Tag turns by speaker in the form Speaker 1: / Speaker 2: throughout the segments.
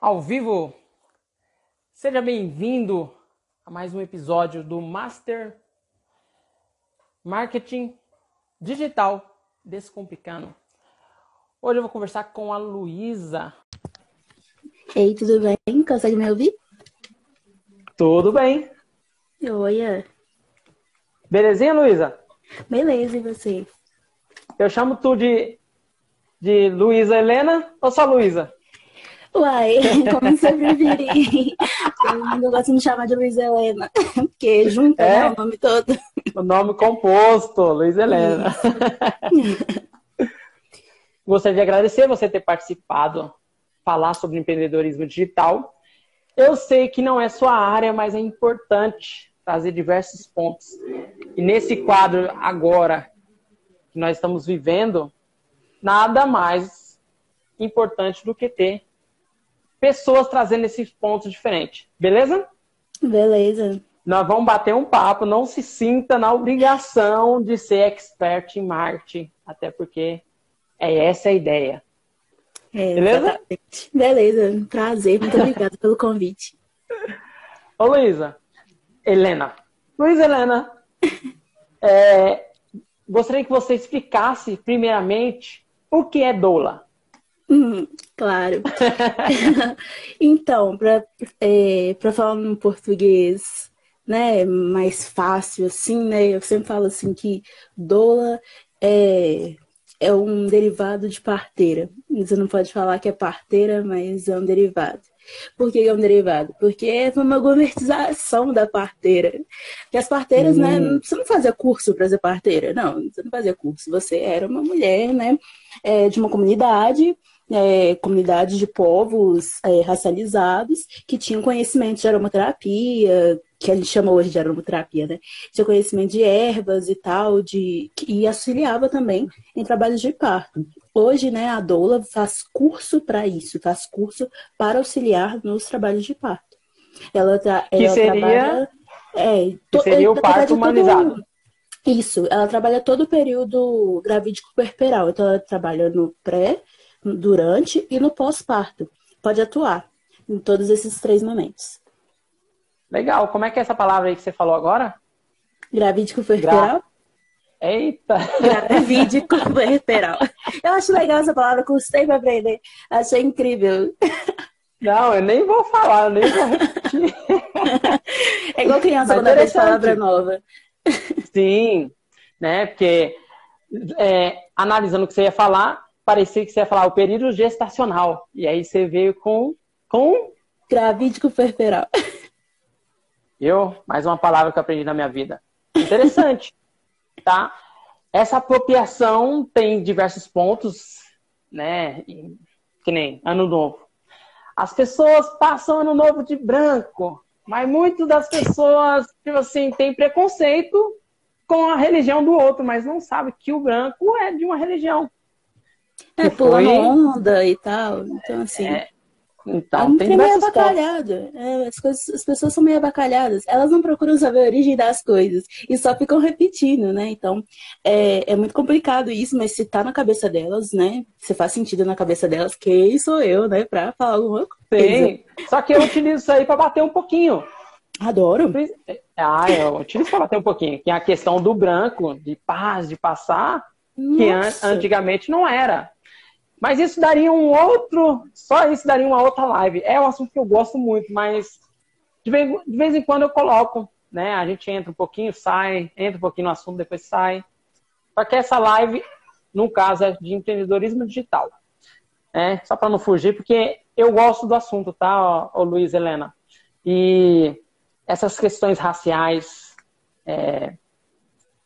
Speaker 1: ao vivo. Seja bem-vindo a mais um episódio do Master Marketing Digital Descomplicando. Hoje eu vou conversar com a Luísa.
Speaker 2: Ei, tudo bem? Consegue me ouvir?
Speaker 1: Tudo bem.
Speaker 2: Oi.
Speaker 1: Belezinha, Luísa?
Speaker 2: Beleza, e você?
Speaker 1: Eu chamo tu de, de Luísa Helena ou só Luísa?
Speaker 2: Uai, como você preferir. Todo mundo gosta de me chamar de Luiz Helena, porque junta
Speaker 1: É?
Speaker 2: né, o nome todo.
Speaker 1: O nome composto, Luísa Helena. Gostaria de agradecer você ter participado, falar sobre empreendedorismo digital. Eu sei que não é sua área, mas é importante trazer diversos pontos. E nesse quadro agora que nós estamos vivendo, nada mais importante do que ter pessoas trazendo esses pontos diferentes. Beleza?
Speaker 2: Beleza.
Speaker 1: Nós vamos bater um papo, não se sinta na obrigação de ser expert em marketing, até porque é essa a ideia.
Speaker 2: É,
Speaker 1: Beleza?
Speaker 2: exatamente. Beleza, prazer, muito obrigada pelo convite.
Speaker 1: Ô Luísa, Helena, Luísa Helena, é, gostaria que você explicasse primeiramente o que é doula.
Speaker 2: Hum, claro. então, para é, pra falar num português né, mais fácil, assim, né? Eu sempre falo assim que doula é, é um derivado de parteira. Você não pode falar que é parteira, mas é um derivado. Por que é um derivado? Porque é uma gourmetização da parteira. Porque as parteiras, né?
Speaker 1: Hum.
Speaker 2: Você não fazia curso para ser parteira, não. Você não fazia curso. Você era uma mulher, né? é, de uma comunidade, é, comunidade de povos é, racializados que tinham conhecimento de aromaterapia, que a gente chama hoje de aromaterapia, né? Tinha conhecimento de ervas e tal, de, e auxiliava também em trabalhos de parto. Hoje, né, a doula faz curso para isso, faz curso para auxiliar nos trabalhos de parto. Ela, tra
Speaker 1: Que
Speaker 2: ela
Speaker 1: seria-
Speaker 2: trabalha. É, to-
Speaker 1: seria o
Speaker 2: na
Speaker 1: parto
Speaker 2: todo-
Speaker 1: humanizado.
Speaker 2: isso, ela trabalha todo o período gravídico puerperal. Então, ela trabalha no pré, durante e no pós-parto. Pode atuar em todos esses três momentos.
Speaker 1: Legal, como é que é essa palavra aí que você falou agora?
Speaker 2: Gravídico puerperal?
Speaker 1: Eita!
Speaker 2: Gravídico puerperal. Eu acho legal essa palavra, custei pra aprender. Achei incrível.
Speaker 1: Não, eu nem vou falar, eu nem vou repetir.
Speaker 2: É igual criança quando aprende palavra nova.
Speaker 1: Sim, né? Porque é, analisando o que você ia falar, parecia que você ia falar o período gestacional. E aí você veio com, com
Speaker 2: Gravídico puerperal.
Speaker 1: eu, mais uma palavra que eu aprendi na minha vida. Interessante, tá? Essa apropriação tem diversos pontos, né? Que nem ano novo. As pessoas passam ano novo de branco, mas muitas das pessoas, tipo assim, têm preconceito com a religião do outro, mas não sabe que o branco é de uma religião.
Speaker 2: É, pulando
Speaker 1: foi-
Speaker 2: onda e tal. Então, assim.
Speaker 1: É, Então, tem
Speaker 2: trem meio abacalhado. É, as, coisas- as pessoas são meio abacalhadas. Elas não procuram saber a origem das coisas e só ficam repetindo, né? Então, é, é muito complicado isso, mas se tá na cabeça delas, né? Se faz sentido na cabeça delas, quem sou eu, né? Pra falar alguma coisa.
Speaker 1: Tem. Só que eu utilizo isso aí para bater um pouquinho.
Speaker 2: Adoro.
Speaker 1: Ah, eu utilizo para bater um pouquinho. Que é a questão do branco, de paz, de passar, que an-
Speaker 2: Nossa.
Speaker 1: antigamente não era. Mas isso daria um outro. Só isso daria uma outra live. É um assunto que eu gosto muito, mas de vez, de vez em quando eu coloco, né? A gente entra um pouquinho, sai, entra um pouquinho no assunto, depois sai. Só que essa live, no caso, é de empreendedorismo digital. É, só para não fugir, porque eu gosto do assunto, tá, ô, ô Luiz Helena? E essas questões raciais, é,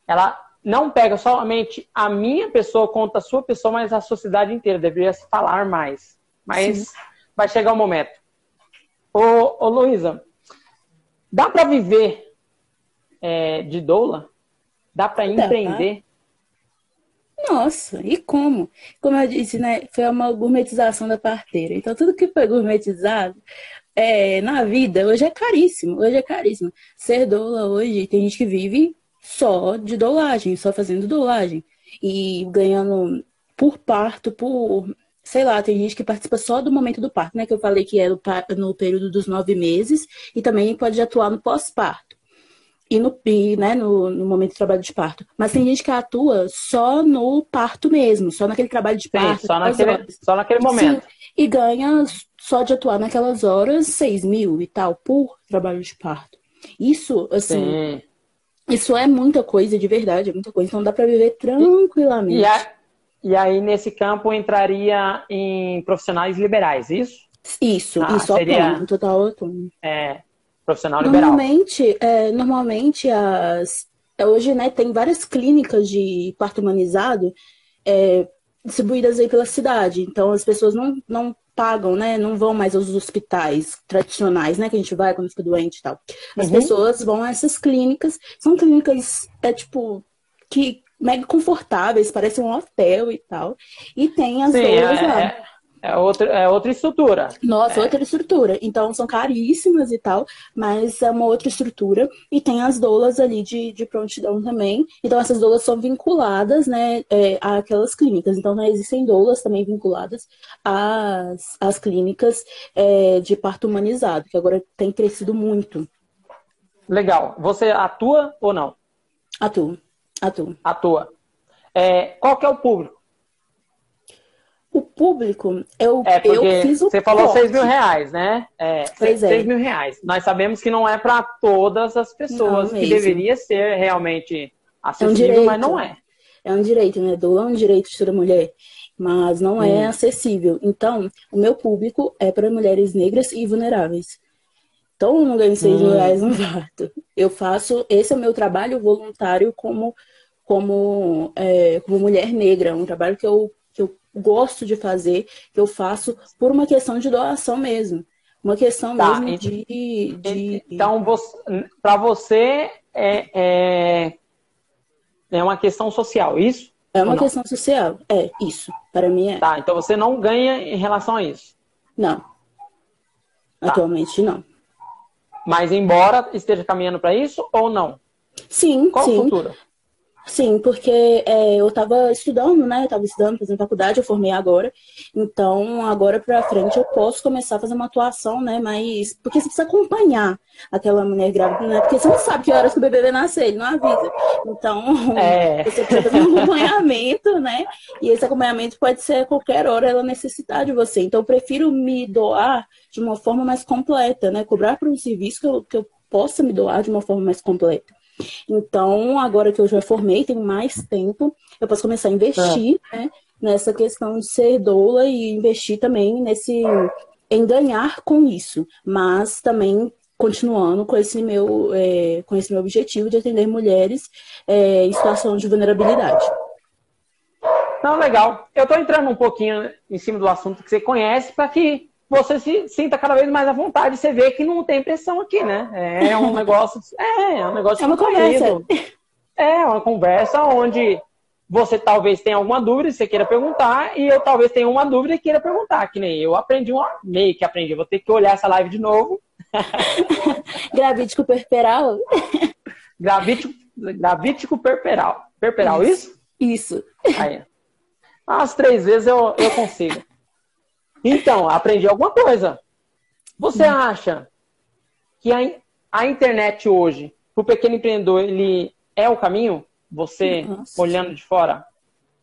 Speaker 1: ela não pega somente a minha pessoa contra a sua pessoa, mas a sociedade inteira. Deveria se falar mais. Mas vai chegar o momento. Ô, ô Luísa, dá para viver é, de doula? Dá para empreender?
Speaker 2: Nossa, e como? Como eu disse, né? Foi uma gourmetização da parteira. Então, tudo que foi gourmetizado é, na vida, hoje é caríssimo. Hoje é caríssimo. Ser doula hoje, tem gente que vive só de doulagem, só fazendo doulagem. E ganhando por parto, por sei lá, tem gente que participa só do momento do parto, né? Que eu falei que é no período dos nove meses, e também pode atuar no pós-parto. E, no, e né, no, no, momento do trabalho de parto. Mas tem gente que atua só no parto mesmo, só naquele trabalho de parto.
Speaker 1: Sim, só, naquele, só naquele momento. Sim,
Speaker 2: e ganha só de atuar naquelas horas seis mil e tal por trabalho de parto. Isso, assim, Sim. Isso é muita coisa de verdade, é muita coisa. Então dá para viver tranquilamente.
Speaker 1: E, a, e aí, nesse campo, entraria em profissionais liberais, isso?
Speaker 2: Isso, ah, isso, seria, autônomo, total autônomo.
Speaker 1: É, profissional liberal.
Speaker 2: Normalmente, é, normalmente as, hoje, né, tem várias clínicas de parto humanizado é, distribuídas aí pela cidade. Então, as pessoas não, não pagam, né? Não vão mais aos hospitais tradicionais, né? Que a gente vai quando fica doente e tal. As uhum. pessoas vão a essas clínicas. São clínicas, é tipo, que mega confortáveis, parecem um hotel e tal. E tem as Sim, doulas é, lá.
Speaker 1: É, é, outra, é outra estrutura.
Speaker 2: Nossa,
Speaker 1: é.
Speaker 2: outra estrutura. Então são caríssimas e tal, mas é uma outra estrutura. E tem as doulas ali de, de prontidão também. Então essas doulas são vinculadas, né, é, àquelas clínicas. Então né, existem doulas também vinculadas às, às clínicas é, de parto humanizado, que agora tem crescido muito.
Speaker 1: Legal. Você atua ou não?
Speaker 2: Atuo. Atuo.
Speaker 1: Atua. É, qual que é o público?
Speaker 2: O público, eu,
Speaker 1: é
Speaker 2: eu fiz o
Speaker 1: Você falou corte. 6 mil reais, né? É, pois 6, é. 6 mil reais. Nós sabemos que não é para todas as pessoas, não, que deveria ser realmente acessível, é um direito, mas não é.
Speaker 2: É um direito, né? Doar é um direito de toda mulher, mas não é hum. acessível. Então, o meu público é para mulheres negras e vulneráveis. Então, eu não ganho 6 hum. mil reais no vato. Eu faço, esse é o meu trabalho voluntário como, como, é, como mulher negra, um trabalho que eu gosto de fazer, que eu faço por uma questão de doação mesmo. Uma questão tá, mesmo de, de,
Speaker 1: Então, para você é, é, é uma questão social, isso?
Speaker 2: É uma questão social, é, isso. Para mim é.
Speaker 1: Tá, então você não ganha em relação a isso?
Speaker 2: Não. Tá. Atualmente não.
Speaker 1: Mas embora esteja caminhando para isso ou não?
Speaker 2: Sim,
Speaker 1: Qual
Speaker 2: sim.
Speaker 1: o futuro?
Speaker 2: Sim, porque é, eu estava estudando, né? Eu estava estudando, fazendo faculdade, eu formei agora. Então, agora para frente eu posso começar a fazer uma atuação, né? Mas. Porque você precisa acompanhar aquela mulher grávida, né? Porque você não sabe que horas que o bebê vai nascer, ele não avisa. Então, é. você precisa fazer um acompanhamento, né? E esse acompanhamento pode ser a qualquer hora ela necessitar de você. Então, eu prefiro me doar de uma forma mais completa, né? Cobrar por um serviço que eu, que eu possa me doar de uma forma mais completa. Então, agora que eu já formei, tenho mais tempo, eu posso começar a investir é. né, nessa questão de ser doula e investir também nesse em ganhar com isso, mas também continuando com esse meu é, com esse meu objetivo de atender mulheres é, em situação de vulnerabilidade.
Speaker 1: Não, legal. Eu estou entrando um pouquinho em cima do assunto que você conhece para que você se sinta cada vez mais à vontade. Você vê que não tem pressão aqui, né? É um negócio. É, é um negócio.
Speaker 2: É uma conversa.
Speaker 1: É uma conversa onde você talvez tenha alguma dúvida e você queira perguntar, e eu talvez tenha uma dúvida e queira perguntar, que nem eu aprendi uma meio que aprendi. Vou ter que olhar essa live de novo.
Speaker 2: Gravítico perperal?
Speaker 1: Gravítico, gravítico perperal. Perperal, isso?
Speaker 2: Isso.
Speaker 1: isso. Aí. As três vezes eu, eu consigo. Então, aprendi alguma coisa. Você hum. acha que a, a internet hoje, para o pequeno empreendedor, ele é o caminho? Você Nossa. olhando de fora?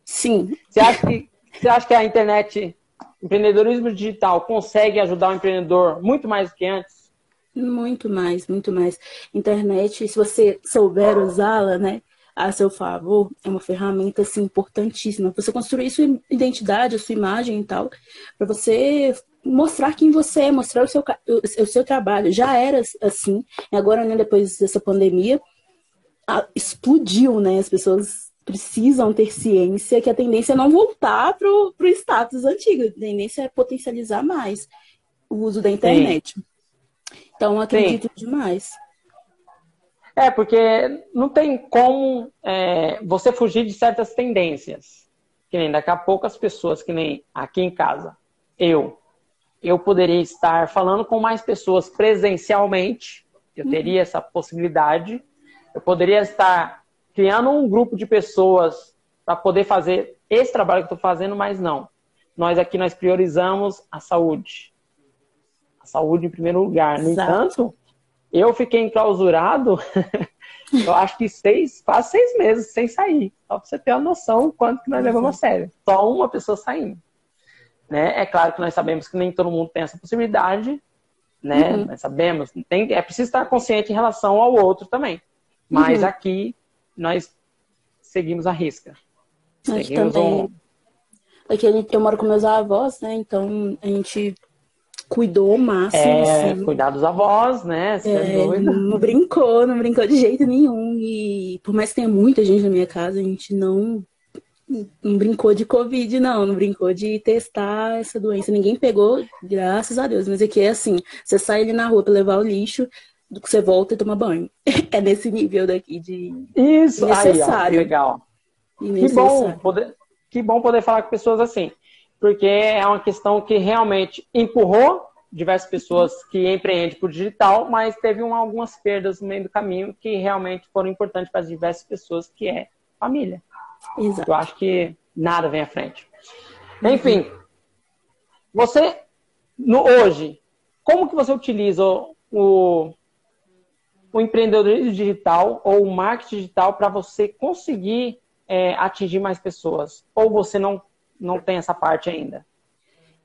Speaker 2: Sim.
Speaker 1: Você acha que, você acha que a internet, empreendedorismo digital, consegue ajudar o empreendedor muito mais do que antes?
Speaker 2: Muito mais, muito mais. Internet, se você souber usá-la, né? A seu favor é uma ferramenta assim, importantíssima. Você construir sua identidade, a sua imagem e tal, para você mostrar quem você é, mostrar o seu, o, seu trabalho. Já era assim, agora, né, depois dessa pandemia, a, explodiu, né? As pessoas precisam ter ciência que a tendência é não voltar para o status antigo, a tendência é potencializar mais o uso da internet. Sim. Então, acredito Sim. demais.
Speaker 1: É, porque não tem como é, você fugir de certas tendências. Que nem daqui a pouco as pessoas, que nem aqui em casa, eu, eu poderia estar falando com mais pessoas presencialmente, eu uhum. teria essa possibilidade. Eu poderia estar criando um grupo de pessoas para poder fazer esse trabalho que eu estou fazendo, mas não. nós aqui nós priorizamos a saúde. A saúde em primeiro lugar. No Exato. entanto, eu fiquei enclausurado, eu acho que seis, quase seis meses sem sair. Só para você ter uma noção quanto que nós levamos a sério. Só uma pessoa saindo. Né? É claro que nós sabemos que nem todo mundo tem essa possibilidade, né? Uhum. Nós sabemos, tem, é preciso estar consciente em relação ao outro também. Mas uhum. aqui nós seguimos a risca.
Speaker 2: Aqui seguimos também. Um... Aqui eu moro com meus avós, né? Então a gente cuidou o máximo.
Speaker 1: É, assim. cuidar dos avós, né?
Speaker 2: É, é não brincou, não brincou de jeito nenhum. E por mais que tenha muita gente na minha casa, a gente não, não brincou de Covid, não. Não brincou de testar essa doença. Ninguém pegou, graças a Deus. Mas aqui é assim: você sai ali na rua para levar o lixo, você volta e toma banho. É nesse nível daqui de
Speaker 1: Isso, necessário. Aí, ó, legal. Que bom, poder, que bom poder falar com pessoas assim porque é uma questão que realmente empurrou diversas pessoas que empreendem por digital, mas teve um, algumas perdas no meio do caminho que realmente foram importantes para diversas pessoas, que é família. Exato. Eu acho que nada vem à frente. Uhum. Enfim, você, no, hoje, como que você utiliza o, o empreendedorismo digital ou o marketing digital para você conseguir é, atingir mais pessoas? Ou você não não tem essa parte ainda?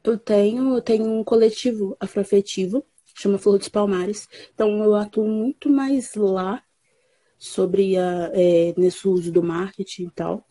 Speaker 2: Eu tenho, eu tenho um coletivo afroafetivo, chama Flor dos Palmares. Então eu atuo muito mais lá sobre a, é, nesse uso do marketing e tal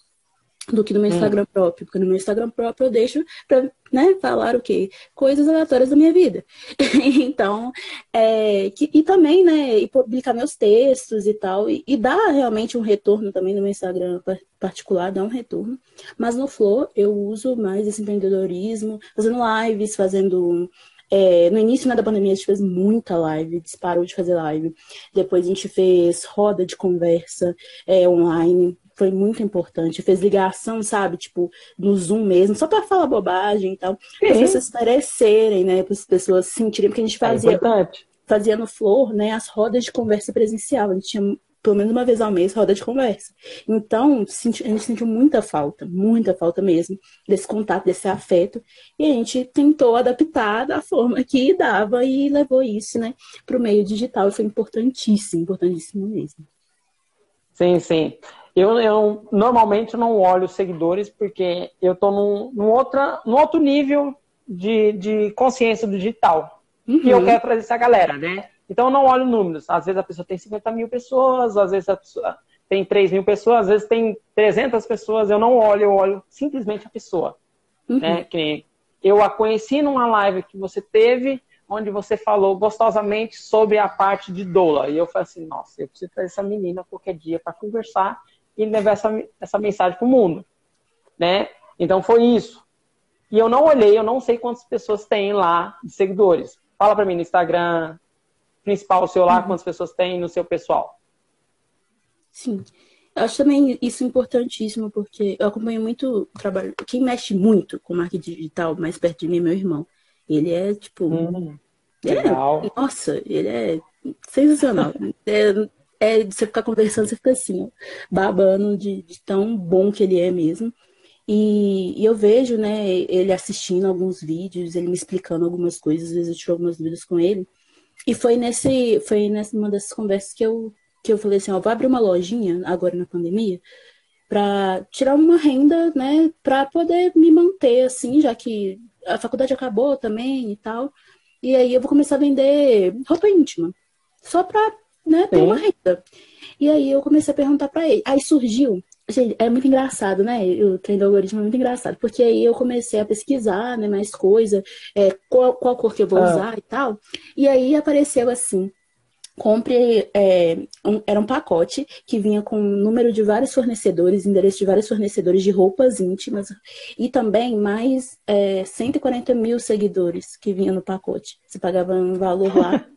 Speaker 2: do que no meu hum. Instagram hum. próprio, porque no meu Instagram próprio eu deixo para né, falar o quê? Coisas aleatórias da minha vida. então, é, que, e também, né, e publicar meus textos e tal, e, e dar realmente um retorno também no meu Instagram particular, dar um retorno. Mas no Flow eu uso mais esse empreendedorismo, fazendo lives, fazendo é, no início né, da pandemia, a gente fez muita live, disparou de fazer live. Depois a gente fez roda de conversa é, online foi muito importante. Fez ligação, sabe? Tipo, no Zoom mesmo, só para falar bobagem e tal. Para as pessoas parecerem, né? Para as pessoas sentirem, porque a gente é fazia. É fazia no Flor, né? As rodas de conversa presencial. A gente tinha pelo menos uma vez ao mês, roda de conversa. Então, a gente sentiu muita falta, muita falta mesmo, desse contato, desse afeto. E a gente tentou adaptar da forma que dava e levou isso, né, para o meio digital. E foi importantíssimo, importantíssimo mesmo.
Speaker 1: Sim, sim. Eu, eu normalmente não olho seguidores porque eu estou num, num, outra, num outro nível de, de consciência digital. Uhum. E eu uhum. quero trazer essa galera, né? Então eu não olho números. Às vezes a pessoa tem 50 mil pessoas, às vezes a pessoa tem 3 mil pessoas, às vezes tem 300 pessoas. Eu não olho, eu olho simplesmente a pessoa. Uhum. Né? Que eu a conheci numa live que você teve, onde você falou gostosamente sobre a parte de doula. E eu falei assim, nossa, eu preciso trazer essa menina qualquer dia para conversar e levar essa, essa mensagem para o mundo. Né? Então foi isso. E eu não olhei, eu não sei quantas pessoas tem lá de seguidores. Fala para mim no Instagram principal seu lá, uhum. quantas pessoas tem no seu pessoal.
Speaker 2: Sim. Eu acho também isso importantíssimo, porque eu acompanho muito trabalho. Quem mexe muito com marketing digital mais perto de mim é meu irmão. Ele é, tipo. Hum, ele é, nossa, ele é sensacional. é, é de você ficar conversando, você fica assim, ó, babando de, de, tão bom que ele é mesmo. E, e, eu vejo, né, ele assistindo alguns vídeos, ele me explicando algumas coisas, às vezes eu tiro algumas dúvidas com ele. E foi nesse, foi nessa uma dessas conversas que eu, que eu falei assim, ó, vou abrir uma lojinha agora na pandemia para tirar uma renda, né, para poder me manter assim, já que a faculdade acabou também e tal. E aí eu vou começar a vender roupa íntima, só para né, ter uma renda. E aí eu comecei a perguntar para ele. Aí surgiu, gente, é muito engraçado, né? O treino do algoritmo é muito engraçado, porque aí eu comecei a pesquisar, né, mais coisa, é, qual, qual cor que eu vou ah. usar e tal. E aí apareceu assim, compre é, um, era um pacote que vinha com o número de vários fornecedores, endereço de vários fornecedores de roupas íntimas e também mais é, 140 mil seguidores que vinha no pacote. Você pagava um valor lá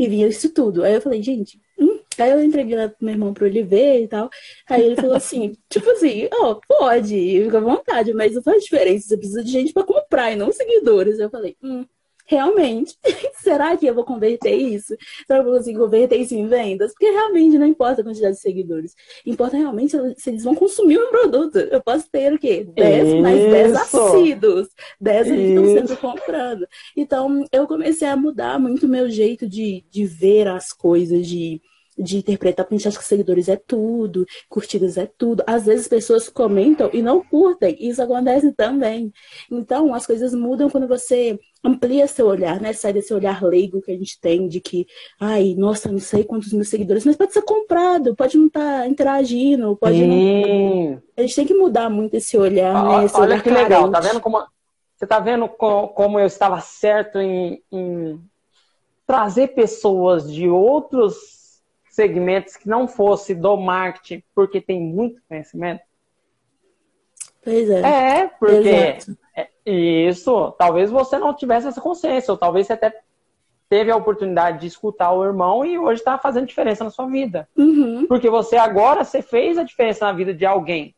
Speaker 2: e via isso tudo. Aí eu falei, gente, hum. aí eu entreguei lá pro meu irmão pra ele ver e tal. Aí ele falou assim, tipo assim, ó, oh, pode, fica à vontade, mas não faz diferença, você precisa de gente para comprar e não seguidores. Eu falei, hum, realmente, será que eu vou converter isso? Será que eu vou conseguir converter isso em vendas? Porque realmente não importa a quantidade de seguidores. Importa realmente se eles vão consumir o produto. Eu posso ter o quê? 10 mais 10 assíduos. 10 ali estão sempre comprando. Então, eu comecei a mudar muito o meu jeito de, de ver as coisas, de de interpretar, porque a gente acha que seguidores é tudo, curtidas é tudo. Às vezes pessoas comentam e não curtem, isso acontece também. Então, as coisas mudam quando você amplia seu olhar, né? Sai desse olhar leigo que a gente tem de que, ai, nossa, não sei quantos mil seguidores, mas pode ser comprado, pode não estar tá interagindo, pode Sim. não. A gente tem que mudar muito esse olhar,
Speaker 1: olha,
Speaker 2: né? Esse
Speaker 1: olha
Speaker 2: olhar
Speaker 1: que carente. legal, tá vendo como. Você tá vendo como eu estava certo em, em trazer pessoas de outros segmentos que não fosse do marketing, porque tem muito conhecimento?
Speaker 2: Pois é.
Speaker 1: É, porque é, isso, talvez você não tivesse essa consciência, ou talvez você até teve a oportunidade de escutar o irmão e hoje está fazendo diferença na sua vida.
Speaker 2: Uhum.
Speaker 1: Porque você agora você fez a diferença na vida de alguém.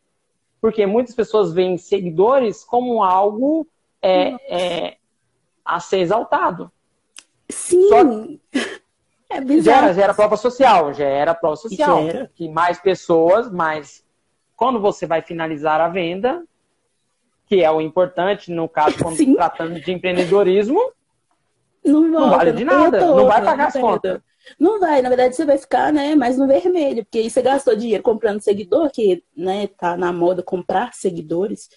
Speaker 1: Porque muitas pessoas veem seguidores como algo é, é, a ser exaltado.
Speaker 2: Sim. Só,
Speaker 1: é bizarro. Gera, gera prova social, gera prova social. Gera. Que mais pessoas, mas quando você vai finalizar a venda, que é o importante, no caso, quando Sim. tratando de empreendedorismo, não, volta, não vale de nada, não, não vai pagar as contas.
Speaker 2: Não vai, na verdade você vai ficar, né, mais no vermelho, porque aí você gastou dinheiro comprando seguidor, que, né, tá na moda comprar seguidores.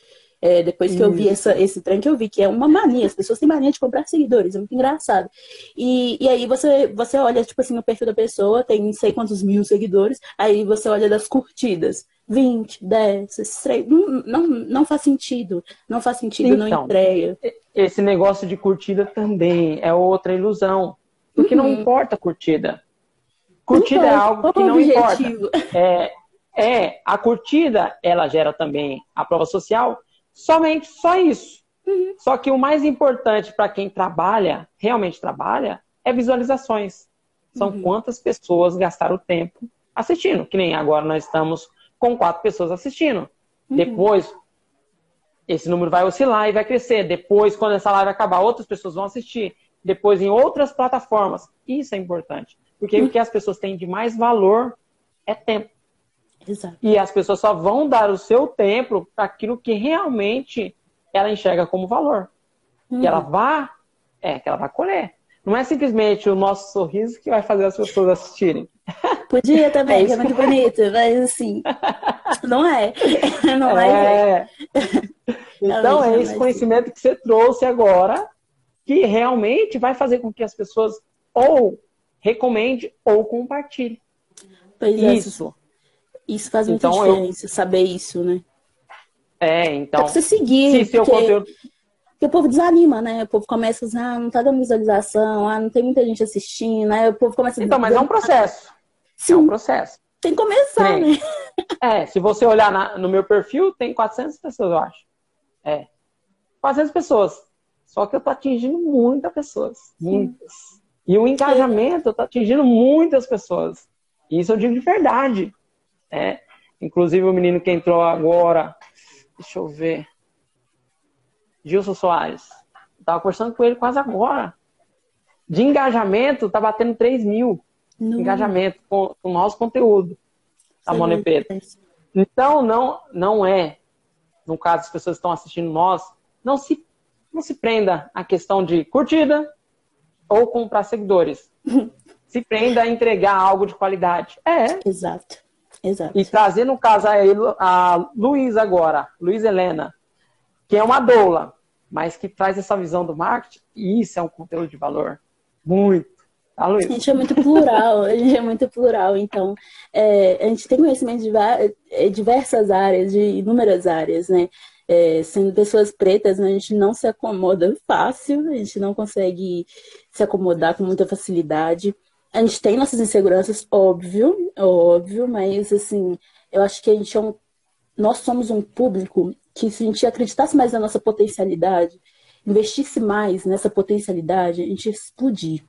Speaker 2: É, depois que eu vi essa, esse trem que eu vi, que é uma mania, as pessoas têm mania de comprar seguidores, é muito engraçado. E, e aí você, você olha, tipo assim, no perfil da pessoa, tem não sei quantos mil seguidores, aí você olha das curtidas. 20, 10, 3, não, não, não faz sentido. Não faz sentido, então, não entrega.
Speaker 1: Esse negócio de curtida também é outra ilusão. Porque uhum. não importa a curtida. Curtida é algo que não objetivo? importa. É, é, a curtida, ela gera também a prova social, Somente só isso. Uhum. Só que o mais importante para quem trabalha, realmente trabalha, é visualizações. São uhum. quantas pessoas gastaram tempo assistindo. Que nem agora nós estamos com quatro pessoas assistindo. Uhum. Depois, esse número vai oscilar e vai crescer. Depois, quando essa live acabar, outras pessoas vão assistir. Depois, em outras plataformas. Isso é importante. Porque o que as pessoas têm de mais valor é tempo.
Speaker 2: Exato.
Speaker 1: E as pessoas só vão dar o seu tempo para aquilo que realmente ela enxerga como valor. Uhum. Que ela vá, é, que ela vai colher. Não é simplesmente o nosso sorriso que vai fazer as pessoas assistirem.
Speaker 2: Podia também, é que é muito bonito, mas assim, não é. Não é.
Speaker 1: é. Então é esse conhecimento que você trouxe agora que realmente vai fazer com que as pessoas ou recomende ou compartilhe.
Speaker 2: Pois é, Isso. Faz muita então, diferença, eu... saber isso, né?
Speaker 1: É, então. É
Speaker 2: pra você seguir.
Speaker 1: Se seu porque... conteúdo.
Speaker 2: Porque o povo desanima, né? O povo começa a dizer, ah, não tá dando visualização, ah, não tem muita gente assistindo, né? O povo começa a
Speaker 1: Então, mas é um processo.
Speaker 2: Sim.
Speaker 1: É um processo.
Speaker 2: Tem que começar, né?
Speaker 1: É, se você olhar na, no meu perfil, tem 400 pessoas, eu acho. É. 400 pessoas. Só que eu tô atingindo muitas pessoas. Muitas. E o engajamento, eu tô atingindo muitas pessoas. Isso eu digo de verdade. É, inclusive o menino que entrou agora, deixa eu ver, Gilson Soares. Estava conversando com ele quase agora. De engajamento, tá batendo 3 mil. Não. Engajamento com, com o nosso conteúdo. A Mone Preta. Então, não, não é, no caso, as pessoas que estão assistindo nós, não se, não se prenda à questão de curtida ou comprar seguidores. se prenda a entregar algo de qualidade. É.
Speaker 2: Exato. Exato.
Speaker 1: E trazer, no caso, a, a Luiz agora, Luiz Helena, que é uma doula, mas que traz essa visão do marketing, e isso é um conteúdo de valor. Muito. Tá?
Speaker 2: A gente é muito plural, a gente é muito plural, então é, a gente tem conhecimento de é, diversas áreas, de inúmeras áreas, né? É, sendo pessoas pretas, né, a gente não se acomoda fácil, a gente não consegue se acomodar com muita facilidade. A gente tem nossas inseguranças, óbvio, óbvio, mas assim, eu acho que a gente é um. Nós somos um público que, se a gente acreditasse mais na nossa potencialidade, investisse mais nessa potencialidade, a gente ia explodir.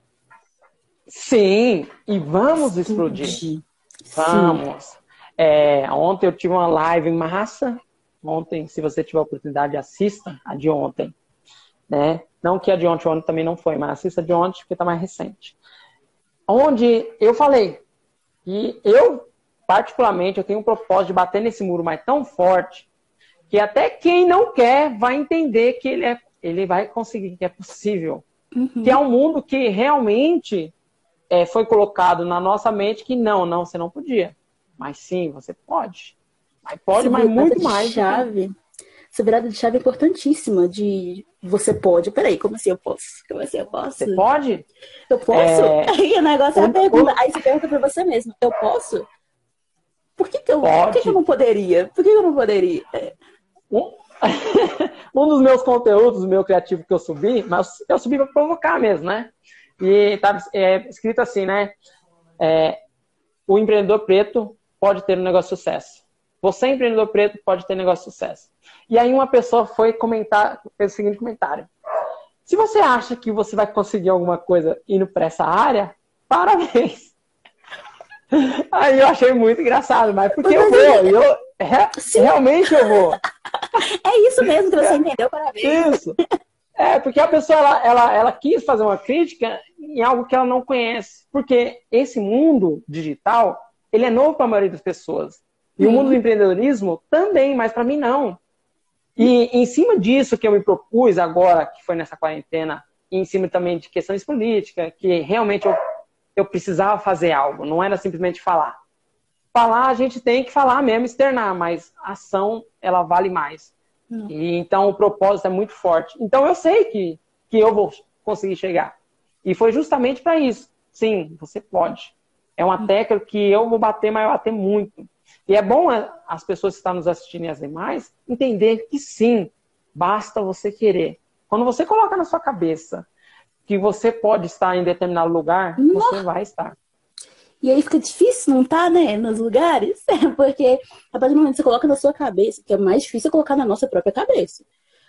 Speaker 1: Sim, e vamos explodir. explodir. Vamos. É, ontem eu tive uma live em massa. Ontem, se você tiver a oportunidade, assista a de ontem. Né? Não que a de ontem, ontem também não foi, mas assista de ontem porque está mais recente. Onde eu falei que eu, particularmente, eu tenho um propósito de bater nesse muro mais tão forte que até quem não quer vai entender que ele, é, ele vai conseguir, que é possível. Uhum. Que é um mundo que realmente é, foi colocado na nossa mente que não, não, você não podia. Mas sim, você pode. Mas pode, mas muito mais.
Speaker 2: Chave. Essa virada de chave é importantíssima de você pode. Peraí, como assim eu posso? Como assim eu posso?
Speaker 1: Você pode?
Speaker 2: Eu posso? É... Aí o negócio é a pergunta. Aí você pergunta pra você mesmo, eu posso? Por que, que eu, por que, que eu não poderia? Por que, que eu não poderia? É.
Speaker 1: Um... um dos meus conteúdos, o meu criativo que eu subi, mas eu subi para provocar mesmo, né? E tá é, escrito assim, né? É, o empreendedor preto pode ter um negócio de sucesso. Você, empreendedor preto, pode ter um negócio de sucesso. E aí uma pessoa foi comentar, fez o seguinte comentário. Se você acha que você vai conseguir alguma coisa indo para essa área, parabéns. Aí eu achei muito engraçado, mas porque eu vou, eu, realmente eu vou.
Speaker 2: É isso mesmo que você entendeu, parabéns.
Speaker 1: Isso. É, porque a pessoa, ela, ela, ela quis fazer uma crítica em algo que ela não conhece. Porque esse mundo digital, ele é novo para a maioria das pessoas. E hum. o mundo do uhum. empreendedorismo também, mas para mim não. E em cima disso que eu me propus agora, que foi nessa quarentena, e em cima também de questões políticas, que realmente eu, eu precisava fazer algo, não era simplesmente falar. Falar, a gente tem que falar mesmo, externar, mas a ação, ela vale mais. E então o propósito é muito forte. Então eu sei que, que eu vou conseguir chegar. E foi justamente para isso. Sim, você pode. É uma tecla que eu vou bater, mas eu bater muito. E é bom as pessoas que estão nos assistindo e as demais entender que sim, basta você querer. Quando você coloca na sua cabeça que você pode estar em determinado lugar, Nossa. você vai estar.
Speaker 2: E aí fica difícil não estar, tá, né, nos lugares, porque a partir do momento que você coloca na sua cabeça, que é mais difícil é colocar na nossa própria cabeça.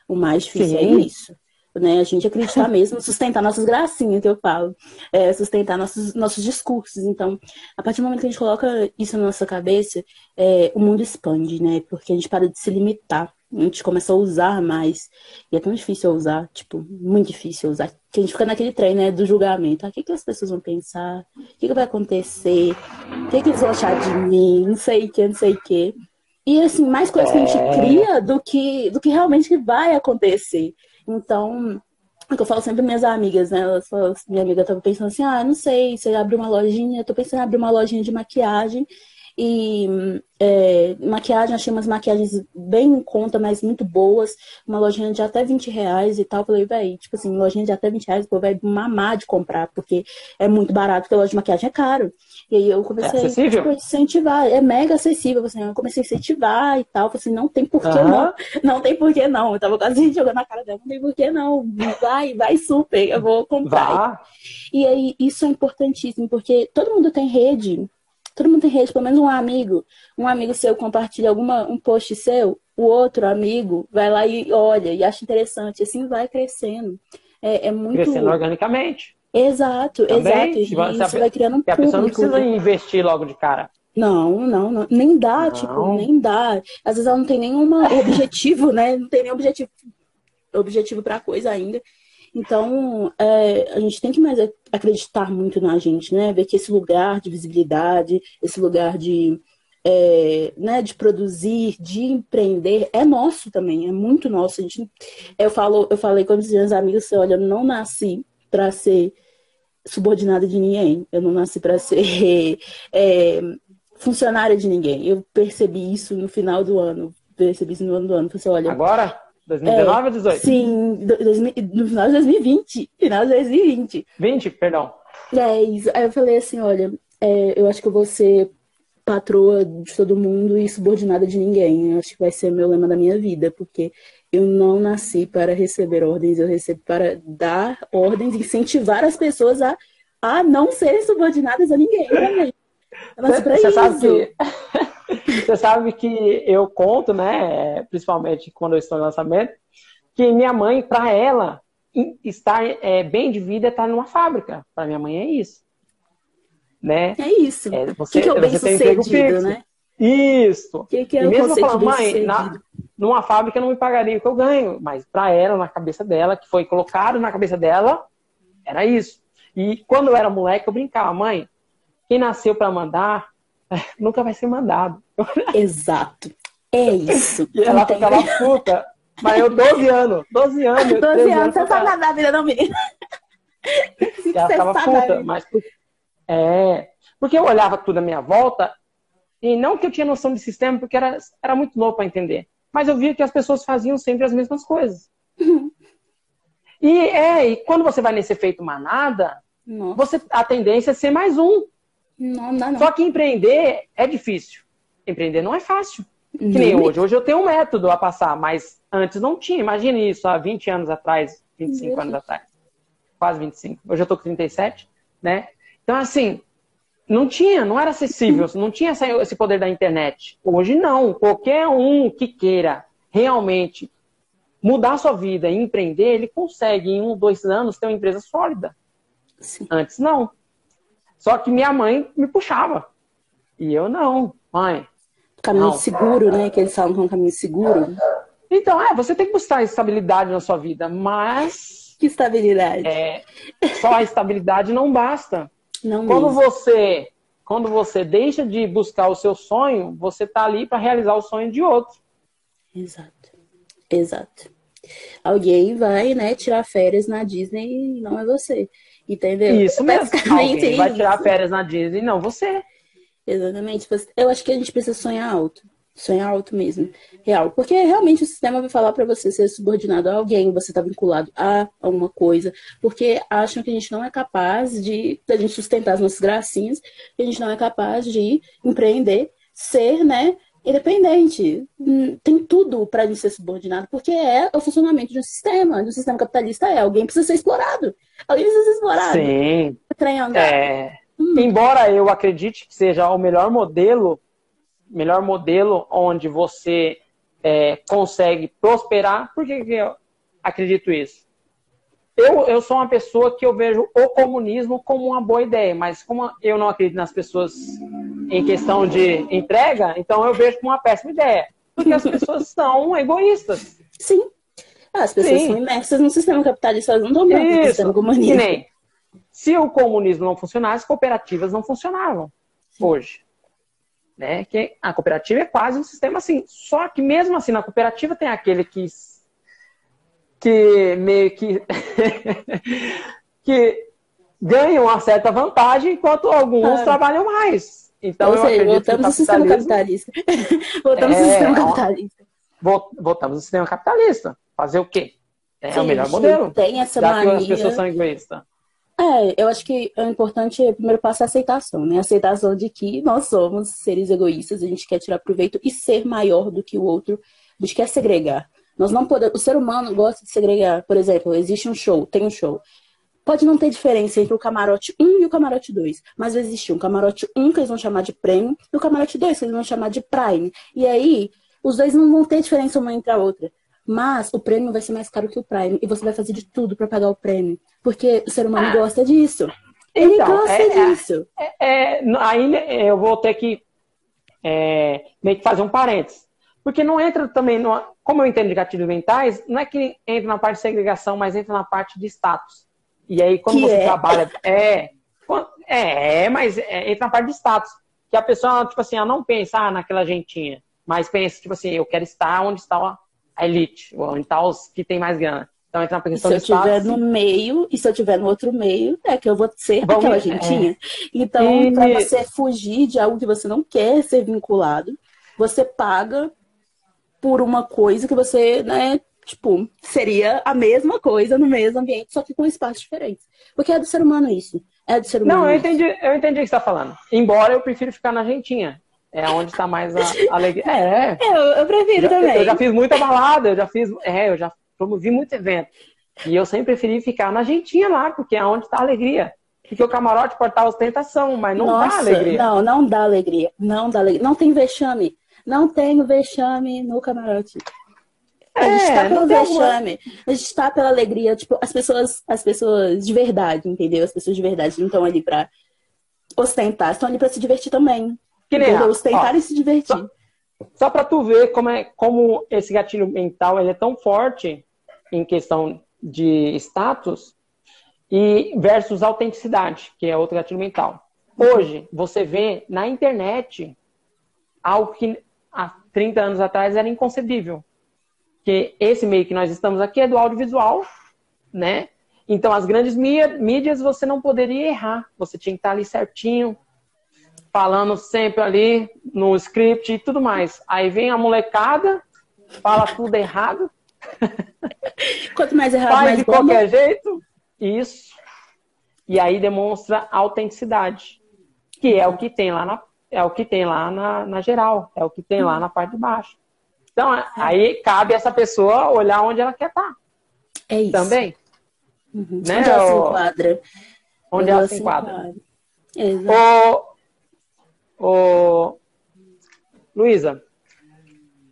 Speaker 2: O mais difícil é Sim. é isso. Né? A gente acreditar mesmo, sustentar nossas gracinhas, que eu falo, é, sustentar nossos, nossos discursos. Então, a partir do momento que a gente coloca isso na nossa cabeça, é, o mundo expande, né? Porque a gente para de se limitar a gente começa a usar mais. E é tão difícil usar, tipo, muito difícil usar. Que a gente fica naquele trem, né, do julgamento. Ah, o que, que as pessoas vão pensar? O que, que vai acontecer? O que, que eles vão achar de mim? Não sei o que, não sei o que. E, assim, mais coisas que a gente é. cria do que, do que realmente vai acontecer. Então, é o que eu falo sempre minhas amigas, né? Elas falam, minha amiga tava pensando assim, ah, não sei, você abre uma lojinha, eu tô pensando em abrir uma lojinha de maquiagem e é, maquiagem, achei umas maquiagens bem em conta, mas muito boas. Uma lojinha de até 20 reais e tal. Falei, velho, tipo assim, lojinha de até 20 reais, pô, vai mamar de comprar, porque é muito barato, porque a loja de maquiagem é caro. E aí eu comecei é tipo, a incentivar, é mega acessível, assim, eu comecei a incentivar e tal. Falei assim, não tem porquê uhum. não. Não tem porquê não. Eu tava quase jogando na cara dela, não tem porquê não. Vai, vai super, eu vou comprar. Vá. E aí, isso é importantíssimo, porque todo mundo tem rede Todo mundo tem rede, pelo menos um amigo. Um amigo seu compartilha alguma, um post seu, o outro amigo vai lá e olha e acha interessante. Assim vai crescendo. É, é muito.
Speaker 1: Crescendo organicamente.
Speaker 2: Exato, Também, exato. E isso a, vai criando um público.
Speaker 1: A pessoa não precisa investir logo de cara.
Speaker 2: Não, não, não. Nem dá, não. tipo, nem dá. Às vezes ela não tem nenhum objetivo, né? Não tem nenhum objetivo, objetivo pra coisa ainda. Então, é, a gente tem que mais acreditar muito na gente, né? Ver que esse lugar de visibilidade, esse lugar de, é, né, de produzir, de empreender, é nosso também, é muito nosso. A gente, eu, falo, eu falei com os meus amigos, olha, eu não nasci para ser subordinada de ninguém, eu não nasci para ser é, funcionária de ninguém. Eu percebi isso no final do ano, percebi isso no ano do ano. Falei assim, olha,
Speaker 1: Agora? 2019 é, ou 18?
Speaker 2: Sim, do, no final de 2020. Final de 2020.
Speaker 1: 20, perdão.
Speaker 2: É isso. Aí eu falei assim, olha, é, eu acho que eu vou ser patroa de todo mundo e subordinada de ninguém. Eu acho que vai ser meu lema da minha vida, porque eu não nasci para receber ordens, eu recebo para dar ordens, incentivar as pessoas a, a não serem subordinadas a ninguém também. Eu nasci para isso.
Speaker 1: Sabe que... Você sabe que eu conto, né, principalmente quando eu estou no lançamento, que minha mãe, para ela, estar é, bem de vida é estar numa fábrica. Para minha mãe é isso. Né?
Speaker 2: É isso. É, você, que, que é o bem sucedido, né?
Speaker 1: Isso.
Speaker 2: Que que é e mesmo falando,
Speaker 1: mãe, na, numa fábrica não me pagaria o que eu ganho, mas para ela, na cabeça dela, que foi colocado na cabeça dela, era isso. E quando eu era moleque, eu brincava, mãe, quem nasceu para mandar nunca vai ser mandado.
Speaker 2: Exato. É isso.
Speaker 1: E ela ficava puta. Mas eu, 12 anos, 12 anos.
Speaker 2: 12 anos, você sabe nada da vida, não, menina.
Speaker 1: Ela ficava puta, mas. É. Porque eu olhava tudo à minha volta, e não que eu tinha noção de sistema, porque era, era muito novo para entender. Mas eu via que as pessoas faziam sempre as mesmas coisas. e é, e quando você vai nesse efeito manada, você, a tendência é ser mais um.
Speaker 2: Não, não, não.
Speaker 1: Só que empreender é difícil. Empreender não é fácil. Que nem hoje. Hoje eu tenho um método a passar, mas antes não tinha. Imagine isso há 20 anos atrás, 25 anos atrás. Quase 25. Hoje eu tô com 37, né? Então, assim, não tinha, não era acessível, não tinha esse poder da internet. Hoje não. Qualquer um que queira realmente mudar a sua vida e empreender, ele consegue em um, dois anos ter uma empresa sólida. Sim. Antes não. Só que minha mãe me puxava. E eu não, mãe,
Speaker 2: Caminho seguro, né? Que eles falam que é um caminho seguro.
Speaker 1: Então, é, você tem que buscar estabilidade na sua vida, mas.
Speaker 2: Que estabilidade?
Speaker 1: É, só a estabilidade não basta.
Speaker 2: Não
Speaker 1: quando mesmo. você quando você deixa de buscar o seu sonho, você está ali para realizar o sonho de outro.
Speaker 2: Exato. Exato. Alguém vai, né, tirar férias na Disney e não é você. Entendeu?
Speaker 1: Isso mesmo. Alguém vai tirar férias na Disney e não você.
Speaker 2: Exatamente. Eu acho que a gente precisa sonhar alto. Sonhar alto mesmo. Real. Porque realmente o sistema vai falar para você ser subordinado a alguém, você tá vinculado a alguma coisa. Porque acham que a gente não é capaz de, a gente sustentar as nossas gracinhas, que a gente não é capaz de empreender, ser, né, independente. Hum, tem tudo para a gente ser subordinado, porque é o funcionamento de um sistema. De um sistema capitalista é alguém precisa ser explorado. Alguém precisa ser explorado.
Speaker 1: Sim. É. Hum. Embora eu acredite que seja o melhor modelo, melhor modelo onde você é, consegue prosperar, por que, que eu acredito isso? Eu, eu sou uma pessoa que eu vejo o comunismo como uma boa ideia, mas como eu não acredito nas pessoas em questão de entrega, então eu vejo como uma péssima ideia. Porque as pessoas são egoístas.
Speaker 2: Sim. As pessoas Sim. são imersas no sistema capitalista, elas não estão no sistema comunista.
Speaker 1: Se o comunismo não funcionasse, cooperativas não funcionavam hoje. Né? Que a cooperativa é quase um sistema assim. Só que mesmo assim, na cooperativa tem aquele que, que meio que, que ganha uma certa vantagem, enquanto alguns trabalham mais. Então,
Speaker 2: Ou seja, voltamos ao sistema capitalista. voltamos é, ao sistema capitalista.
Speaker 1: Voltamos ao sistema capitalista. Fazer o quê? É Sim, o melhor modelo.
Speaker 2: Tem essa já mania...
Speaker 1: que as pessoas são egoístas.
Speaker 2: É, eu acho que o importante é, primeiro passo é a aceitação, né? A aceitação de que nós somos seres egoístas, a gente quer tirar proveito e ser maior do que o outro, a gente quer segregar. Nós não podemos, o ser humano gosta de segregar. Por exemplo, existe um show, tem um show. Pode não ter diferença entre o camarote 1 e o camarote 2, mas vai existir um camarote 1 que eles vão chamar de prêmio e o camarote 2 que eles vão chamar de prime. E aí, os dois não vão ter diferença uma entre a outra. Mas o prêmio vai ser mais caro que o Prime. E você vai fazer de tudo para pagar o prêmio. Porque o ser humano ah. gosta disso. Ele então, gosta é, é disso.
Speaker 1: É, é, aí eu vou ter que é, meio que fazer um parênteses. Porque não entra também, no, como eu entendo de gatilhos mentais, não é que entra na parte de segregação, mas entra na parte de status. E aí, quando que você é? trabalha. É, é, mas entra na parte de status. Que a pessoa, tipo assim, ela não pensa ah, naquela gentinha, mas pensa, tipo assim, eu quero estar onde está a elite, ou então os que tem mais grana. Então entra na questão
Speaker 2: Se eu estiver no meio, e se eu estiver no outro meio, é que eu vou ser Bom, aquela gentinha. É. Então, e... para você fugir de algo que você não quer ser vinculado, você paga por uma coisa que você, né, tipo, seria a mesma coisa no mesmo ambiente, só que com espaços diferentes. Porque é do ser humano isso. É do ser humano.
Speaker 1: Não, eu entendi, eu entendi o que você está falando. Embora eu prefiro ficar na gentinha. É onde está mais a alegria. É,
Speaker 2: eu, eu prefiro já, também.
Speaker 1: Eu já fiz muita balada, eu já fiz. É, eu já promovi muito evento. E eu sempre preferi ficar na gentinha lá, porque é onde está a alegria. Porque o camarote pode estar ostentação, mas não Nossa, dá alegria.
Speaker 2: Não, não dá alegria. Não dá alegria. Não tem vexame. Não tem vexame no camarote. A gente é, pelo vexame. A gente está pela alegria. Tipo, as pessoas, as pessoas de verdade, entendeu? As pessoas de verdade não estão ali para ostentar, estão ali para se divertir também. Que nem Entendeu? Os tentarem se divertir.
Speaker 1: Só, Só para tu ver como, é, como esse gatilho mental ele é tão forte em questão de status e versus autenticidade, que é outro gatilho mental. Hoje, você vê na internet algo que há 30 anos atrás era inconcebível. Que esse meio que nós estamos aqui é do audiovisual, né? Então, as grandes mídias você não poderia errar. Você tinha que estar ali certinho, falando sempre ali no script e tudo mais. Aí vem a molecada, fala tudo errado.
Speaker 2: Quanto mais errado,
Speaker 1: Faz
Speaker 2: mais
Speaker 1: de
Speaker 2: bomba.
Speaker 1: qualquer jeito. Isso. E aí demonstra autenticidade. Que é o que tem lá na, é o que tem lá na, na geral. É o que tem lá na parte de baixo. Então, aí cabe essa pessoa olhar onde ela quer estar.
Speaker 2: É isso.
Speaker 1: Também.
Speaker 2: Uhum.
Speaker 1: Né,
Speaker 2: Onde ela se enquadra.
Speaker 1: Onde ela se enquadra.
Speaker 2: Exato.
Speaker 1: Ô, ô, Luísa,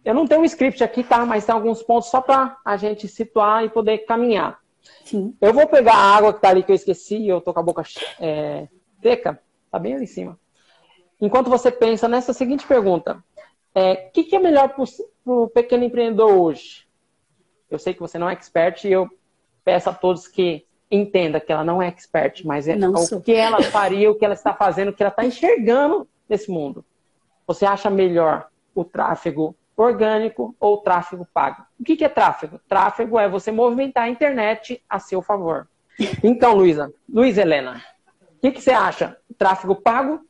Speaker 1: eu não tenho um script aqui, tá? Mas tem alguns pontos só para a gente situar e poder caminhar.
Speaker 2: Sim.
Speaker 1: Eu vou pegar a água que tá ali que eu esqueci, eu tô com a boca é, seca, tá bem ali em cima. Enquanto você pensa nessa seguinte pergunta: o que, que é melhor para o pequeno empreendedor hoje? Eu sei que você não é expert e eu peço a todos que entenda que ela não é expert, mas é
Speaker 2: Não
Speaker 1: o
Speaker 2: sou.
Speaker 1: que ela faria, o que ela está fazendo, o que ela está enxergando nesse mundo. Você acha melhor o tráfego orgânico ou o tráfego pago? O que, é tráfego? Tráfego é você movimentar a internet a seu favor. Então, Luísa, Luísa Helena, o que, que você acha? Tráfego pago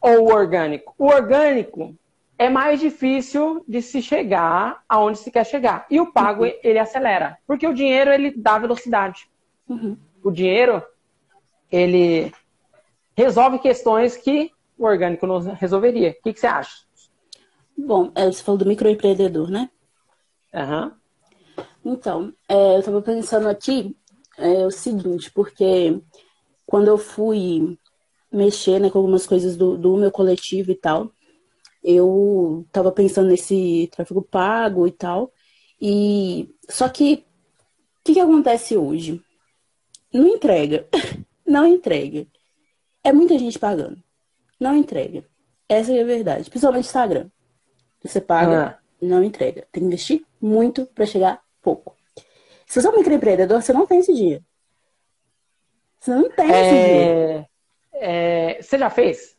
Speaker 1: ou orgânico? O orgânico é mais difícil de se chegar aonde se quer chegar. E o pago, ele acelera. Porque o dinheiro, ele dá velocidade.
Speaker 2: Uhum.
Speaker 1: O dinheiro, ele resolve questões que o orgânico não resolveria. O que, que você acha?
Speaker 2: Bom, é, você falou do microempreendedor, né?
Speaker 1: Aham.
Speaker 2: Então, é, eu estava pensando aqui é, o seguinte, porque quando eu fui mexer né, com algumas coisas do, do meu coletivo e tal, eu estava pensando nesse tráfego pago e tal, e só que o que, que acontece hoje? Não entrega, não entrega. É muita gente pagando, não entrega. Essa é a verdade, principalmente Instagram. Você paga,
Speaker 1: Ah.
Speaker 2: não entrega. Tem que investir muito para chegar pouco. Se você é um microempreendedor, você não tem esse dia. Você não tem esse dia.
Speaker 1: É, é, você já fez?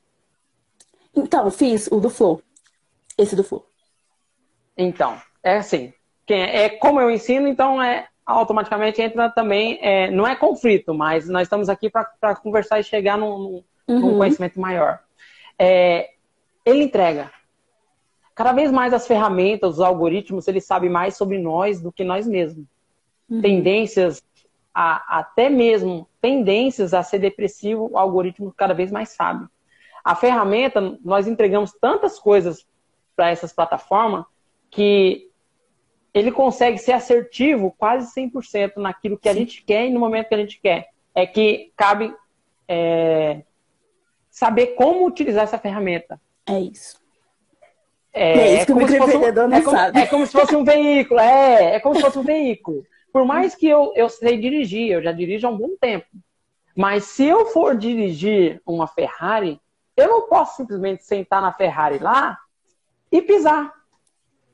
Speaker 2: Então, fiz o do Flow. Esse do Flow.
Speaker 1: Então, é assim. É, é como eu ensino, então é automaticamente entra também. é, não é conflito, mas nós estamos aqui para conversar e chegar num, num- num
Speaker 2: Uhum.
Speaker 1: conhecimento maior. É, ele entrega. Cada vez mais as ferramentas, os algoritmos, eles sabem mais sobre nós do que nós mesmos.
Speaker 2: Uhum.
Speaker 1: Tendências, a, até mesmo tendências a ser depressivo, o algoritmo cada vez mais sabe. A ferramenta, nós entregamos tantas coisas para essas plataformas que ele consegue ser assertivo quase 100% naquilo que a gente quer e no momento que a gente quer. É que cabe é, saber como utilizar essa ferramenta.
Speaker 2: É isso.
Speaker 1: É,
Speaker 2: É isso que o
Speaker 1: como se fosse um-
Speaker 2: microempreendedor não
Speaker 1: é como,
Speaker 2: sabe.
Speaker 1: é como se fosse um veículo, é, é como se fosse um veículo. Por mais que eu, eu sei dirigir, eu já dirijo há um bom tempo. Mas se eu for dirigir uma Ferrari, eu não posso simplesmente sentar na Ferrari lá e pisar.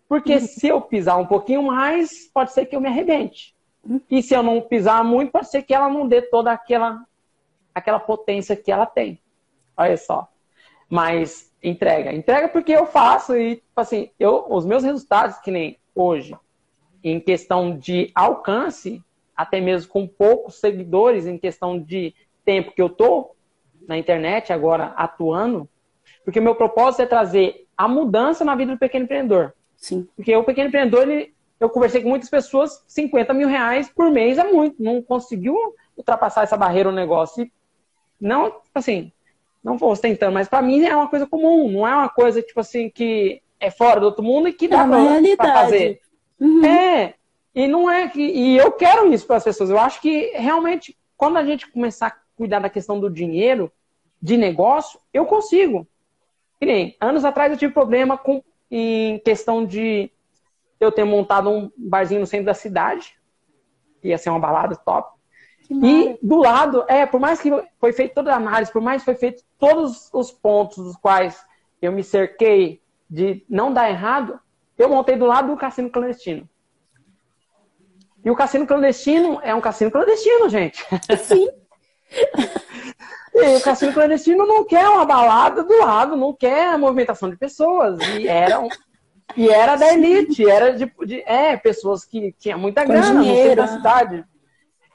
Speaker 1: Porque se eu pisar um pouquinho mais, pode ser que eu me arrebente. E se eu não pisar muito, pode ser que ela não dê toda aquela, aquela potência que ela tem. Olha só. Mas entrega. Entrega porque eu faço e, tipo assim, eu, os meus resultados, que nem hoje, em questão de alcance, até mesmo com poucos seguidores, em questão de tempo que eu tô na internet agora atuando, porque o meu propósito é trazer a mudança na vida do pequeno empreendedor.
Speaker 2: Sim.
Speaker 1: Porque o pequeno empreendedor, ele, eu conversei com muitas pessoas, 50 mil reais por mês é muito. Não conseguiu ultrapassar essa barreira o negócio. E não, assim, não vou ostentando, mas para mim é uma coisa comum, não é uma coisa, tipo assim, que é fora do outro mundo e que
Speaker 2: É
Speaker 1: dá pra
Speaker 2: realidade.
Speaker 1: fazer.
Speaker 2: Uhum.
Speaker 1: É, e não é que. E eu quero isso para as pessoas. Eu acho que realmente, quando a gente começar a cuidar da questão do dinheiro, de negócio, eu consigo. Que nem, anos atrás eu tive problema com, em questão de eu ter montado um barzinho no centro da cidade. Ia ser uma balada top. E do lado, é, por mais que foi feita toda a análise, por mais que foi feito todos os pontos dos quais eu me cerquei de não dar errado, eu montei do lado do cassino clandestino. E o cassino clandestino é um cassino clandestino, gente.
Speaker 2: Sim.
Speaker 1: e o cassino clandestino não quer uma balada do lado, não quer a movimentação de pessoas. E era, um, e era da elite, era de, de é, pessoas que tinham muita Com grana dinheiro. no centro da cidade.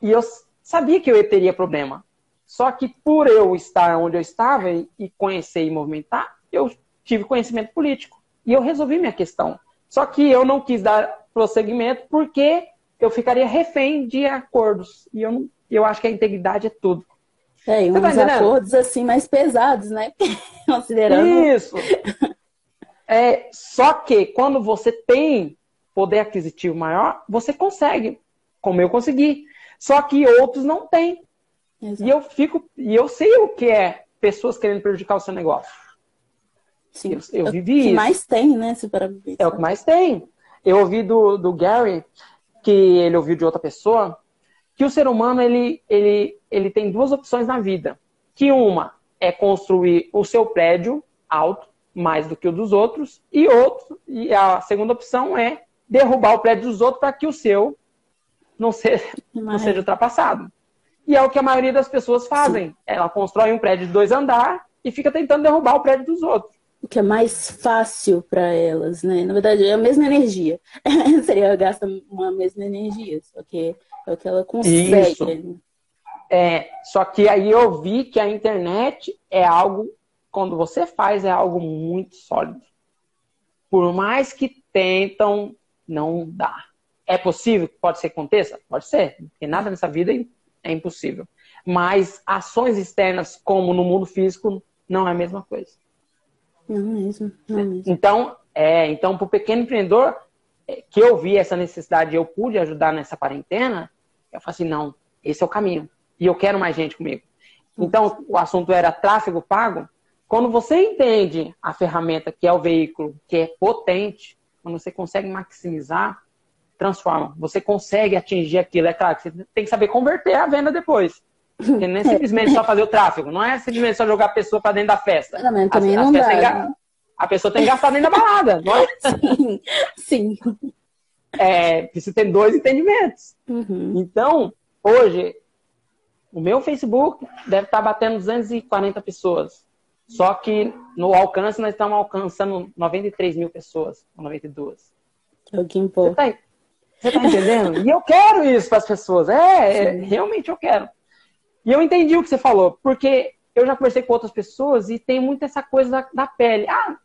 Speaker 1: E eu sabia que eu teria problema. Só que por eu estar onde eu estava e, conhecer e movimentar, eu tive conhecimento político. E eu resolvi minha questão. Só que eu não quis dar prosseguimento porque eu ficaria refém de acordos. E eu, não, eu acho que a integridade é tudo.
Speaker 2: É, e uns tá acordos assim mais pesados, né? Considerando.
Speaker 1: Isso. É, só que quando você tem poder aquisitivo maior, você consegue, como eu consegui. Só que outros não têm. Exato. E eu fico, e eu sei o que é pessoas querendo prejudicar o seu negócio.
Speaker 2: Sim. Eu, eu vivi isso. É o que mais tem, né,
Speaker 1: É o que mais tem. Eu ouvi do, do Gary que ele ouviu de outra pessoa, que o ser humano ele, ele, ele tem duas opções na vida. Que uma é construir o seu prédio alto, mais do que o dos outros, e outro, e a segunda opção é derrubar o prédio dos outros para que o seu não seja, não seja ultrapassado. E é o que a maioria das pessoas fazem. Sim. Ela constrói um prédio de dois andares e fica tentando derrubar o prédio dos outros
Speaker 2: o que é mais fácil para elas, né? Na verdade, é a mesma energia. Seria gasta uma mesma energia, só que é o que ela consegue. Isso.
Speaker 1: É, só que aí eu vi que a internet é algo, quando você faz, é algo muito sólido. Por mais que tentam, não dá. É possível que pode ser que aconteça? Pode ser, porque nada nessa vida é impossível. Mas ações externas, como no mundo físico, não é a mesma coisa.
Speaker 2: Não mesmo, não mesmo.
Speaker 1: Então, é, então para o pequeno empreendedor é, que eu vi essa necessidade e eu pude ajudar nessa quarentena, eu falei assim, não, esse é o caminho. E eu quero mais gente comigo. Então, o assunto era tráfego pago. Quando você entende a ferramenta que é o veículo, que é potente, quando você consegue maximizar, transforma. Você consegue atingir aquilo. É claro que você tem que saber converter a venda depois. Porque não é simplesmente só fazer o tráfego, não é simplesmente só jogar a pessoa para dentro da festa.
Speaker 2: Também, também as, não as dá.
Speaker 1: A pessoa tem que gastar dentro da balada, não é?
Speaker 2: Sim, sim.
Speaker 1: É, precisa ter dois entendimentos. Uhum. Então, hoje, o meu Facebook deve estar batendo 240 pessoas. Só que no alcance nós estamos alcançando 93 mil pessoas, 92.
Speaker 2: É o que importa.
Speaker 1: Você tá, você tá entendendo? e eu quero isso para as pessoas. É, é, realmente eu quero. E eu entendi o que você falou, porque eu já conversei com outras pessoas e tem muito essa coisa da, da pele. Ah,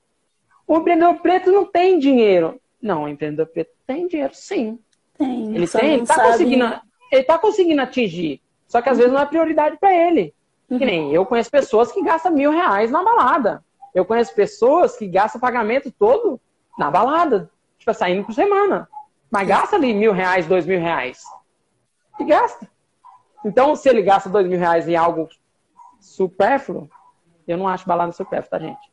Speaker 1: o empreendedor preto não tem dinheiro. Não, o empreendedor preto tem dinheiro, sim.
Speaker 2: Tem.
Speaker 1: Ele tem, ele tá, conseguindo, ele tá conseguindo atingir. Só que às vezes não é prioridade para ele. Uhum. Que nem eu conheço pessoas que gastam mil reais na balada. Eu conheço pessoas que gastam pagamento todo na balada. Tipo, saindo por semana. Mas gasta ali mil reais, dois mil reais. E gasta. Então, se ele gasta dois mil reais em algo supérfluo, eu não acho balada supérfluo, tá, gente?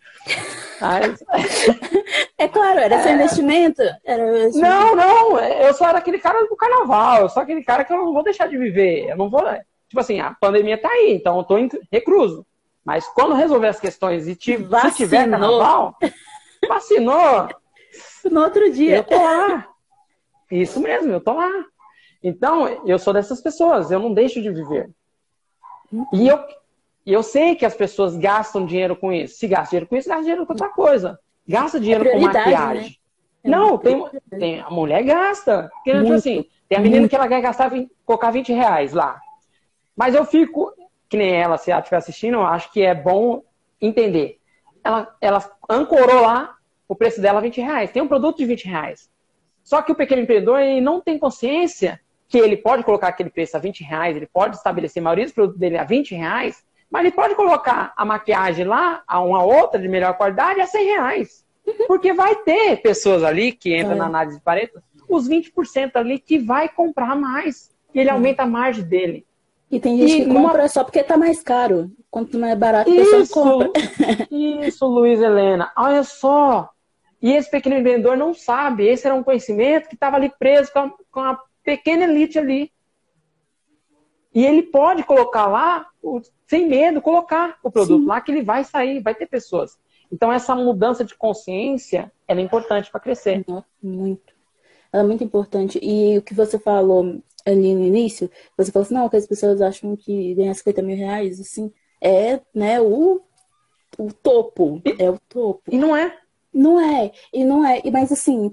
Speaker 1: Mas...
Speaker 2: É claro, era seu investimento? Era
Speaker 1: Não, não, eu só era aquele cara do carnaval, eu sou aquele cara que eu não vou deixar de viver, eu não vou... Tipo assim, a pandemia tá aí, então eu tô em recluso. Mas quando resolver as questões e te, se tiver carnaval, vacinou.
Speaker 2: No outro dia.
Speaker 1: Eu tô lá. Isso mesmo, eu tô lá. Então, eu sou dessas pessoas, eu não deixo de viver. E eu, eu sei que as pessoas gastam dinheiro com isso. Se gasta dinheiro com isso, gasta dinheiro com outra coisa. Gasta dinheiro é com maquiagem. Né? É não, tem, tem, a mulher gasta. Porque, tipo assim, tem a menina muito. que ela quer gastar, colocar 20 reais lá. Mas eu fico, que nem ela, se ela estiver assistindo, eu acho que é bom entender. Ela, ela ancorou lá o preço dela 20 reais. Tem um produto de 20 reais. Só que o pequeno empreendedor ele não tem consciência que ele pode colocar aquele preço a 20 reais, ele pode estabelecer a maioria dos produtos dele a 20 reais, mas ele pode colocar a maquiagem lá, a uma outra de melhor qualidade, a 100 reais. Uhum. Porque vai ter pessoas ali que entram é. na análise de Pareto, os 20% ali que vai comprar mais. E ele aumenta a margem dele.
Speaker 2: E tem gente e que compra só porque tá mais caro. Quanto mais barato, a pessoa compra.
Speaker 1: Isso, Luiz Helena. Olha só. E esse pequeno vendedor não sabe. Esse era um conhecimento que estava ali preso com a, com a pequena elite ali. E ele pode colocar lá, sem medo, colocar o produto Sim. lá que ele vai sair, vai ter pessoas. Então, essa mudança de consciência é importante para crescer.
Speaker 2: Muito. Ela é muito importante. E o que você falou ali no início, você falou assim, não, que as pessoas acham que ganhar 50 mil reais, assim, é, né, o, o topo.
Speaker 1: E,
Speaker 2: é o topo.
Speaker 1: E não é.
Speaker 2: Não é, e não é. Mas assim,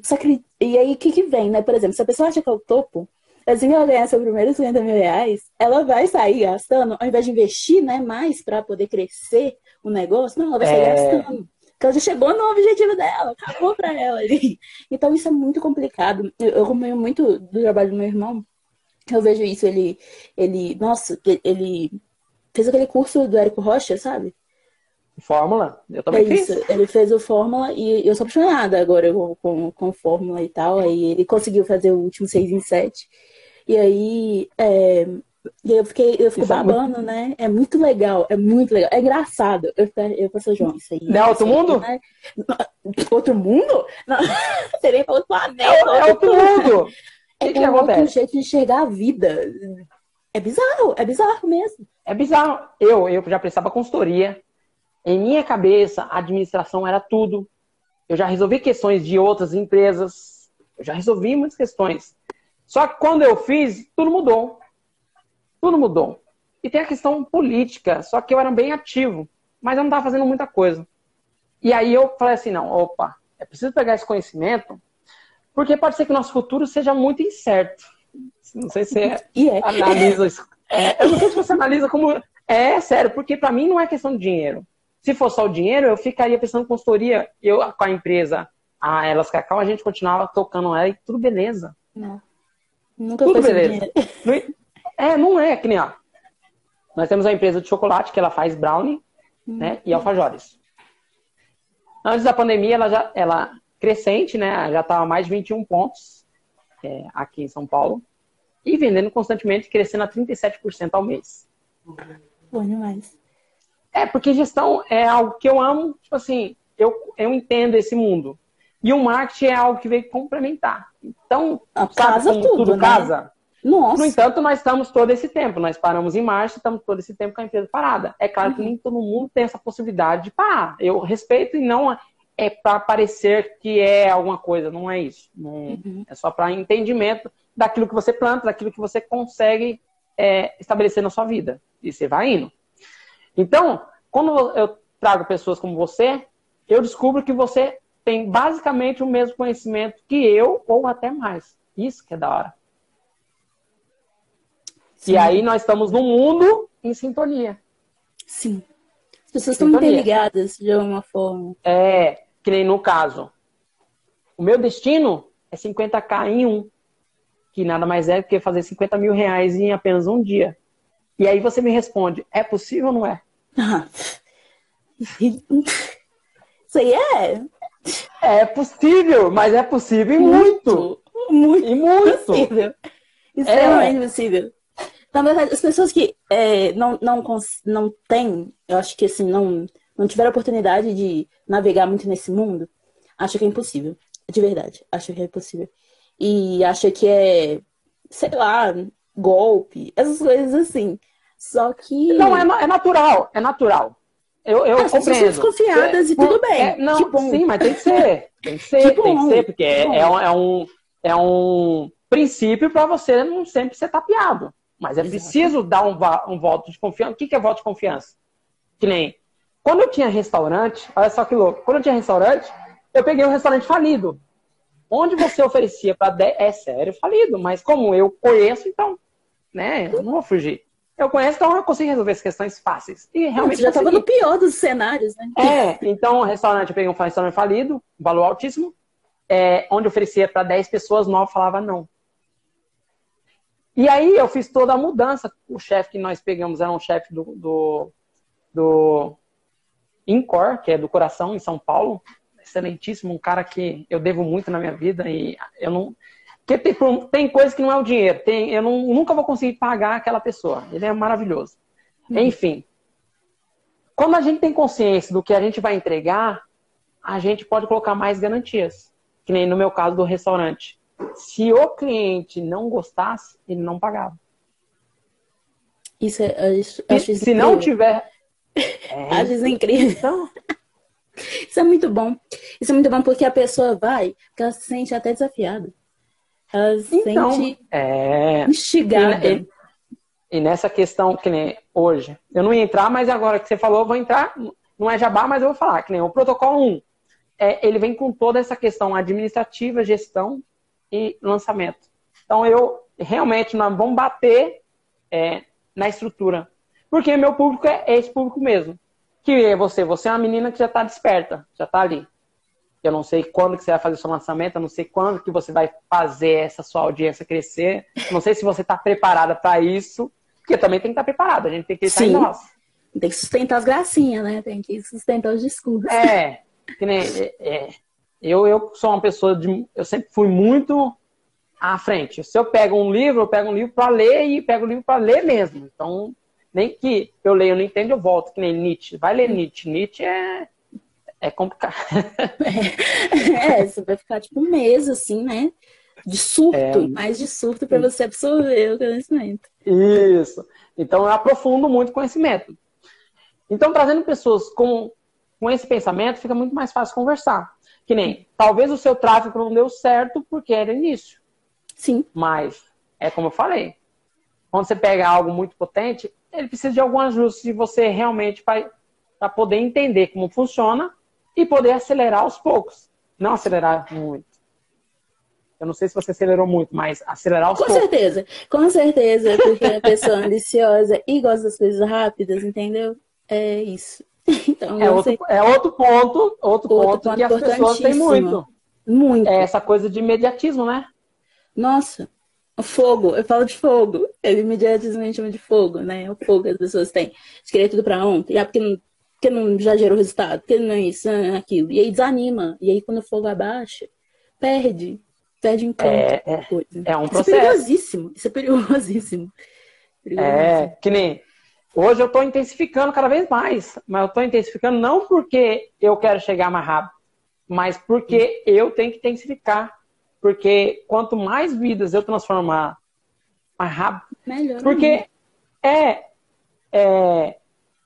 Speaker 2: e aí o que, que vem, né? Por exemplo, se a pessoa acha que é o topo, assim que ela ganhar seu primeiro 50 mil reais, ela vai sair gastando, ao invés de investir né, mais para poder crescer o negócio, não, ela vai sair é... gastando. Porque ela já chegou no objetivo dela, acabou para ela ali. Então isso é muito complicado. Eu, eu acompanho muito do trabalho do meu irmão. Eu vejo isso, ele, ele, nossa, ele fez aquele curso do Érico Rocha, sabe?
Speaker 1: Fórmula, eu também é fiz.
Speaker 2: Isso. Ele fez o Fórmula e eu sou apaixonada agora com, com, com Fórmula e tal. Aí ele conseguiu fazer o último 6 em 7. E aí é, eu fiquei, eu fico babando, né? É muito legal, é muito legal. É engraçado. Eu, eu faço João, isso aí.
Speaker 1: Não é outro mundo? Né?
Speaker 2: Outro mundo? Não, seria para outro planeta.
Speaker 1: É, é outro mundo.
Speaker 2: É, que que é um outro jeito de enxergar a vida. É bizarro, é bizarro mesmo.
Speaker 1: É bizarro. Eu, eu já prestava consultoria. Em minha cabeça, a administração era tudo. Eu já resolvi questões de outras empresas. Eu já resolvi muitas questões. Só que quando eu fiz, tudo mudou. Tudo mudou. E tem a questão política, só que eu era bem ativo, mas eu não estava fazendo muita coisa. E aí eu falei assim, não, opa, é preciso pegar esse conhecimento, porque pode ser que o nosso futuro seja muito incerto. Não sei se você yeah. É. analisa isso. É, eu não sei se você analisa como. É sério, porque para mim não é questão de dinheiro. Se fosse só o dinheiro, eu ficaria pensando em consultoria. Eu, com a empresa, a Elas Cacau, a gente continuava tocando ela e tudo beleza.
Speaker 2: Não. Nunca Tudo beleza.
Speaker 1: É, não é que nem ó. Nós temos uma empresa de chocolate que ela faz brownie, hum. né, e alfajores. Antes da pandemia, ela já, ela crescente, né, já estava mais de 21 pontos é, aqui em São Paulo e vendendo constantemente, crescendo a 37% ao mês.
Speaker 2: Bom demais.
Speaker 1: É, porque gestão é algo que eu amo, tipo assim, eu, eu entendo esse mundo. E o marketing é algo que veio complementar. Então,
Speaker 2: a casa tudo, tudo né? casa?
Speaker 1: Nossa. No entanto, nós estamos todo esse tempo. Nós paramos em março, estamos todo esse tempo com a empresa parada. É claro uhum. que nem todo mundo tem essa possibilidade de parar. Eu respeito e não é para parecer que é alguma coisa. Não é isso. Não, uhum. É só para entendimento daquilo que você planta, daquilo que você consegue é, estabelecer na sua vida. E você vai indo. Então, quando eu trago pessoas como você, eu descubro que você tem basicamente o mesmo conhecimento que eu, ou até mais. Isso que é da hora. Sim. E aí nós estamos no mundo em sintonia.
Speaker 2: Sim. As pessoas estão interligadas de alguma forma.
Speaker 1: É, que nem no caso. O meu destino é 50k em um. Que nada mais é do que fazer 50 mil reais em apenas um dia. E aí você me responde, é possível ou não é?
Speaker 2: Isso aí é
Speaker 1: é possível, mas é possível e muito.
Speaker 2: Muito.
Speaker 1: E muito.
Speaker 2: Possível. Extremamente é. possível. Na verdade, as pessoas que é, não, não, não têm, eu acho que assim, não, não tiveram oportunidade de navegar muito nesse mundo, acham que é impossível. De verdade, acham que é impossível. E acham que é, sei lá, golpe, essas coisas assim. Só que.
Speaker 1: Não, é, é natural, é natural. Eu, eu
Speaker 2: As
Speaker 1: compreendo.
Speaker 2: desconfiadas é, e tudo bem.
Speaker 1: É, não, sim, mas tem que ser. Tem que ser, que tem que ser, porque é, é, um, é, um, é um princípio para você não sempre ser tapeado. Mas é Exato. preciso dar um, um voto de confiança. O que, que é voto de confiança? Que nem. Quando eu tinha restaurante, olha só que louco. Quando eu tinha restaurante, eu peguei um restaurante falido. Onde você oferecia para 10. É sério, falido. Mas como eu conheço, então, né? Eu não vou fugir eu conheço, então eu consigo resolver as questões fáceis. E realmente. Você
Speaker 2: já estava no pior dos cenários, né?
Speaker 1: É, então o restaurante, eu peguei um restaurante falido, valor altíssimo, é, onde oferecia para 10 pessoas, 9 falava não. E aí eu fiz toda a mudança. O chefe que nós pegamos era um chefe do, do, do Incor, que é do Coração, em São Paulo. Excelentíssimo, um cara que eu devo muito na minha vida e eu não porque tem, tem coisas que não é o dinheiro. Tem, eu não, nunca vou conseguir pagar aquela pessoa. Ele é maravilhoso. Uhum. Enfim. Quando a gente tem consciência do que a gente vai entregar, a gente pode colocar mais garantias. Que nem no meu caso do restaurante. Se o cliente não gostasse, ele não pagava.
Speaker 2: Isso é. Isso,
Speaker 1: se, se não tiver.
Speaker 2: É, Acho isso incrível. Então, Isso é muito bom. Isso é muito bom porque a pessoa vai, porque ela se sente até desafiada. Ela se então, sente é... instigada.
Speaker 1: E, e, e, nessa questão, que nem hoje, eu não ia entrar, mas agora que você falou, eu vou entrar. Não é jabá, mas eu vou falar, que nem o protocolo 1. É, ele vem com toda essa questão administrativa, gestão e lançamento. Então, eu realmente nós vamos bater é, na estrutura. Porque meu público é esse público mesmo. Que é você. Você é uma menina que já está desperta, já está ali. Eu não sei quando que você vai fazer seu lançamento, eu não sei quando que você vai fazer essa sua audiência crescer. Não sei se você está preparada para isso, porque também tem que estar tá preparada. A gente tem que estar em nós.
Speaker 2: Tem que sustentar as gracinhas, né? Tem que sustentar os discursos.
Speaker 1: É, que nem, é, é, eu, eu sou uma pessoa de. Eu sempre fui muito à frente. Se eu pego um livro, eu pego um livro para ler e pego um livro para ler mesmo. Então, nem que eu leio, eu não entendo, eu volto, que nem Nietzsche. Vai ler Nietzsche. Nietzsche é, é complicado.
Speaker 2: É, você vai ficar tipo um mês, assim, né? De surto, é... mais de surto para você absorver o conhecimento.
Speaker 1: Isso. Então, eu aprofundo muito o conhecimento. Então, trazendo pessoas com, com esse pensamento, fica muito mais fácil conversar. Que nem, talvez o seu tráfego não deu certo porque era início.
Speaker 2: Sim.
Speaker 1: Mas, é como eu falei, quando você pega algo muito potente, ele precisa de algum ajuste de você realmente para poder entender como funciona e poder acelerar aos poucos. Não acelerar muito. Eu não sei se você acelerou muito, mas acelerar aos
Speaker 2: com
Speaker 1: poucos.
Speaker 2: Com certeza, com certeza, porque a pessoa ambiciosa e gosta das coisas rápidas, entendeu? É isso.
Speaker 1: Então, é, outro, é outro ponto, outro, outro ponto, ponto que as pessoas têm muito.
Speaker 2: Muito.
Speaker 1: É essa coisa de imediatismo, né?
Speaker 2: Nossa, fogo, eu falo de fogo. Eu imediatamente chamo de fogo, né? O fogo que as pessoas têm. De querer tudo pra ontem. Ah, porque não, porque não já gerou resultado, porque não é isso, não é aquilo. E aí desanima. E aí quando o fogo abaixa, perde. Perde encanto.
Speaker 1: É, é, é um processo.
Speaker 2: Isso é perigosíssimo. Isso é perigosíssimo.
Speaker 1: perigosíssimo. É, que nem. Hoje eu estou intensificando cada vez mais, mas eu estou intensificando não porque eu quero chegar mais rápido, mas porque eu tenho que intensificar porque quanto mais vidas eu transformar mais rápido.
Speaker 2: Melhor.
Speaker 1: Porque é, é,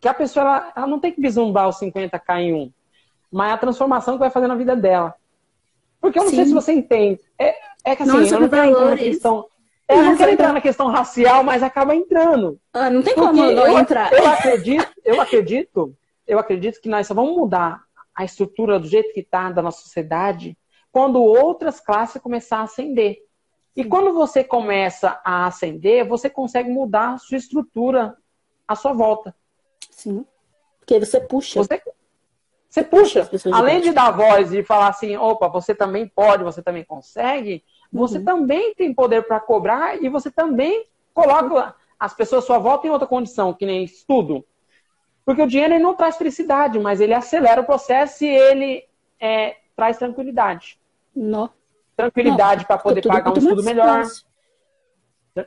Speaker 1: que a pessoa ela, ela não tem que vislumbrar os 50k em um, mas a transformação que vai fazer na vida dela. Porque eu não Sim. sei se você entende. É, é que assim, Nossa, eu não quero entrar na questão. Eu não quero entrar na questão racial, mas acaba entrando.
Speaker 2: Ah, não tem como não
Speaker 1: eu,
Speaker 2: entrar.
Speaker 1: Eu acredito, eu acredito, eu acredito que nós só vamos mudar a estrutura do jeito que está da nossa sociedade quando outras classes começar a ascender. E quando você começa a ascender, você consegue mudar a sua estrutura à sua volta.
Speaker 2: Sim. Porque você puxa.
Speaker 1: Você, você puxa. Além de dar voz e falar assim, opa, você também pode, você também consegue, uhum. você também tem poder para cobrar e você também coloca as pessoas à sua volta em outra condição, que nem estudo. Porque o dinheiro não traz felicidade, mas ele acelera o processo e ele é, traz tranquilidade.
Speaker 2: No.
Speaker 1: Tranquilidade para poder pagar um estudo melhor.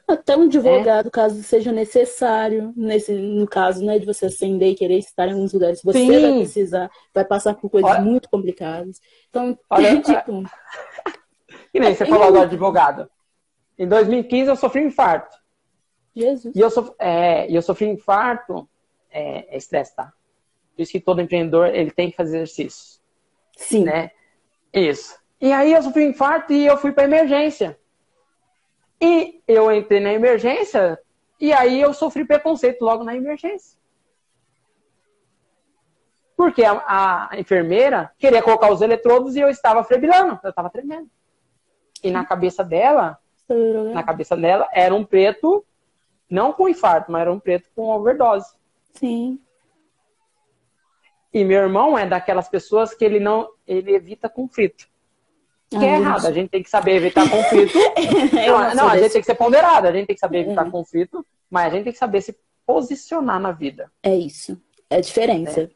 Speaker 2: Até um advogado, é. caso seja necessário, nesse, no caso né, de você ascender e querer estar em alguns lugares, você Sim. vai precisar, vai passar por coisas Olha. muito complicadas. Então,
Speaker 1: Olha, tipo. que nem você falou agora de advogado. Em 2015 eu sofri um infarto.
Speaker 2: Jesus.
Speaker 1: E eu, sof... é, eu sofri um infarto, é, é estresse, tá? Por isso que todo empreendedor ele tem que fazer exercício.
Speaker 2: Sim.
Speaker 1: Né? Isso. E aí eu sofri um infarto e eu fui para emergência. E eu entrei na emergência e aí eu sofri preconceito logo na emergência. Porque a, a enfermeira queria colocar os eletrodos e eu estava frebilando, eu estava tremendo. E na cabeça dela, na cabeça dela era um preto, não com infarto, mas era um preto com overdose.
Speaker 2: Sim.
Speaker 1: E meu irmão é daquelas pessoas que ele não, ele evita conflito. Que é errado, a gente tem que saber evitar conflito. não, não a gente tem que ser ponderado, a gente tem que saber evitar é. conflito, mas a gente tem que saber se posicionar na vida.
Speaker 2: É isso. É a diferença. É.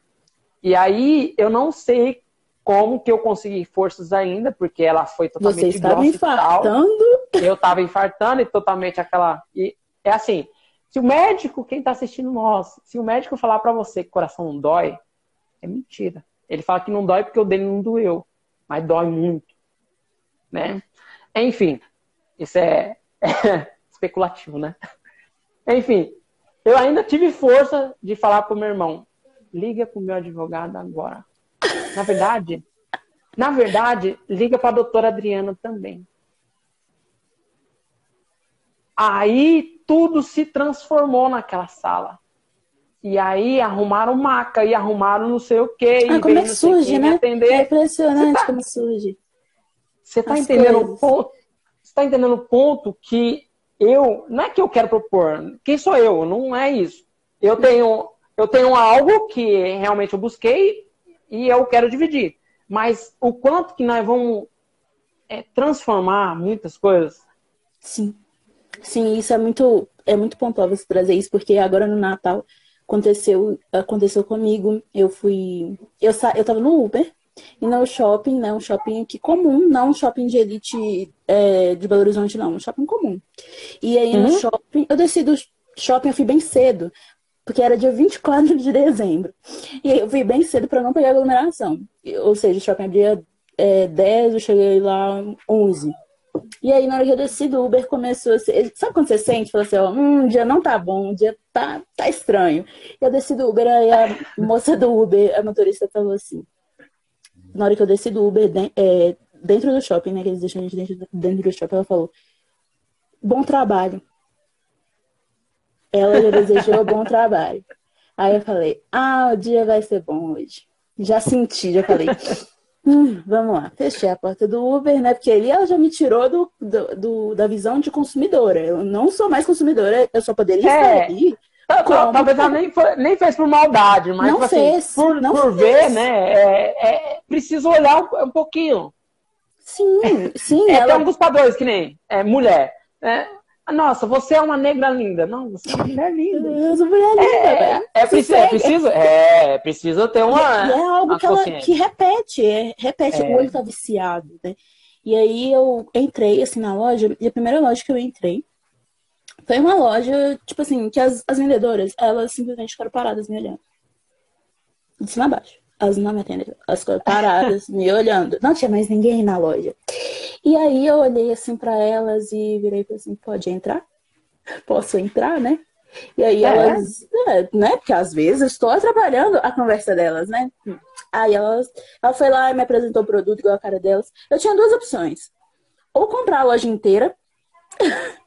Speaker 1: E aí, eu não sei como que eu consegui forças ainda, porque ela foi totalmente
Speaker 2: Você estava infartando?
Speaker 1: Eu estava infartando e totalmente aquela. E é assim, se o médico, quem está assistindo nós, se o médico falar para você que o coração não dói, é mentira. Ele fala que não dói porque o dele não doeu, mas dói muito né? Enfim, isso é, é especulativo, né? Enfim, eu ainda tive força de falar pro meu irmão, liga pro meu advogado agora. Na verdade, na verdade, liga para a doutora Adriana também. Aí tudo se transformou naquela sala. E aí arrumaram maca e arrumaram não sei o quê.
Speaker 2: Ah, como é
Speaker 1: que
Speaker 2: surge, né? Atender. É impressionante tá... como surge.
Speaker 1: Você está entendendo o ponto? Você está entendendo o ponto que eu não é que eu quero propor. Quem sou eu? Não é isso. Eu tenho eu tenho algo que realmente eu busquei e eu quero dividir. Mas o quanto que nós vamos é, transformar muitas coisas.
Speaker 2: Sim. Sim, isso é muito, é muito pontual você trazer isso, porque agora no Natal aconteceu, aconteceu comigo. Eu fui. Eu, sa, eu tava no Uber e no shopping, né? Um shopping aqui comum, não um shopping de elite é, de Belo Horizonte, não, um shopping comum. E aí uhum. no shopping, eu desci do shopping, eu fui bem cedo, porque era dia 24 de dezembro. E aí eu fui bem cedo para não pegar aglomeração. Ou seja, o shopping abria é, 10, eu cheguei lá 11. E aí, na hora que eu desci do Uber, começou a ser... Sabe quando você sente? Fala assim, ó, hum, um dia não tá bom, um dia tá, tá estranho. E eu desci do Uber, aí a moça do Uber, a motorista falou assim... Na hora que eu desci do Uber, é, dentro do shopping, né, que eles deixam a gente dentro, dentro do shopping, ela falou... Bom trabalho. Ela já desejou bom trabalho. Aí eu falei, ah, o dia vai ser bom hoje. Já senti, já falei, hum, vamos lá. Fechei a porta do Uber, né? Porque ali ela já me tirou do, do, do da visão de consumidora. Eu não sou mais consumidora, eu só poderia é. estar ali.
Speaker 1: Talvez ela nem, foi, nem fez por maldade, mas
Speaker 2: não
Speaker 1: tipo,
Speaker 2: fez,
Speaker 1: assim, por,
Speaker 2: não
Speaker 1: por
Speaker 2: fez.
Speaker 1: ver, né? É, é, preciso olhar um, um pouquinho.
Speaker 2: Sim, sim.
Speaker 1: É,
Speaker 2: ela...
Speaker 1: Tem um dos padrões, que nem é, mulher. É, nossa, você é uma negra linda. Não, você é uma mulher linda.
Speaker 2: Eu sou mulher linda.
Speaker 1: É, é, preciso, é preciso, é, preciso ter uma.
Speaker 2: E é algo que ela que repete, é, repete, é. o olho tá viciado, né? E aí eu entrei assim na loja, e a primeira loja que eu entrei foi uma loja, tipo assim, que as, as vendedoras, elas simplesmente ficaram paradas me olhando. De cima a baixo. Elas não me atenderam. Elas ficaram paradas, me olhando. Não tinha mais ninguém na loja. E aí eu olhei assim para elas e virei e falei assim, pode entrar? Posso entrar, né? E aí é. elas, é, né? Porque às vezes eu estou atrapalhando a conversa delas, né? Aí elas, ela foi lá e me apresentou o produto igual a cara delas. Eu tinha duas opções. Ou comprar a loja inteira,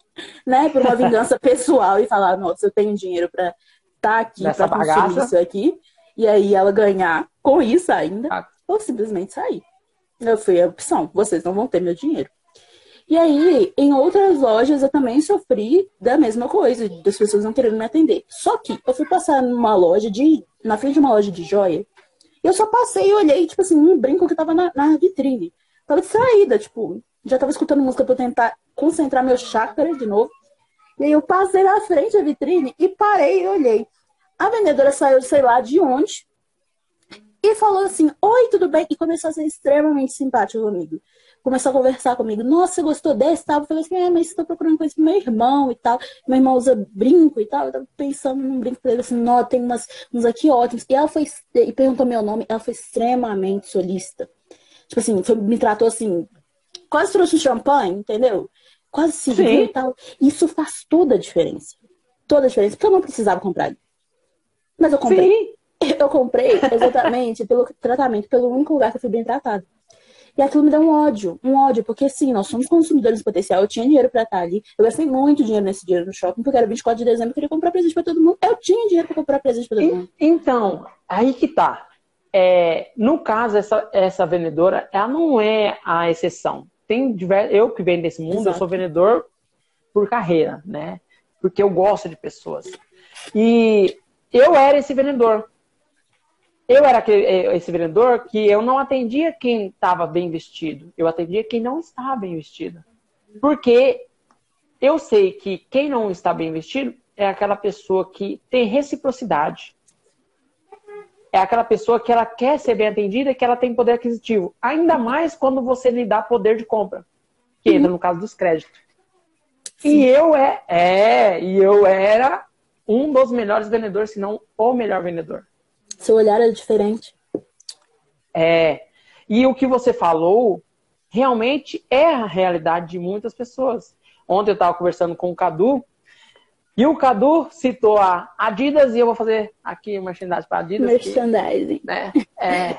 Speaker 2: né? Por uma vingança pessoal e falar, nossa, eu tenho dinheiro para estar tá aqui, para consumir isso aqui. E aí ela ganhar com isso ainda, ah. ou simplesmente sair. Eu fui a opção, vocês não vão ter meu dinheiro. E aí, em outras lojas, eu também sofri da mesma coisa, das pessoas não querendo me atender. Só que eu fui passar numa loja de. na frente de uma loja de joia, e eu só passei e olhei, tipo assim, um brinco que tava na, na vitrine. Tava distraída, tipo, já tava escutando música pra tentar concentrar meu chakra de novo. E aí eu passei na frente da vitrine e parei e olhei. A vendedora saiu, sei lá de onde, e falou assim: Oi, tudo bem? E começou a ser extremamente simpático comigo. Começou a conversar comigo. Nossa, você gostou desse? Tal? Eu falei assim: É, mas estou procurando coisa pro meu irmão e tal. Meu irmão usa brinco e tal. Eu tava pensando num brinco pra ele assim: Não, tem umas, uns aqui ótimos. E ela foi, e perguntou meu nome. Ela foi extremamente solista. Tipo assim, foi, me tratou assim, quase trouxe um champanhe, entendeu? Quase serviu e tal. Isso faz toda a diferença. Toda a diferença. Porque eu não precisava comprar. Mas eu comprei. Sim. Eu comprei exatamente pelo tratamento, pelo único lugar que eu fui bem tratado. E aquilo me deu um ódio, um ódio, porque sim, nós somos consumidores potencial, eu tinha dinheiro para estar ali, eu gastei muito dinheiro nesse dinheiro no shopping, porque era 24 de dezembro, eu queria comprar presente para todo mundo, eu tinha dinheiro para comprar presente para todo mundo.
Speaker 1: Então, aí que tá. É, no caso, essa, essa vendedora, ela não é a exceção. Tem eu que venho desse mundo, Exato. eu sou vendedor por carreira, né? Porque eu gosto de pessoas. E eu era esse vendedor eu era aquele, eh, esse vendedor que eu não atendia quem estava bem vestido, eu atendia quem não estava bem vestido. Porque eu sei que quem não está bem vestido é aquela pessoa que tem reciprocidade. É aquela pessoa que ela quer ser bem atendida e que ela tem poder aquisitivo. Ainda mais quando você lhe dá poder de compra, que entra no caso dos créditos. Sim. E eu é, é, e eu era um dos melhores vendedores, se não o melhor vendedor.
Speaker 2: Seu olhar é diferente.
Speaker 1: É. E o que você falou realmente é a realidade de muitas pessoas. Ontem eu estava conversando com o Cadu e o Cadu citou a Adidas e eu vou fazer aqui uma merchandising para Adidas.
Speaker 2: Merchandising.
Speaker 1: Que, né, é,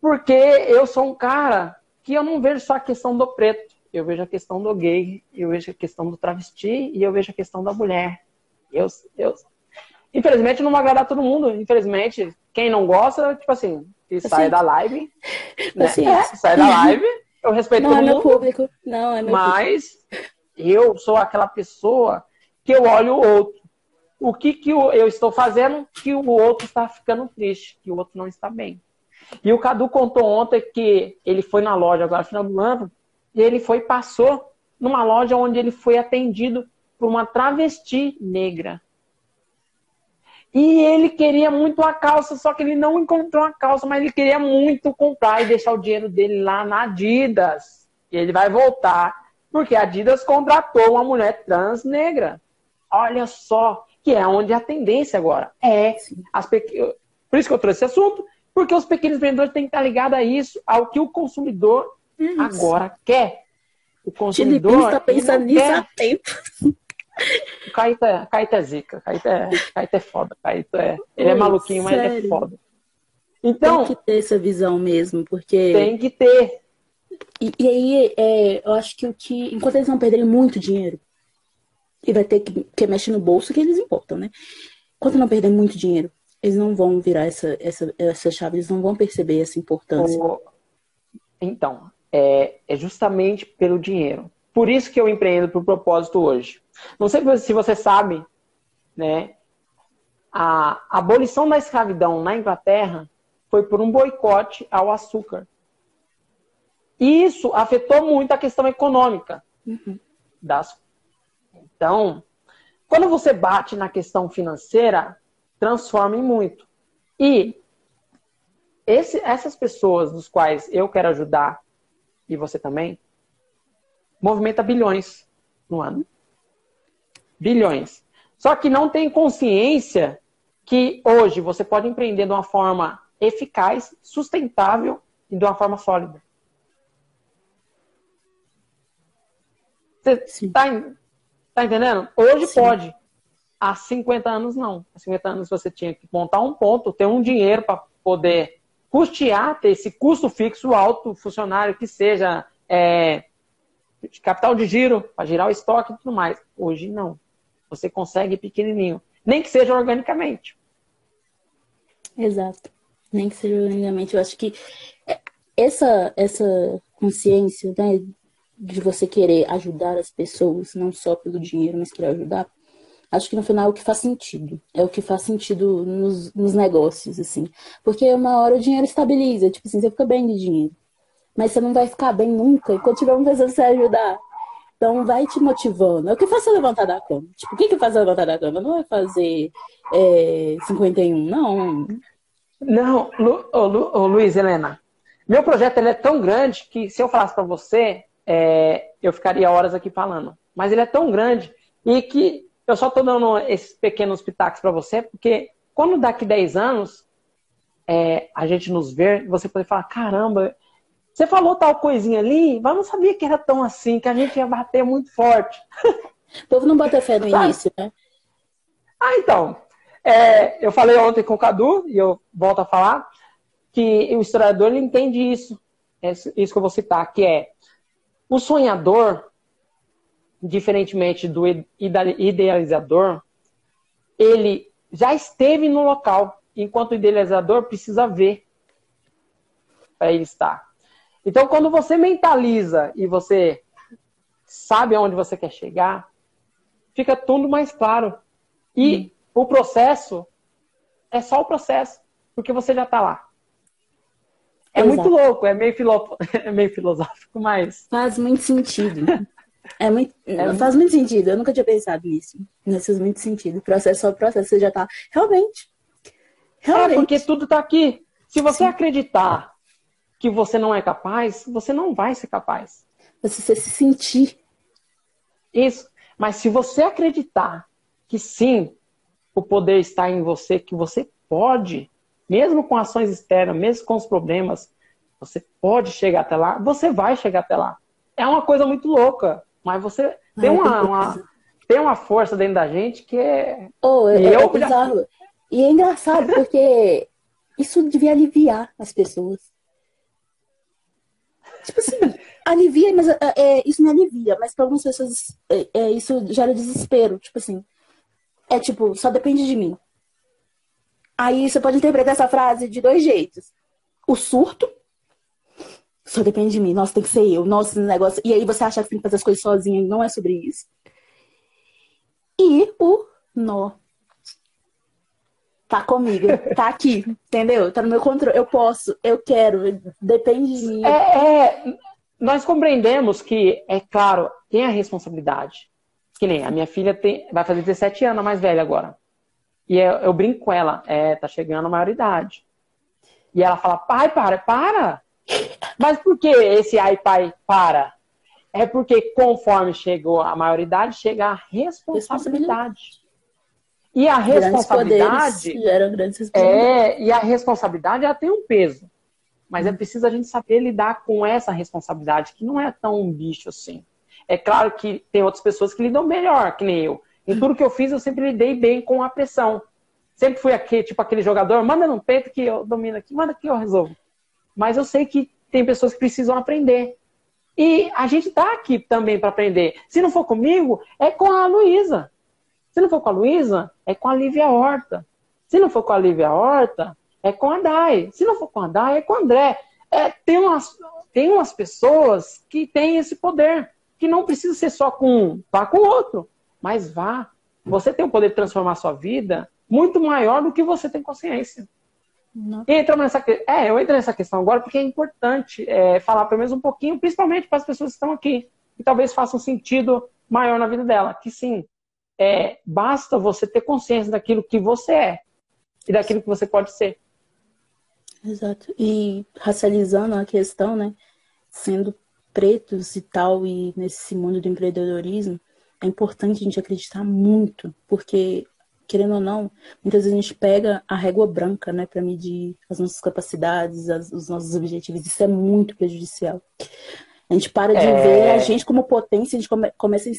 Speaker 1: Porque eu sou um cara que eu não vejo só a questão do preto. Eu vejo a questão do gay, eu vejo a questão do travesti e eu vejo a questão da mulher. Eu, eu, infelizmente não vai agradar todo mundo. Infelizmente, quem não gosta, tipo assim, que assim, sai da live. Né? É, sai da live. Eu respeito
Speaker 2: não
Speaker 1: todo
Speaker 2: é
Speaker 1: mundo.
Speaker 2: Meu público. Não é meu
Speaker 1: mas público. eu sou aquela pessoa que eu olho o outro. O que, que eu estou fazendo que o outro está ficando triste, que o outro não está bem. E o Cadu contou ontem que ele foi na loja agora no final do ano e ele foi passou numa loja onde ele foi atendido por uma travesti negra. E ele queria muito a calça, só que ele não encontrou a calça, mas ele queria muito comprar e deixar o dinheiro dele lá na Adidas. E ele vai voltar, porque a Adidas contratou uma mulher trans negra. Olha só, que é onde a tendência agora é. As pe... Por isso que eu trouxe esse assunto, porque os pequenos empreendedores têm que estar ligados a isso, ao que o consumidor isso. agora quer. O consumidor.
Speaker 2: está pensando nisso quer... há tempo.
Speaker 1: O Caíto é, é zica, Caíto é, é foda, Caíto é. Ele é maluquinho, sério? mas ele é foda.
Speaker 2: Então. Tem que ter essa visão mesmo, porque.
Speaker 1: Tem que ter.
Speaker 2: E, e aí, é, eu acho que o que. Enquanto eles não perderem muito dinheiro, e vai ter que, que mexer no bolso que eles importam, né? Enquanto não perder muito dinheiro, eles não vão virar essa, essa, essa chave, eles não vão perceber essa importância.
Speaker 1: Então, é, é justamente pelo dinheiro. Por isso que eu empreendo por propósito hoje. Não sei se você sabe, né? A abolição da escravidão na Inglaterra foi por um boicote ao açúcar. E isso afetou muito a questão econômica uhum. das. Então, quando você bate na questão financeira, transforma em muito. E esse, essas pessoas dos quais eu quero ajudar, e você também, movimenta bilhões no ano bilhões. Só que não tem consciência que hoje você pode empreender de uma forma eficaz, sustentável e de uma forma sólida. Você está tá entendendo? Hoje Sim. pode. Há 50 anos, não. Há 50 anos você tinha que montar um ponto, ter um dinheiro para poder custear, ter esse custo fixo alto, funcionário que seja é, capital de giro, para girar o estoque e tudo mais. Hoje, não. Você consegue pequenininho. Nem que seja organicamente.
Speaker 2: Exato. Nem que seja organicamente. Eu acho que essa, essa consciência, né, de você querer ajudar as pessoas, não só pelo dinheiro, mas querer ajudar, acho que no final é o que faz sentido. É o que faz sentido nos, nos negócios, assim. Porque uma hora o dinheiro estabiliza, tipo assim, você fica bem de dinheiro. Mas você não vai ficar bem nunca enquanto tiver uma pessoa pra você ajudar. Então, vai te motivando. É o que faz você levantar da cama. Tipo, o que, que faz você levantar da cama? Não vai fazer é, 51, não.
Speaker 1: Não, Lu, oh, Lu, Luiz, Helena. Meu projeto ele é tão grande que se eu falasse para você, é, eu ficaria horas aqui falando. Mas ele é tão grande e que eu só estou dando esses pequenos pitacos para você, porque quando daqui 10 anos é, a gente nos ver, você pode falar, caramba, você falou tal coisinha ali, mas não sabia que era tão assim, que a gente ia bater muito forte.
Speaker 2: O povo não bota fé no Sabe? início, né?
Speaker 1: Ah, então. É, eu falei ontem com o Cadu, e eu volto a falar, que o historiador ele entende isso, isso que eu vou citar, que é o sonhador, diferentemente do idealizador, ele já esteve no local, enquanto o idealizador precisa ver para ele estar. Então, quando você mentaliza e você sabe aonde você quer chegar, fica tudo mais claro. E hum. o processo é só o processo, porque você já está lá. É Exato. muito louco, é meio, filo... é meio filosófico, mas.
Speaker 2: Faz muito sentido. É muito... É faz muito sentido. Eu nunca tinha pensado nisso. Mas faz muito sentido. Processo só processo. Você já está. Realmente.
Speaker 1: Realmente. É, porque tudo está aqui. Se você Sim. acreditar que você não é capaz, você não vai ser capaz.
Speaker 2: Se você se sentir.
Speaker 1: Isso. Mas se você acreditar que sim, o poder está em você, que você pode, mesmo com ações externas, mesmo com os problemas, você pode chegar até lá, você vai chegar até lá. É uma coisa muito louca, mas você tem, uma, uma, tem uma força dentro da gente que é.
Speaker 2: Oh, é, eu é bizarro. E é engraçado, porque isso devia aliviar as pessoas. Tipo assim, alivia, mas é, é, isso me alivia, mas para algumas pessoas é, é, isso gera desespero. Tipo assim, é tipo, só depende de mim. Aí você pode interpretar essa frase de dois jeitos. O surto, só depende de mim. Nossa, tem que ser eu. Nossa, negócio. E aí você acha que tem que fazer as coisas sozinha e não é sobre isso. E o nó. Tá comigo, tá aqui, entendeu? Tá no meu controle. Eu posso, eu quero, depende de mim.
Speaker 1: É, é, nós compreendemos que, é claro, tem a responsabilidade. Que nem a minha filha tem, vai fazer 17 anos, a mais velha agora. E eu, eu brinco com ela, é, tá chegando a maioridade. E ela fala, pai, para, para. Mas por que esse ai, pai, para? É porque conforme chegou a maioridade, chega a responsabilidade. E a responsabilidade.
Speaker 2: Grandes
Speaker 1: é, e a responsabilidade ela tem um peso. Mas é preciso a gente saber lidar com essa responsabilidade, que não é tão um bicho assim. É claro que tem outras pessoas que lidam melhor, que nem eu. Em tudo que eu fiz, eu sempre lidei bem com a pressão. Sempre fui aqui, tipo aquele jogador, manda no peito que eu domino aqui, manda que eu resolvo. Mas eu sei que tem pessoas que precisam aprender. E a gente está aqui também para aprender. Se não for comigo, é com a Luísa. Se não for com a Luísa, é com a Lívia Horta. Se não for com a Lívia Horta, é com a Dai. Se não for com a Dai, é com o André. É, tem, umas, tem umas pessoas que têm esse poder, que não precisa ser só com um, vá com o outro. Mas vá. Você tem o poder de transformar a sua vida muito maior do que você tem consciência. Entra nessa, é, eu entro nessa questão agora porque é importante é, falar pelo menos um pouquinho, principalmente para as pessoas que estão aqui, que talvez faça um sentido maior na vida dela. Que sim, é, basta você ter consciência daquilo que você é e daquilo que você pode ser.
Speaker 2: Exato. E racializando a questão, né? Sendo pretos e tal, e nesse mundo do empreendedorismo, é importante a gente acreditar muito, porque querendo ou não, muitas vezes a gente pega a régua branca, né, para medir as nossas capacidades, as, os nossos objetivos. Isso é muito prejudicial. A gente para de é... ver a gente como potência, a gente come, começa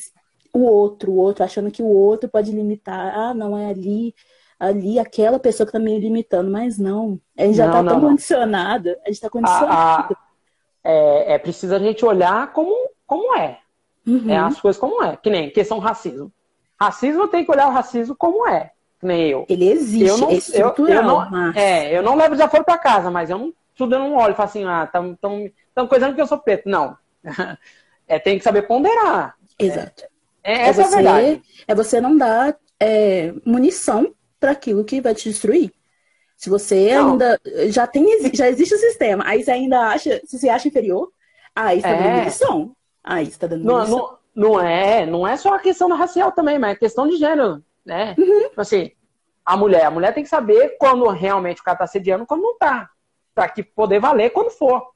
Speaker 2: o outro, o outro, achando que o outro pode limitar. Ah, não, é ali, ali, aquela pessoa que tá me limitando. Mas não, a gente já não, tá não, tão não. condicionado, a gente tá condicionado. A, a,
Speaker 1: é, é preciso a gente olhar como, como é. Uhum. É as coisas como é. Que nem questão racismo. Racismo tem que olhar o racismo como é, nem eu.
Speaker 2: Ele existe,
Speaker 1: eu não,
Speaker 2: é estrutural.
Speaker 1: Eu, eu não, mas... É, eu não levo desaforo para casa, mas eu não tudo eu não olho e falo assim, ah, estão tão, tão coisando que eu sou preto. Não. é, tem que saber ponderar.
Speaker 2: Exato.
Speaker 1: É, é essa é, você, é a verdade.
Speaker 2: É você não dar é, munição para aquilo que vai te destruir. Se você não. ainda já tem já existe o sistema, aí você ainda acha, se você acha inferior, aí está é. dando munição. Aí está dando
Speaker 1: não. Não, não é, não é só a questão racial também, mas é questão de gênero, né? Uhum. Tipo assim, a mulher, a mulher tem que saber quando realmente o cara tá sediando, quando não tá, para que poder valer quando for.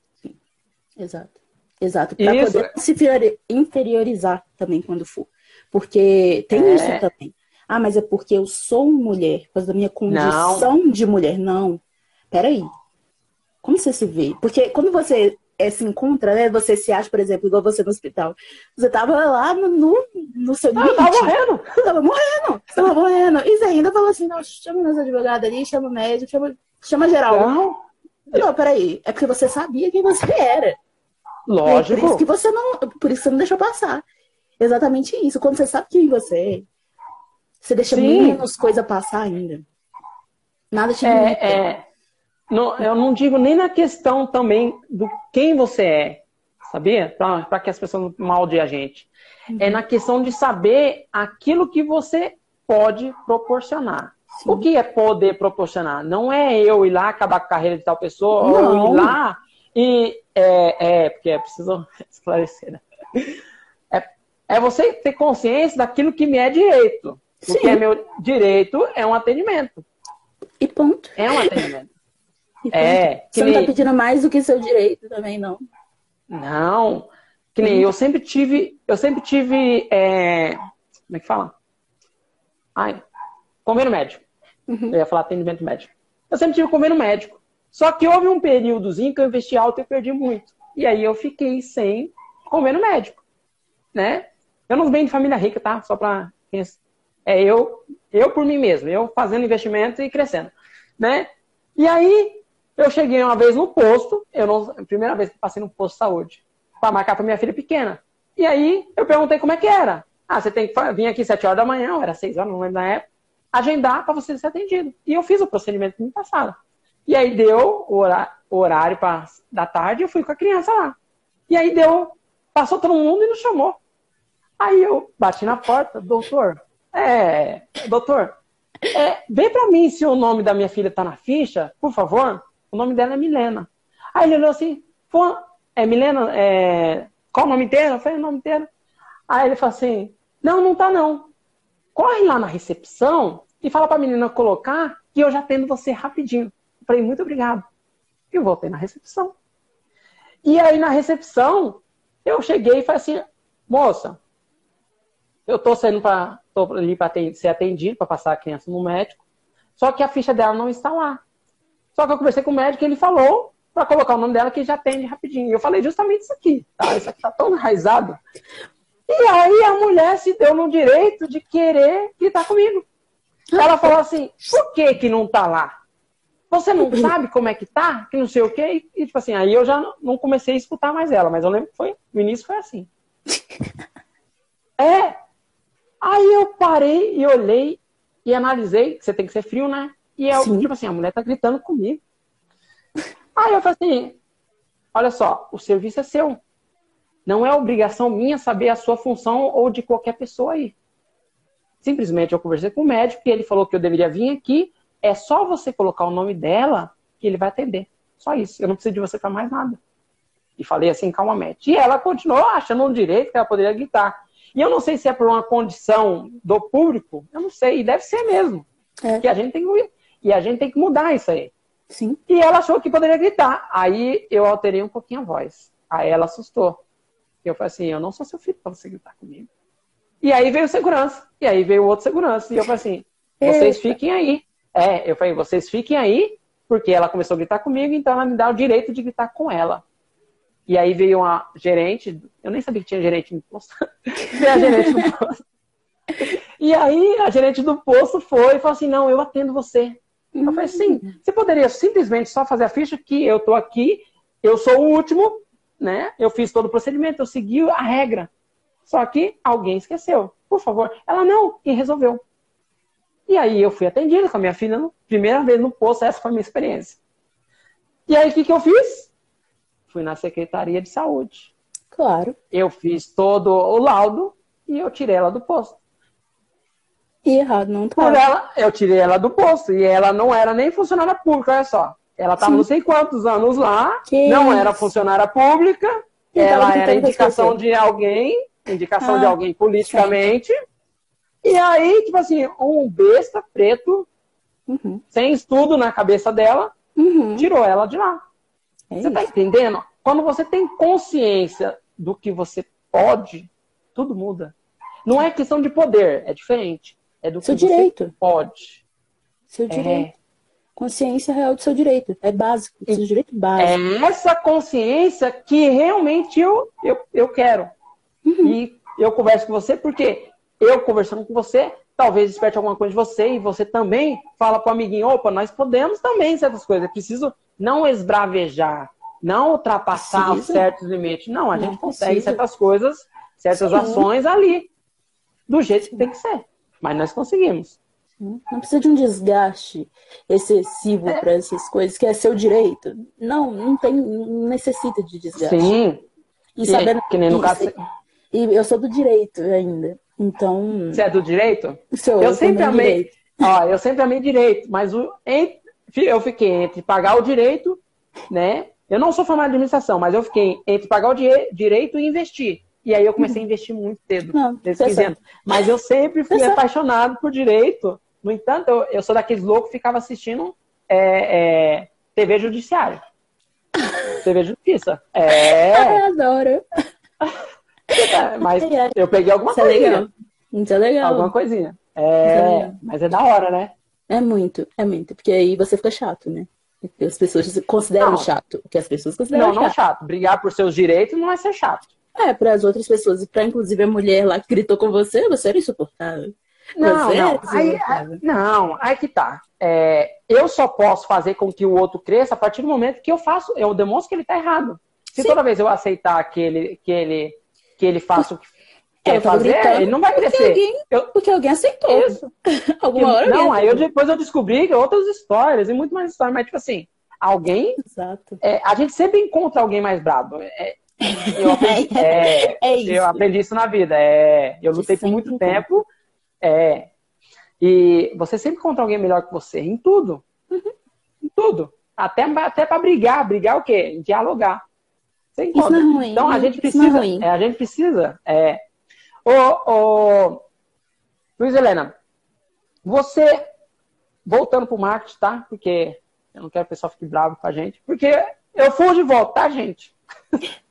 Speaker 2: Exato. Exato, para poder se inferiorizar também quando for. Porque tem é. isso também. Ah, mas é porque eu sou mulher, por causa da minha condição não. de mulher. Não. Peraí. Como você se vê? Porque quando você é, se encontra, né? Você se acha, por exemplo, igual você no hospital. Você tava lá no, no, no seu
Speaker 1: limite. Tava morrendo.
Speaker 2: Tava morrendo. Tava morrendo. E você ainda falou assim, não, chama meus advogados ali, chama o médico, chama, chama geral. Não. Não, peraí. É porque você sabia quem você era.
Speaker 1: Lógico.
Speaker 2: É por isso que você não. Por isso você não deixou passar. Exatamente isso. Quando você sabe quem você é, você deixa Sim. menos coisa passar ainda. Nada te
Speaker 1: limita. É, é não, eu não digo nem na questão também do quem você é, sabia? Para que as pessoas não maldem a gente. Uhum. É na questão de saber aquilo que você pode proporcionar. Sim. O que é poder proporcionar? Não é eu ir lá acabar com a carreira de tal pessoa, não. ou ir lá e. É, é porque é preciso esclarecer, né? É, é você ter consciência daquilo que me é direito. Sim. O que é meu direito é um atendimento.
Speaker 2: E ponto.
Speaker 1: É um atendimento.
Speaker 2: É. Você nem... não tá pedindo mais do que seu direito também, não.
Speaker 1: Não. Que nem eu sempre tive. Eu sempre tive. É... Como é que fala? Ai, convênio médico. Uhum. Eu ia falar atendimento médico. Eu sempre tive convênio médico. Só que houve um períodozinho que eu investi alto e perdi muito. E aí eu fiquei sem convênio médico. Né? Eu não venho de família rica, tá? Só pra. É eu, eu por mim mesmo, eu fazendo investimento e crescendo. Né? E aí, Eu cheguei uma vez no posto, eu não, primeira vez que passei no posto de saúde, para marcar para minha filha pequena. E aí eu perguntei como é que era. Ah, você tem que vir aqui sete horas da manhã, era seis horas, não lembro da época, agendar para você ser atendido. E eu fiz o procedimento que me passaram. E aí deu o horário pra, da tarde, eu fui com a criança lá. E aí deu, passou todo mundo e nos chamou. Aí eu bati na porta, doutor, é, doutor, é, vê para mim se o nome da minha filha tá na ficha, por favor. O nome dela é Milena. Aí ele olhou assim, Pô, é Milena, é, qual o nome inteiro? Eu falei, o nome inteiro. Aí ele falou assim, não, não tá não. Corre lá na recepção e fala pra menina colocar que eu já atendo você rapidinho. Eu falei, muito obrigado. E voltei na recepção. E aí na recepção, eu cheguei e falei assim, moça, eu tô saindo para tô ali para ser atendido, para passar a criança no médico, só que a ficha dela não está lá. Só que eu conversei com o médico e ele falou para colocar o nome dela que já atende rapidinho. E eu falei justamente isso aqui, tá? Isso aqui tá tão enraizado. E aí a mulher se deu no direito de querer gritar comigo. Ela falou assim, por que que não tá lá? Você não sabe como é que tá? Que não sei o quê. E, tipo assim, aí eu já não comecei a escutar mais ela, mas eu lembro que foi, no início foi assim. É. Aí eu parei e olhei e analisei, você tem que ser frio, né? E eu, Sim. tipo assim, a mulher tá gritando comigo. Aí eu falei assim, olha só, o serviço é seu. Não é obrigação minha saber a sua função ou de qualquer pessoa aí. Simplesmente eu conversei com o médico e ele falou que eu deveria vir aqui é só você colocar o nome dela que ele vai atender. Só isso. Eu não preciso de você para mais nada. E falei assim calmamente. E ela continuou achando um direito que ela poderia gritar. E eu não sei se é por uma condição do público, eu não sei, e deve ser mesmo. É. Que a gente tem que, e a gente tem que mudar isso aí.
Speaker 2: Sim.
Speaker 1: E ela achou que poderia gritar. Aí eu alterei um pouquinho a voz. Aí ela assustou. Eu falei assim, eu não sou seu filho para você gritar comigo. E aí veio o segurança. E aí veio outro segurança. E eu falei assim, vocês Eita. fiquem aí. É, eu falei, vocês fiquem aí, porque ela começou a gritar comigo, então ela me dá o direito de gritar com ela. E aí veio uma gerente, eu nem sabia que tinha gerente no posto. veio a gerente do posto. E aí a gerente do posto foi e falou assim: não, eu atendo você. Eu falei, sim, você poderia simplesmente só fazer a ficha que eu tô aqui, eu sou o último, né? Eu fiz todo o procedimento, eu segui a regra. Só que alguém esqueceu. Por favor. Ela não, e resolveu. E aí eu fui atendida com a minha filha, primeira vez no posto, essa foi a minha experiência. E aí o que, que eu fiz? Fui na Secretaria de Saúde.
Speaker 2: Claro.
Speaker 1: Eu fiz todo o laudo e eu tirei ela do posto.
Speaker 2: E errado não tá.
Speaker 1: Por ela, eu tirei ela do posto. E ela não era nem funcionária pública, olha só. Ela estava não sei quantos anos lá, que não isso? era funcionária pública, então, ela era indicação de alguém, indicação ah, de alguém politicamente. Certo. E aí, tipo assim, um besta preto, uhum. sem estudo na cabeça dela, uhum. tirou ela de lá. É você tá entendendo? Quando você tem consciência do que você pode, tudo muda. Não é questão de poder, é diferente. É do
Speaker 2: seu
Speaker 1: que
Speaker 2: direito.
Speaker 1: você pode.
Speaker 2: Seu direito. É... Consciência real do seu direito. É básico. Seu direito básico.
Speaker 1: É essa consciência que realmente eu, eu, eu quero. Uhum. E eu converso com você porque eu conversando com você, talvez desperte alguma coisa de você e você também fala para o amiguinho, opa, nós podemos também certas coisas. É preciso não esbravejar, não ultrapassar precisa. certos limites. Não, a não gente consegue precisa. certas coisas, certas Sim. ações ali, do jeito que tem que ser. Mas nós conseguimos.
Speaker 2: Não precisa de um desgaste excessivo é. para essas coisas, que é seu direito. Não, não tem, não necessita de desgaste.
Speaker 1: Sim.
Speaker 2: E sabendo
Speaker 1: que nem no caso.
Speaker 2: E eu sou do direito ainda. Então.
Speaker 1: Você é do direito?
Speaker 2: Sou,
Speaker 1: eu, eu sempre amei. Direito. Ó, eu sempre amei direito, mas o, eu fiquei entre pagar o direito, né? Eu não sou formado de administração, mas eu fiquei entre pagar o direito e investir. E aí eu comecei a investir muito cedo, não, desde Mas eu sempre fui apaixonado por direito. No entanto, eu, eu sou daqueles loucos que ficava assistindo é, é, TV Judiciário. TV Justiça. É.
Speaker 2: Eu adoro.
Speaker 1: Mas eu peguei alguma Isso coisinha. É legal.
Speaker 2: Isso é legal.
Speaker 1: Alguma coisinha. É, é mas é da hora, né?
Speaker 2: É muito, é muito. Porque aí você fica chato, né? Porque as pessoas consideram não. chato. Porque as pessoas consideram
Speaker 1: não,
Speaker 2: chato. Não,
Speaker 1: é chato. Brigar por seus direitos não é ser chato.
Speaker 2: É, para as outras pessoas. E para inclusive a mulher lá que gritou com você, você era insuportável.
Speaker 1: Não, Você não. Aí, não, aí que tá. É, eu só posso fazer com que o outro cresça a partir do momento que eu faço, eu demonstro que ele está errado. Se Sim. toda vez eu aceitar que ele, que ele, que ele faça o que quer fazer, ele não vai crescer.
Speaker 2: Alguém,
Speaker 1: eu,
Speaker 2: porque alguém aceitou. Isso.
Speaker 1: Alguma hora. Não, aí eu, depois eu descobri outras histórias e muito mais histórias, mas tipo assim, alguém.
Speaker 2: Exato.
Speaker 1: É, a gente sempre encontra alguém mais brabo. É, eu, aprendi, é, é isso. eu aprendi isso na vida. É, eu lutei por muito tempo. É, e você sempre encontra alguém melhor que você em tudo. Uhum. Em tudo. Até, até para brigar. Brigar o quê? Dialogar.
Speaker 2: Você encontra. Isso não é ruim.
Speaker 1: Então a gente precisa. É, a gente precisa. É... Ô, ô, Luiz Helena, você. Voltando pro marketing, tá? Porque eu não quero que o pessoal fique bravo com a gente. Porque eu fui de volta, tá, gente?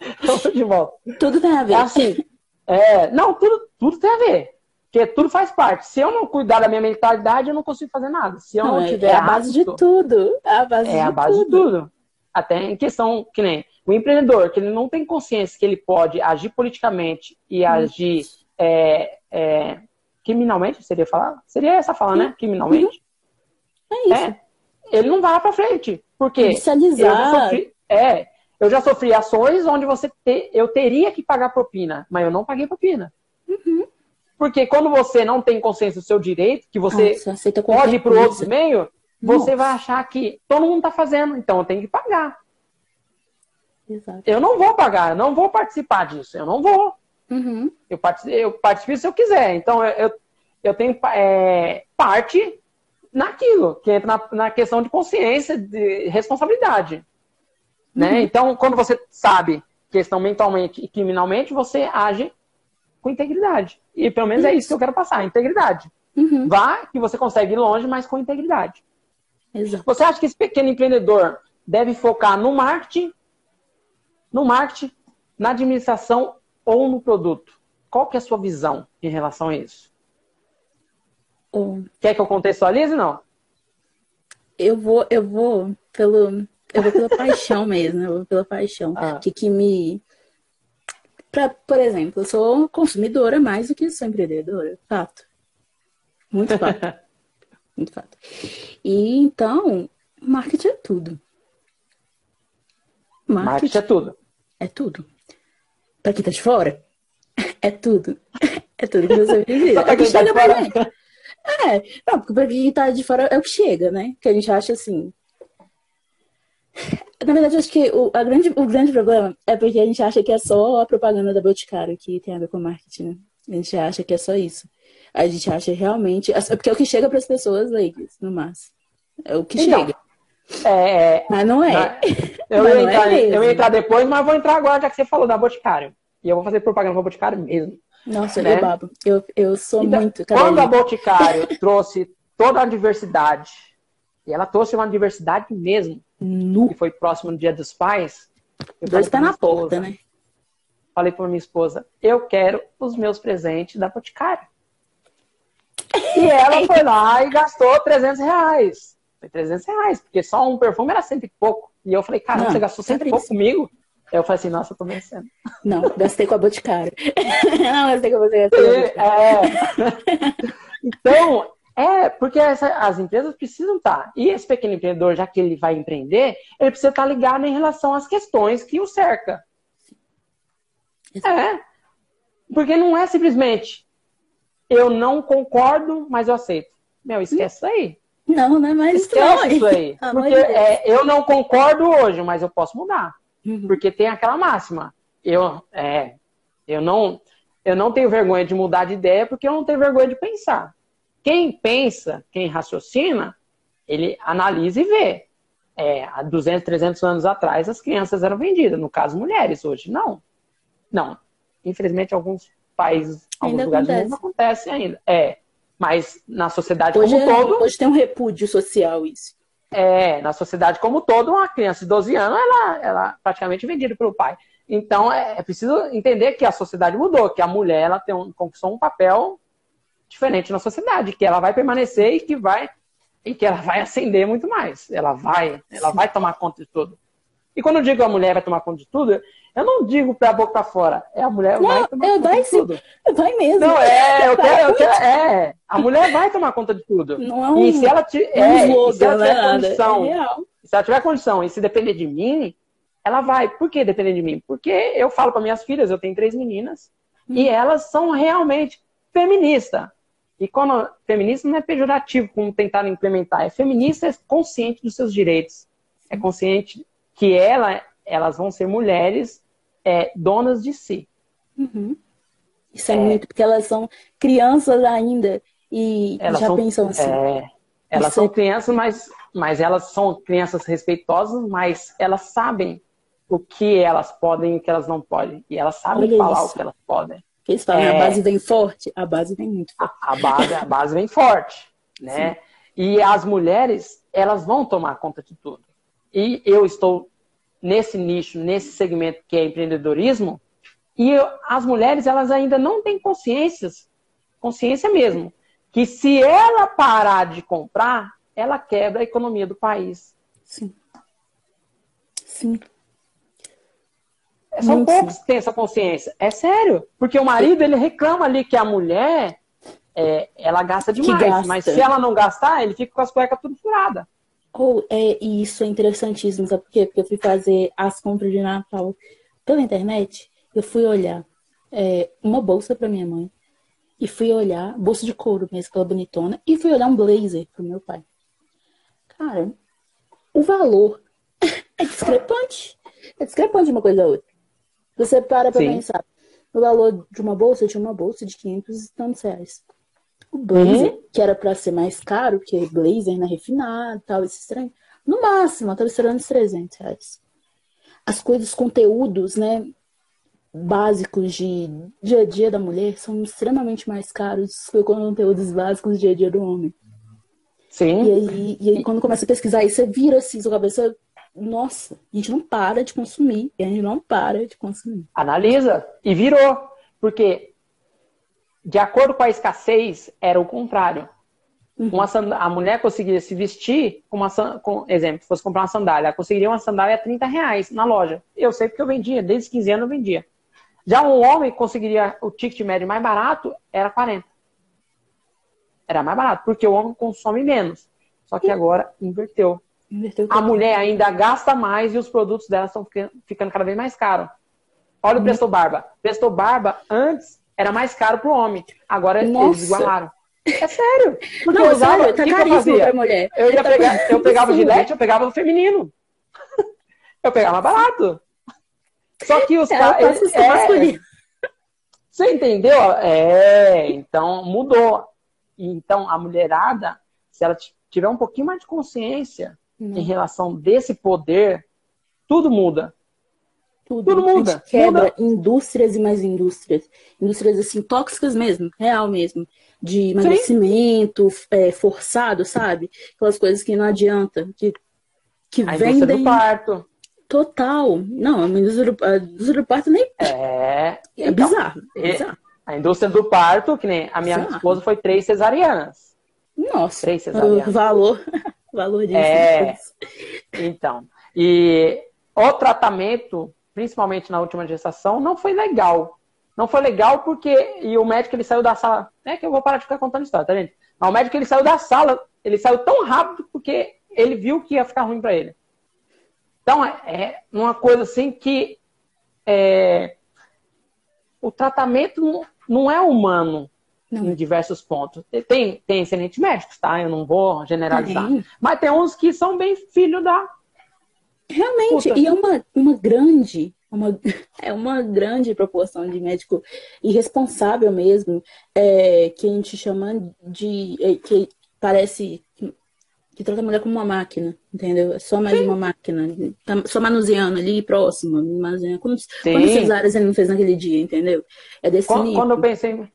Speaker 1: eu de volta.
Speaker 2: Tudo tem a ver.
Speaker 1: É assim. É, não, tudo, tudo tem a ver. Porque tudo faz parte. Se eu não cuidar da minha mentalidade, eu não consigo fazer nada. Se eu não, não é, tiver.
Speaker 2: É a base de tudo. É a base,
Speaker 1: é
Speaker 2: de,
Speaker 1: a base
Speaker 2: tudo.
Speaker 1: de tudo. Até em questão que nem o empreendedor, que ele não tem consciência que ele pode agir politicamente e uhum. agir é, é, criminalmente, seria falar? Seria essa fala, né? Criminalmente.
Speaker 2: Uhum. É isso. É,
Speaker 1: ele não vai para frente. Porque eu já sofri, é, eu já sofri ações onde você te, eu teria que pagar propina, mas eu não paguei propina.
Speaker 2: Uhum.
Speaker 1: Porque quando você não tem consciência do seu direito, que você ah, pode ir para o outro meio, você Nossa. vai achar que todo mundo está fazendo, então eu tenho que pagar.
Speaker 2: Exato.
Speaker 1: Eu não vou pagar, eu não vou participar disso, eu não vou.
Speaker 2: Uhum.
Speaker 1: Eu, participo, eu participo se eu quiser. Então eu, eu, eu tenho é, parte naquilo, que entra na, na, questão de consciência, de responsabilidade. Né? Uhum. Então, quando você sabe questão mentalmente e criminalmente, você age com integridade. E pelo menos é isso que eu quero passar, integridade.
Speaker 2: Uhum.
Speaker 1: Vá que você consegue ir longe, mas com integridade.
Speaker 2: Exato.
Speaker 1: Você acha que esse pequeno empreendedor deve focar no marketing no marketing, na administração ou no produto? Qual que é a sua visão em relação a isso?
Speaker 2: Um,
Speaker 1: Quer que eu contextualize não?
Speaker 2: Eu vou, eu vou pelo, eu vou pela paixão mesmo, eu vou pela paixão ah. que, que me pra, por exemplo, eu sou consumidora mais do que sou empreendedora, fato. Muito fato. Muito fato. E então, marketing é tudo.
Speaker 1: Marketing, marketing é tudo
Speaker 2: é tudo. Pra quem tá de fora, é tudo. É tudo que você precisa. É o que tá pra gente. É, não, porque pra quem tá de fora é o que chega, né? Que a gente acha assim. Na verdade, acho que o, a grande, o grande problema é porque a gente acha que é só a propaganda da Boticário que tem a ver com marketing, né? A gente acha que é só isso. A gente acha realmente. Porque é o que chega para as pessoas leigas, no máximo. É o que então, chega.
Speaker 1: É,
Speaker 2: é, mas não é.
Speaker 1: eu, mas ia não entrar, é eu ia entrar depois, mas vou entrar agora, já que você falou da Boticário. E eu vou fazer propaganda para Boticário mesmo.
Speaker 2: Nossa, né? eu babo. Eu, eu sou então, muito.
Speaker 1: Quando a Boticário trouxe toda a diversidade, e ela trouxe uma diversidade mesmo,
Speaker 2: no.
Speaker 1: que foi próximo do Dia dos Pais.
Speaker 2: Dois está na esposa, porta, né?
Speaker 1: Falei para minha esposa, eu quero os meus presentes da Boticário. E ela foi lá e gastou 300 reais. Foi 300 reais, porque só um perfume era cento e pouco. E eu falei, caramba, você gastou cento e pouco comigo? Eu falei assim, nossa, eu tô vencendo.
Speaker 2: Não, gastei com a Boticário. não, gastei com você.
Speaker 1: É. então, é, porque essa, as empresas precisam estar. Tá. E esse pequeno empreendedor, já que ele vai empreender, ele precisa estar tá ligado em relação às questões que o cerca. É. Porque não é simplesmente eu não concordo, mas eu aceito. Meu, esquece isso aí.
Speaker 2: Não, não é mais
Speaker 1: Esquece isso aí. Porque é, eu não concordo hoje, mas eu posso mudar. Uhum. Porque tem aquela máxima. Eu, é, eu, não, eu não tenho vergonha de mudar de ideia porque eu não tenho vergonha de pensar. Quem pensa, quem raciocina, ele analisa e vê. É, há 200, 300 anos atrás, as crianças eram vendidas. No caso, mulheres. Hoje, não. Não. Infelizmente, alguns países, alguns lugares acontece. do mundo acontece ainda. É. Mas na sociedade
Speaker 2: hoje
Speaker 1: como
Speaker 2: é,
Speaker 1: todo.
Speaker 2: Hoje tem um repúdio social isso.
Speaker 1: É, na sociedade como todo, uma criança de 12 anos, ela, ela é praticamente vendida pelo pai. Então, é, é, preciso entender que a sociedade mudou, que a mulher ela tem um, conquistou um papel diferente na sociedade, que ela vai permanecer e que vai e que ela vai ascender muito mais. Ela vai, ela vai tomar conta de tudo. E quando eu digo a mulher vai tomar conta de tudo, eu não digo pra boca pra fora. É a mulher
Speaker 2: Não,
Speaker 1: vai tomar
Speaker 2: eu
Speaker 1: conta de tudo.
Speaker 2: Vai mesmo.
Speaker 1: Não, é, eu quero, eu quero, é. A mulher vai tomar conta de tudo.
Speaker 2: Não é um,
Speaker 1: E se ela, ti-
Speaker 2: é um
Speaker 1: se ela tiver
Speaker 2: nada.
Speaker 1: condição,
Speaker 2: É
Speaker 1: se ela tiver condição e se depender de mim, ela vai. Por que depender de mim? Porque eu falo para minhas filhas, eu tenho três meninas, e elas são realmente feministas. E quando feminista não é pejorativo, como tentaram implementar, é feminista, é consciente dos seus direitos. É consciente que ela, elas vão ser mulheres é, donas de si.
Speaker 2: Uhum. Isso é, muito, porque elas são crianças ainda e
Speaker 1: Elas
Speaker 2: já
Speaker 1: são,
Speaker 2: pensam assim.
Speaker 1: é, elas
Speaker 2: Isso
Speaker 1: são
Speaker 2: é-
Speaker 1: crianças, mas, mas elas são crianças respeitosas, mas elas sabem o que elas podem e o que elas não podem. E elas sabem
Speaker 2: Olha
Speaker 1: falar
Speaker 2: isso.
Speaker 1: o que elas podem.
Speaker 2: Eles falam,
Speaker 1: É.
Speaker 2: a base vem forte, a base vem muito forte.
Speaker 1: A, a base, a base vem forte, né? E as mulheres, elas vão tomar conta de tudo. E eu estou nesse nicho, nesse segmento que é empreendedorismo, e eu- as mulheres, elas ainda não têm consciências, consciência mesmo, que se ela parar de comprar, ela quebra a economia do país.
Speaker 2: Sim. Sim.
Speaker 1: São
Speaker 2: Muito
Speaker 1: poucos que têm essa consciência. É sério. Porque o marido, ele reclama ali que a mulher, é, ela gasta demais.
Speaker 2: gasta.
Speaker 1: Mas se ela não gastar, ele fica com as cuecas tudo furadas.
Speaker 2: Ou, é, e isso é interessantíssimo, sabe por quê? Porque eu fui fazer as compras de Natal pela internet, eu fui olhar é, uma bolsa para minha mãe, e fui olhar, bolsa de couro mesmo, aquela bonitona, e fui olhar um blazer pro meu pai. Cara, o valor é discrepante. É discrepante de uma coisa a outra. Você para pra
Speaker 1: Sim.
Speaker 2: pensar. O valor de uma bolsa, tinha uma bolsa de 500 e tantos reais. O blazer, que era pra ser mais caro, porque blazer, né, refinado, tal, esse trem, no máximo, eu tava esperando uns 300 reais. As coisas, conteúdos, né, básicos de dia a dia da mulher são extremamente mais caros que os conteúdos básicos do dia a dia do homem.
Speaker 1: Sim.
Speaker 2: E aí, e aí quando começa a pesquisar isso, você vira assim, sua cabeça, nossa, a gente não para de consumir, e a gente não para de consumir.
Speaker 1: Analisa. E virou. Porque, de acordo com a escassez, era o contrário. Uma sand- a mulher conseguiria se vestir com uma san- com exemplo, se fosse comprar uma sandália, ela conseguiria uma sandália a 30 reais na loja. Eu sei porque eu vendia, desde os 15 anos eu vendia. Já um homem conseguiria o ticket médio mais barato era 40. Era mais barato, porque o homem consome menos. Só que agora inverteu. A mulher ainda gasta mais e os produtos dela estão fica- ficando cada vez mais caros. Olha o Presto Barba. Presto Barba antes era mais caro pro homem. Agora
Speaker 2: Nossa.
Speaker 1: eles igualaram. É sério. Porque
Speaker 2: Não,
Speaker 1: eu usava,
Speaker 2: sério,
Speaker 1: o
Speaker 2: tá
Speaker 1: que que eu
Speaker 2: caríssimo
Speaker 1: fazia?
Speaker 2: pra mulher.
Speaker 1: Eu, ia
Speaker 2: Tá
Speaker 1: pegar, eu pegava o
Speaker 2: absurdo.
Speaker 1: gilete, eu pegava o feminino. Eu pegava barato. Só que os caras.
Speaker 2: passa
Speaker 1: é,
Speaker 2: o masculino.
Speaker 1: você entendeu? É, então mudou. Então a mulherada, se ela tiver um pouquinho mais de consciência
Speaker 2: Não.
Speaker 1: em relação desse poder, tudo muda.
Speaker 2: Tudo,
Speaker 1: Tudo muda,
Speaker 2: A gente quebra
Speaker 1: muda.
Speaker 2: indústrias e mais indústrias. Indústrias, assim, tóxicas mesmo, real mesmo. De emagrecimento é, forçado, sabe? Aquelas coisas que não adianta. Que, que
Speaker 1: A indústria
Speaker 2: vendem
Speaker 1: do parto.
Speaker 2: total. Não, a indústria do, a indústria do parto nem
Speaker 1: É,
Speaker 2: é
Speaker 1: então,
Speaker 2: bizarro. É bizarro.
Speaker 1: A indústria do parto, que nem a minha
Speaker 2: Bizarro.
Speaker 1: esposa foi três cesarianas.
Speaker 2: Nossa,
Speaker 1: Três
Speaker 2: o
Speaker 1: cesarianas.
Speaker 2: valor, o valor disso.
Speaker 1: É. Então, e o tratamento, principalmente na última gestação, não foi legal. Não foi legal porque e o médico ele saiu da sala, é que eu vou parar de ficar contando história, tá gente? Mas o médico ele saiu da sala, ele saiu tão rápido porque ele viu que ia ficar ruim para ele. Então é, é uma coisa assim que é, o tratamento não, não é humano
Speaker 2: Não.
Speaker 1: em diversos pontos. Tem, tem excelentes médicos, tá? Eu não vou generalizar.
Speaker 2: Tem.
Speaker 1: Mas tem uns que são bem filho da.
Speaker 2: Realmente,
Speaker 1: Puta.
Speaker 2: e é uma, uma grande, uma, é uma grande proporção de médico irresponsável mesmo, é, que a gente chama de. é, que parece que, que trata a mulher como uma máquina, entendeu? É só mais uma máquina. Tá só manuseando ali próximo. Manuseando. Quantos,
Speaker 1: Sim.
Speaker 2: quantas cesáreas ele não fez naquele dia, entendeu? É desse
Speaker 1: Quando,
Speaker 2: nível.
Speaker 1: quando eu pensei,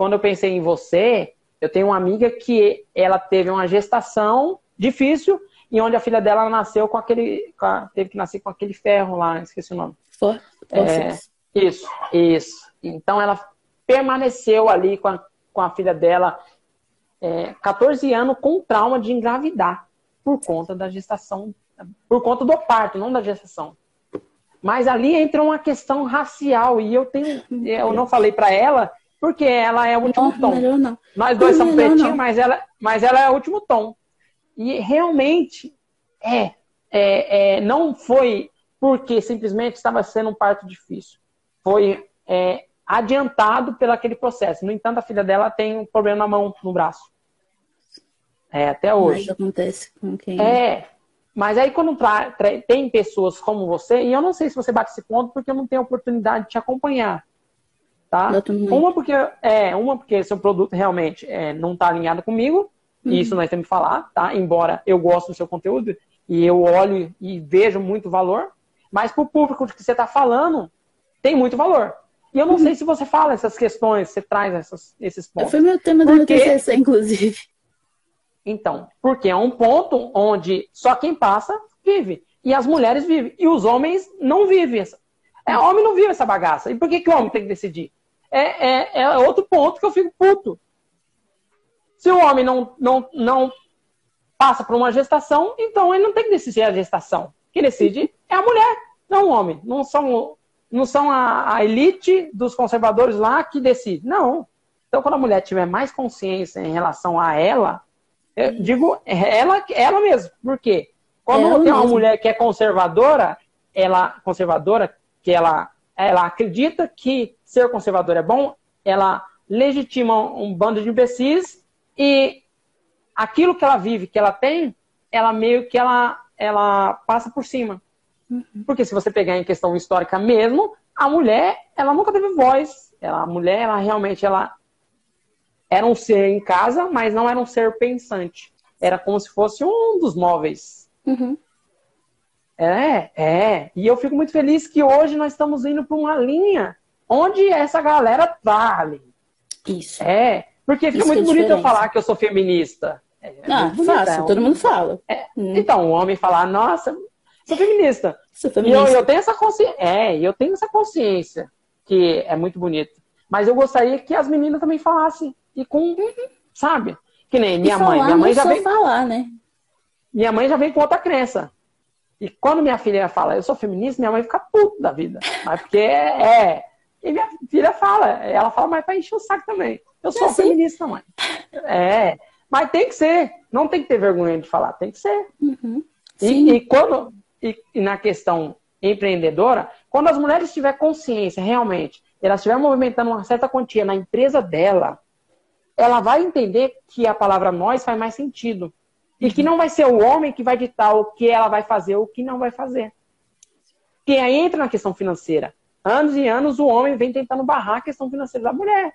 Speaker 1: quando eu pensei em você, eu tenho uma amiga que ela teve uma gestação difícil e onde a filha dela nasceu com aquele. com a- teve que nascer com aquele ferro lá, esqueci o nome.
Speaker 2: For-
Speaker 1: É. Isso, isso. Então ela permaneceu ali com a, com a filha dela é, 14 anos com trauma de engravidar por conta da gestação, por conta do parto, não da gestação. Mas ali entra uma questão racial e eu tenho, eu não falei para ela porque ela é o último não, tom. Não. Nós dois somos pretinhos, mas ela, mas ela é o último tom. E realmente é, é, é não foi porque simplesmente estava sendo um parto difícil. Foi é, adiantado pelo aquele processo. No entanto, a filha dela tem um problema na mão, no braço. É, até hoje.
Speaker 2: Mas acontece com quem?
Speaker 1: É, mas aí quando tem pessoas como você, e eu não sei se você bate esse ponto porque eu não tenho oportunidade de te acompanhar. Tá? Uma porque é, uma porque seu produto realmente é, não está alinhado comigo, uhum. e isso nós temos que falar, tá? Embora eu goste do seu conteúdo e eu olho e vejo muito valor, mas para o público que você está falando, tem muito valor. E eu não uhum. sei se você fala essas questões, você traz essas, esses pontos.
Speaker 2: Foi meu tema do porque... meu TCC, inclusive.
Speaker 1: Então, porque é um ponto onde só quem passa vive. E as mulheres vivem. E os homens não vivem. Essa... É, homem não vive essa bagaça. E por que, que o homem tem que decidir? É, é, é outro ponto que eu fico puto. Se o homem não, não, não passa por uma gestação, então ele não tem que decidir a gestação. Quem decide é a mulher, não o homem. Não são, não são a, a elite dos conservadores lá que decide. Não. Então, quando a mulher tiver mais consciência em relação a ela, eu digo ela, ela mesma. Por quê? Quando ela tem uma mesmo. mulher que é conservadora, ela conservadora, que ela, ela acredita que ser conservador é bom, ela legitima um bando de imbecis e aquilo que ela vive, que ela tem, ela meio que ela, ela passa por cima. Uhum. Porque se você pegar em questão histórica mesmo, a mulher, ela nunca teve voz. Ela, a mulher, ela realmente, ela era um ser em casa, mas não era um ser pensante. Era como se fosse um dos móveis.
Speaker 2: Uhum.
Speaker 1: É, é. E eu fico muito feliz que hoje nós estamos indo para uma linha onde essa galera tá ali.
Speaker 2: Isso.
Speaker 1: É. Porque fica Isso muito é bonito eu falar que eu sou feminista.
Speaker 2: É, ah, faço, todo mundo fala.
Speaker 1: É, hum. Então, o homem falar, nossa, sou feminista.
Speaker 2: Sou feminista.
Speaker 1: E eu, eu tenho essa consciência. É, eu tenho essa consciência que é muito bonito. Mas eu gostaria que as meninas também falassem e com, sabe? Que nem minha
Speaker 2: falar,
Speaker 1: mãe. Minha mãe já vem
Speaker 2: falar, né?
Speaker 1: Minha mãe já vem com outra crença. E quando minha filha fala, eu sou feminista, minha mãe fica puta da vida. Mas porque é. E minha filha fala, ela fala, mas pra encher o saco também. Eu sou é assim? feminista, mãe. É. Mas tem que ser. Não tem que ter vergonha de falar, tem que ser.
Speaker 2: Uhum.
Speaker 1: E, e, quando. E, e na questão empreendedora, quando as mulheres tiverem consciência realmente, elas estiverem movimentando uma certa quantia na empresa dela, ela vai entender que a palavra nós faz mais sentido. E que não vai ser o homem que vai ditar o que ela vai fazer ou o que não vai fazer. Que aí entra na questão financeira. Anos e anos o homem vem tentando barrar a questão financeira da mulher.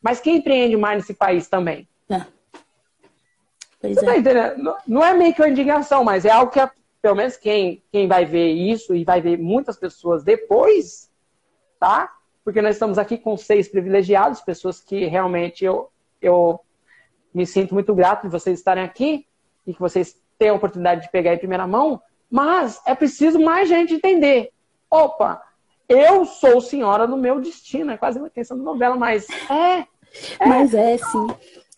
Speaker 1: Mas quem empreende mais nesse país também?
Speaker 2: É.
Speaker 1: Pois Você tá é. tá? Não é meio que uma indignação, mas é algo que, pelo menos, quem, quem vai ver isso e vai ver muitas pessoas depois, tá? Porque nós estamos aqui com seis privilegiados, pessoas que realmente eu, eu me sinto muito grato de vocês estarem aqui e que vocês tenham a oportunidade de pegar em primeira mão, mas é preciso mais gente entender. Opa, eu sou senhora do meu destino. É quase uma questão de novela, mas é.
Speaker 2: é. Mas é, sim.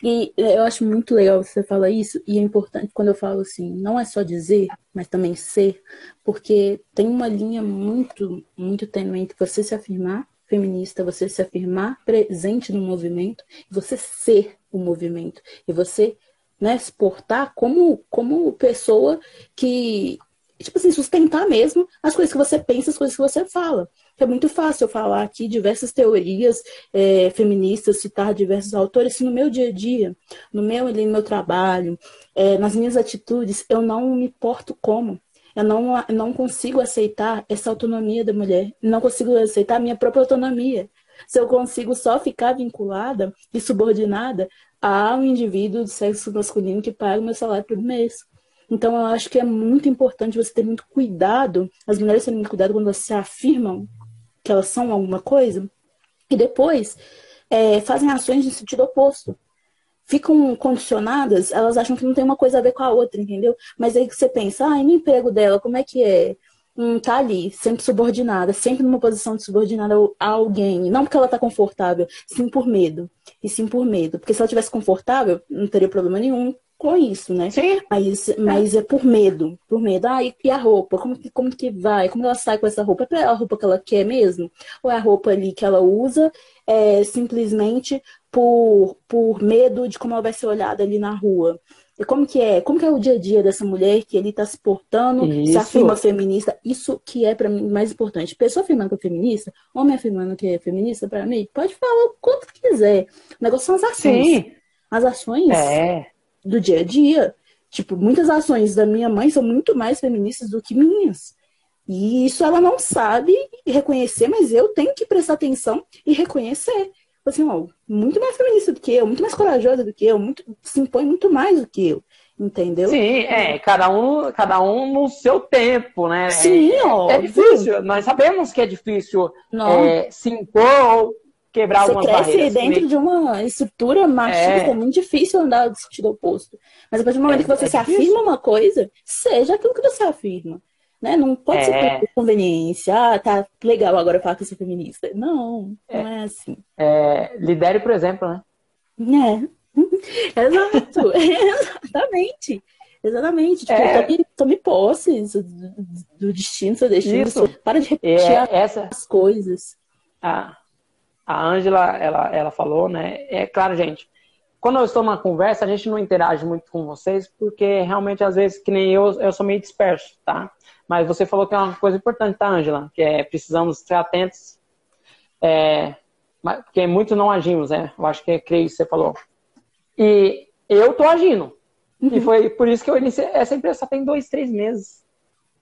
Speaker 2: E eu acho muito legal você falar isso, e é importante quando eu falo assim, não é só dizer, mas também ser, porque tem uma linha muito, muito tênue entre você se afirmar feminista, você se afirmar presente no movimento, você ser o movimento, e você né, se portar como, como pessoa que, tipo assim, sustentar mesmo as coisas que você pensa, as coisas que você fala. É muito fácil eu falar aqui diversas teorias é, feministas, citar diversos autores, se no meu dia a dia, no meu, no meu trabalho, é, nas minhas atitudes, eu não me porto como. Eu não, não consigo aceitar essa autonomia da mulher. Não consigo aceitar a minha própria autonomia. Se eu consigo só ficar vinculada e subordinada a um indivíduo do sexo masculino que paga o meu salário todo mês. Então, eu acho que é muito importante você ter muito cuidado, as mulheres terem muito cuidado quando elas se afirmam que elas são alguma coisa, e depois é, fazem ações de sentido oposto ficam condicionadas, elas acham que não tem uma coisa a ver com a outra, entendeu? Mas aí que você pensa, ah, e no emprego dela, como é que é? Tá ali, sempre subordinada, sempre numa posição de subordinada a alguém. Não porque ela tá confortável, sim por medo. E sim por medo. Porque se ela tivesse confortável, não teria problema nenhum com isso, né? Sim. Mas, mas é por medo, por medo. Ah, e, e, a roupa? Como que, como que vai? Como ela sai com essa roupa? É a roupa que ela quer mesmo? Ou é a roupa ali que ela usa é, simplesmente por, por medo de como ela vai ser olhada ali na rua? E como que é? Como que é o dia a dia dessa mulher que ele está se portando, isso. se afirma feminista? Isso que é para mim mais importante. Pessoa afirmando que é feminista, homem afirmando que é feminista, para mim, pode falar o quanto quiser. O negócio são as ações. Sim. As ações é. do dia a dia. Tipo, muitas ações da minha mãe são muito mais feministas do que minhas. E isso ela não sabe reconhecer, mas eu tenho que prestar atenção e reconhecer assim, ó, muito mais feminista do que eu, muito mais corajosa do que eu, muito, se impõe muito mais do que eu. Entendeu?
Speaker 1: Sim, é, cada um, cada um no seu tempo, né?
Speaker 2: Sim,
Speaker 1: é,
Speaker 2: ó.
Speaker 1: É difícil, nós sabemos que é difícil é, se impor ou quebrar Você algumas
Speaker 2: cresce
Speaker 1: barreiras.
Speaker 2: dentro de uma estrutura machista, é. é muito difícil andar no sentido oposto. Mas a partir do momento é, que você é se difícil. afirma uma coisa, seja aquilo que você afirma. Né? Não pode é. ser por conveniência. Ah, tá legal agora falar que eu sou feminista. Não, é. não é assim.
Speaker 1: É, lidere, por exemplo, né?
Speaker 2: É. Exato. Exatamente. Exatamente. Tipo, é. tome, tome posse do, do destino, seu destino. Isso. Para de repetir é, essa... as coisas.
Speaker 1: A, a Ângela, ela, ela falou, né? É claro, gente. Quando eu estou numa conversa, a gente não interage muito com vocês, porque realmente, às vezes, que nem eu, eu sou meio disperso, tá? Mas você falou que é uma coisa importante, tá, Angela? Que é precisamos ser atentos, é, porque muito não agimos, né? Eu acho que é creio que você falou. E eu tô agindo. Uhum. E foi por isso que eu iniciei essa empresa só tem dois, três meses.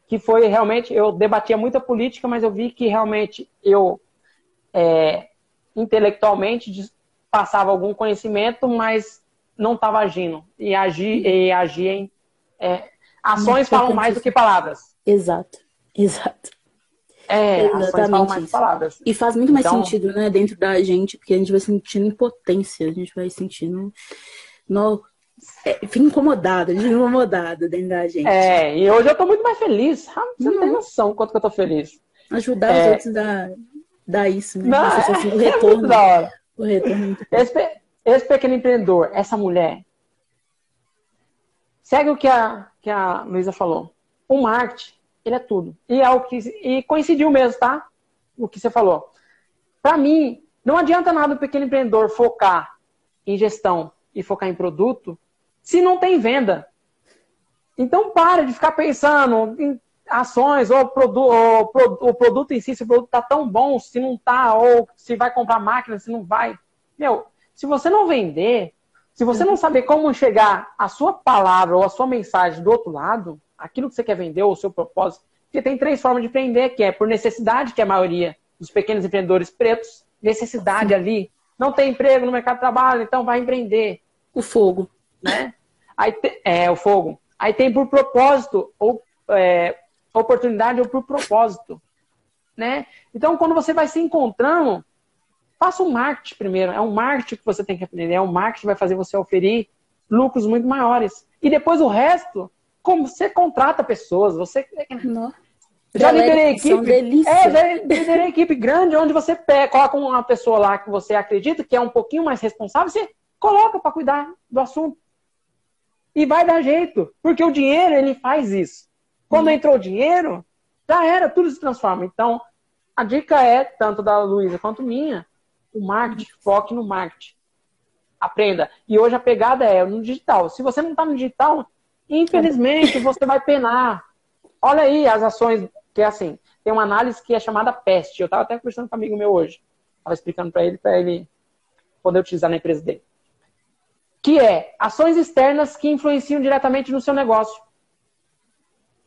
Speaker 1: Que foi realmente, eu debatia muita política, mas eu vi que realmente eu é, intelectualmente passava algum conhecimento, mas não estava agindo. E agir, e agir em, é, ações falam mais do que palavras.
Speaker 2: Exato, exato.
Speaker 1: É, Exatamente mais palavras.
Speaker 2: E faz muito mais então... sentido, né, dentro da gente, porque a gente vai sentindo impotência, a gente vai sentindo. No... É, fica incomodado, incomodado dentro da gente.
Speaker 1: É, e hoje eu tô muito mais feliz. Ah, você não tem noção quanto que eu tô feliz.
Speaker 2: Ajudar é... os outros dá, dá isso, né? Não, assim, o retorno.
Speaker 1: É.
Speaker 2: O retorno.
Speaker 1: É esse, esse pequeno empreendedor, essa mulher, segue o que a, que a Luísa falou o marketing, ele é tudo. E é o que e coincidiu mesmo, tá? O que você falou. Para mim, não adianta nada o pequeno empreendedor focar em gestão e focar em produto se não tem venda. Então para de ficar pensando em ações ou, produ ou o produto em si, se o produto está tão bom, se não está, ou se vai comprar máquina, se não vai. Meu, se você não vender, se você não saber como chegar a sua palavra ou a sua mensagem do outro lado, aquilo que você quer vender ou o seu propósito. Porque tem três formas de empreender, que é por necessidade, que é a maioria dos pequenos empreendedores pretos, necessidade ali. Não tem emprego no mercado de trabalho, então vai empreender.
Speaker 2: O fogo.
Speaker 1: Né? Aí te, é, o fogo. Aí tem por propósito, ou é, oportunidade ou por propósito. Né? Então, quando você vai se encontrando, faça um marketing primeiro. É um marketing que você tem que aprender. É um marketing que vai fazer você oferir lucros muito maiores. E depois o resto, como você contrata pessoas, você.
Speaker 2: Não.
Speaker 1: Já liderei equipe. É, já liderei equipe grande, onde você pega, coloca uma pessoa lá que você acredita que é um pouquinho mais responsável, você coloca para cuidar do assunto. E vai dar jeito. Porque o dinheiro, ele faz isso. Quando hum. entrou o dinheiro, já era, tudo se transforma. Então, a dica é, tanto da Luísa quanto minha, o marketing, foque no marketing. Aprenda. E hoje a pegada é no digital. Se você não está no digital, Infelizmente, você vai penar. Olha aí as ações, que é assim, tem uma análise que é chamada PEST. Eu estava até conversando com um amigo meu hoje. Estava explicando para ele, para ele poder utilizar na empresa dele. Que é ações externas que influenciam diretamente no seu negócio.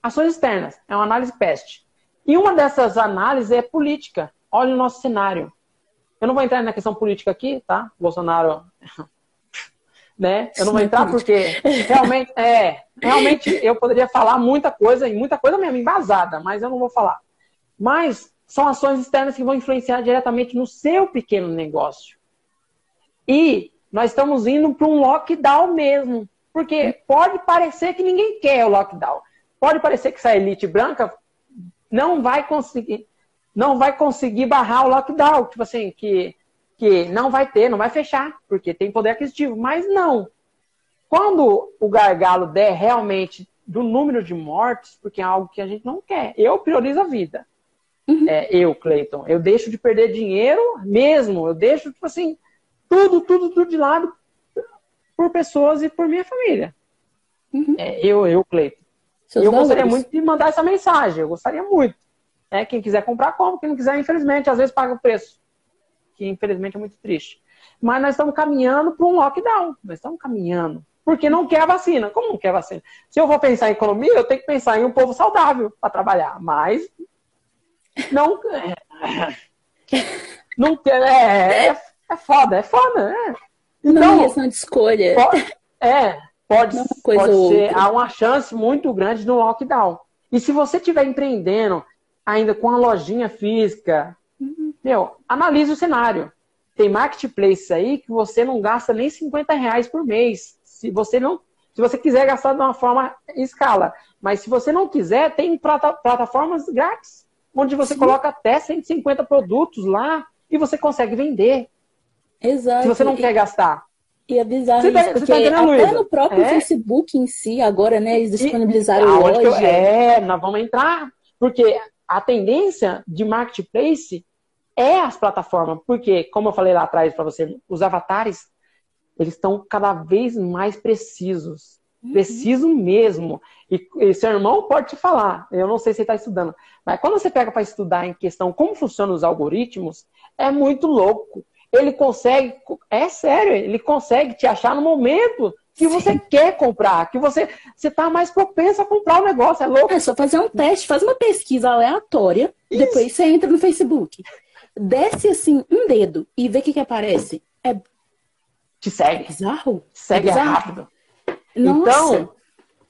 Speaker 1: Ações externas, é uma análise PEST. E uma dessas análises é política. Olha o nosso cenário. Eu não vou entrar na questão política aqui, tá? Bolsonaro né? Eu não vou entrar porque realmente é, realmente eu poderia falar muita coisa e muita coisa mesmo embasada, mas eu não vou falar. Mas são ações externas que vão influenciar diretamente no seu pequeno negócio. E nós estamos indo para um lockdown mesmo, porque pode parecer que ninguém quer o lockdown. Pode parecer que essa elite branca não vai conseguir não vai conseguir barrar o lockdown, tipo assim, que que não vai ter, não vai fechar, porque tem poder aquisitivo. Mas não. Quando o gargalo der realmente do número de mortes, porque é algo que a gente não quer, eu priorizo a vida. Uhum. É, eu, Cleiton, eu deixo de perder dinheiro mesmo, eu deixo, tipo assim, tudo, tudo, tudo de lado por pessoas e por minha família. Uhum. É, eu, eu, Cleiton. eu valores. gostaria muito de mandar essa mensagem, eu gostaria muito. É, quem quiser comprar, compra. Quem não quiser, infelizmente, às vezes paga o preço. Que infelizmente é muito triste. Mas nós estamos caminhando para um lockdown. Nós estamos caminhando. Porque não quer a vacina. Como não quer a vacina? Se eu vou pensar em economia, eu tenho que pensar em um povo saudável para trabalhar. Mas não. Não quer. É, é, é foda, é foda. É.
Speaker 2: Então, não é questão de escolha.
Speaker 1: Pode, é, pode, é pode ser. Há uma chance muito grande no lockdown. E se você estiver empreendendo ainda com a lojinha física. Meu, analise o cenário. Tem marketplace aí que você não gasta nem 50 reais por mês. Se você não. Se você quiser gastar de uma forma em escala. Mas se você não quiser, tem plataformas grátis, onde você Sim. coloca até 150 produtos lá e você consegue vender.
Speaker 2: Exato.
Speaker 1: Se você não quer gastar.
Speaker 2: E é bizarro você tá- isso, tá, porque tá até no próprio é? Facebook em si, agora, né, eles disponibilizaram e, loja. Eu,
Speaker 1: é, nós vamos entrar, porque a tendência de marketplace é as plataformas, porque, como eu falei lá atrás para você, os avatares, eles estão cada vez mais precisos. Uhum. Preciso mesmo. E, e, seu irmão pode te falar, eu não sei se ele está estudando, mas quando você pega para estudar em questão como funcionam os algoritmos, é muito louco ele consegue, é sério, ele consegue te achar no momento que Sim. você quer comprar, que você está mais propenso a comprar o negócio, é louco.
Speaker 2: É só fazer um teste, faz uma pesquisa aleatória, Isso. depois você entra no Facebook, desce assim um dedo e vê o que, que aparece. É
Speaker 1: te segue.
Speaker 2: É bizarro.
Speaker 1: Segue é bizarro. rápido. Nossa. Então,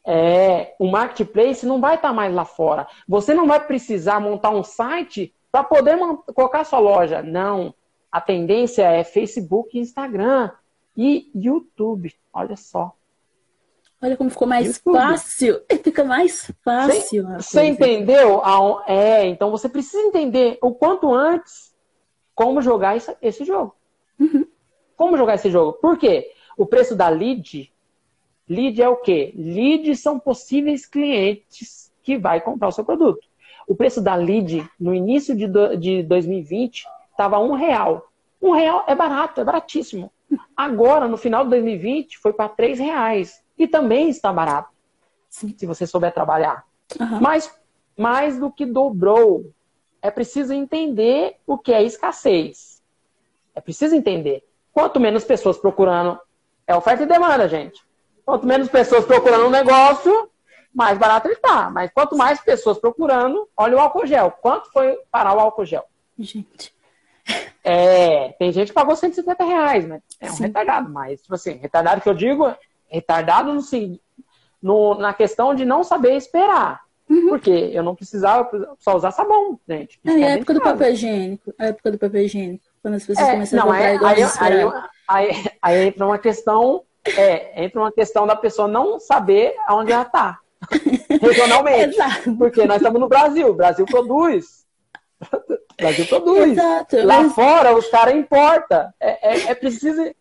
Speaker 1: é, o marketplace não vai estar tá mais lá fora. Você não vai precisar montar um site para poder colocar sua loja. Não a tendência é Facebook, Instagram e YouTube. Olha só.
Speaker 2: Olha como ficou mais YouTube. fácil. Fica mais fácil.
Speaker 1: Você entendeu? É, então você precisa entender o quanto antes como jogar esse, esse jogo. Uhum. Como jogar esse jogo? Por quê? O preço da lead, lead é o quê? Lead são possíveis clientes que vai comprar o seu produto. O preço da lead no início de, do, de 2020 estava um real. Um real é barato, é baratíssimo. Agora, no final de 2020, foi para três reais. E também está barato, se você souber trabalhar. Uhum. Mas mais do que dobrou. É preciso entender o que é escassez. É preciso entender. Quanto menos pessoas procurando, é oferta e demanda, gente. Quanto menos pessoas procurando um negócio, mais barato ele está. Mas quanto mais pessoas procurando, olha o álcool gel. Quanto foi parar o álcool gel?
Speaker 2: Gente.
Speaker 1: É, tem gente que pagou 150 reais, né? É um Sim. retardado, mas, tipo assim, retardado que eu digo, retardado no, no, na questão de não saber esperar. Uhum. Porque eu não precisava só usar sabão, gente.
Speaker 2: É, a época do papel higiênico. A época do papel higiênico. Quando as pessoas é, começaram não, a comprar
Speaker 1: aí, aí, aí, aí, aí entra uma questão. É, entra uma questão da pessoa não saber aonde ela está. Regionalmente. porque nós estamos no Brasil. O Brasil produz. O Brasil produz. Exato, Lá mas... fora os caras importam. É, é, é preciso. É,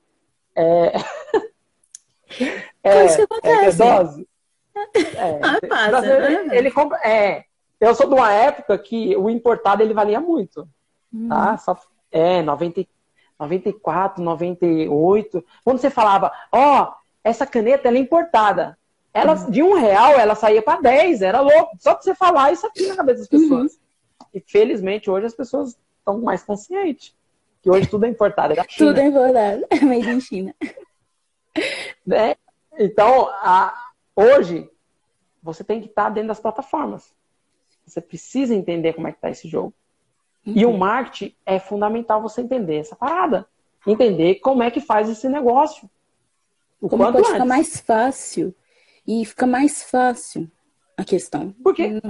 Speaker 1: é,
Speaker 2: é, isso que acontece.
Speaker 1: É dose. É, ah, passa, né? ele compra. É, eu sou de uma época que o importado ele valia muito. Hum. Tá? Só, é, 90, 94, 98. Quando você falava, ó, oh, essa caneta ela é importada. Ela, uhum. De um real, ela saía para 10, era louco. Só pra você falar isso aqui na cabeça das pessoas. Uhum. E felizmente hoje as pessoas estão mais conscientes. Que hoje tudo é importado. É.
Speaker 2: Tudo é importado. É made in China.
Speaker 1: Né? Então, a, hoje, você tem que estar dentro das plataformas. Você precisa entender como é que está esse jogo. Uhum. E o uhum. marketing é fundamental você entender essa parada. Entender como é que faz esse negócio.
Speaker 2: O como pode antes. ficar mais fácil. E fica mais fácil a questão.
Speaker 1: Porque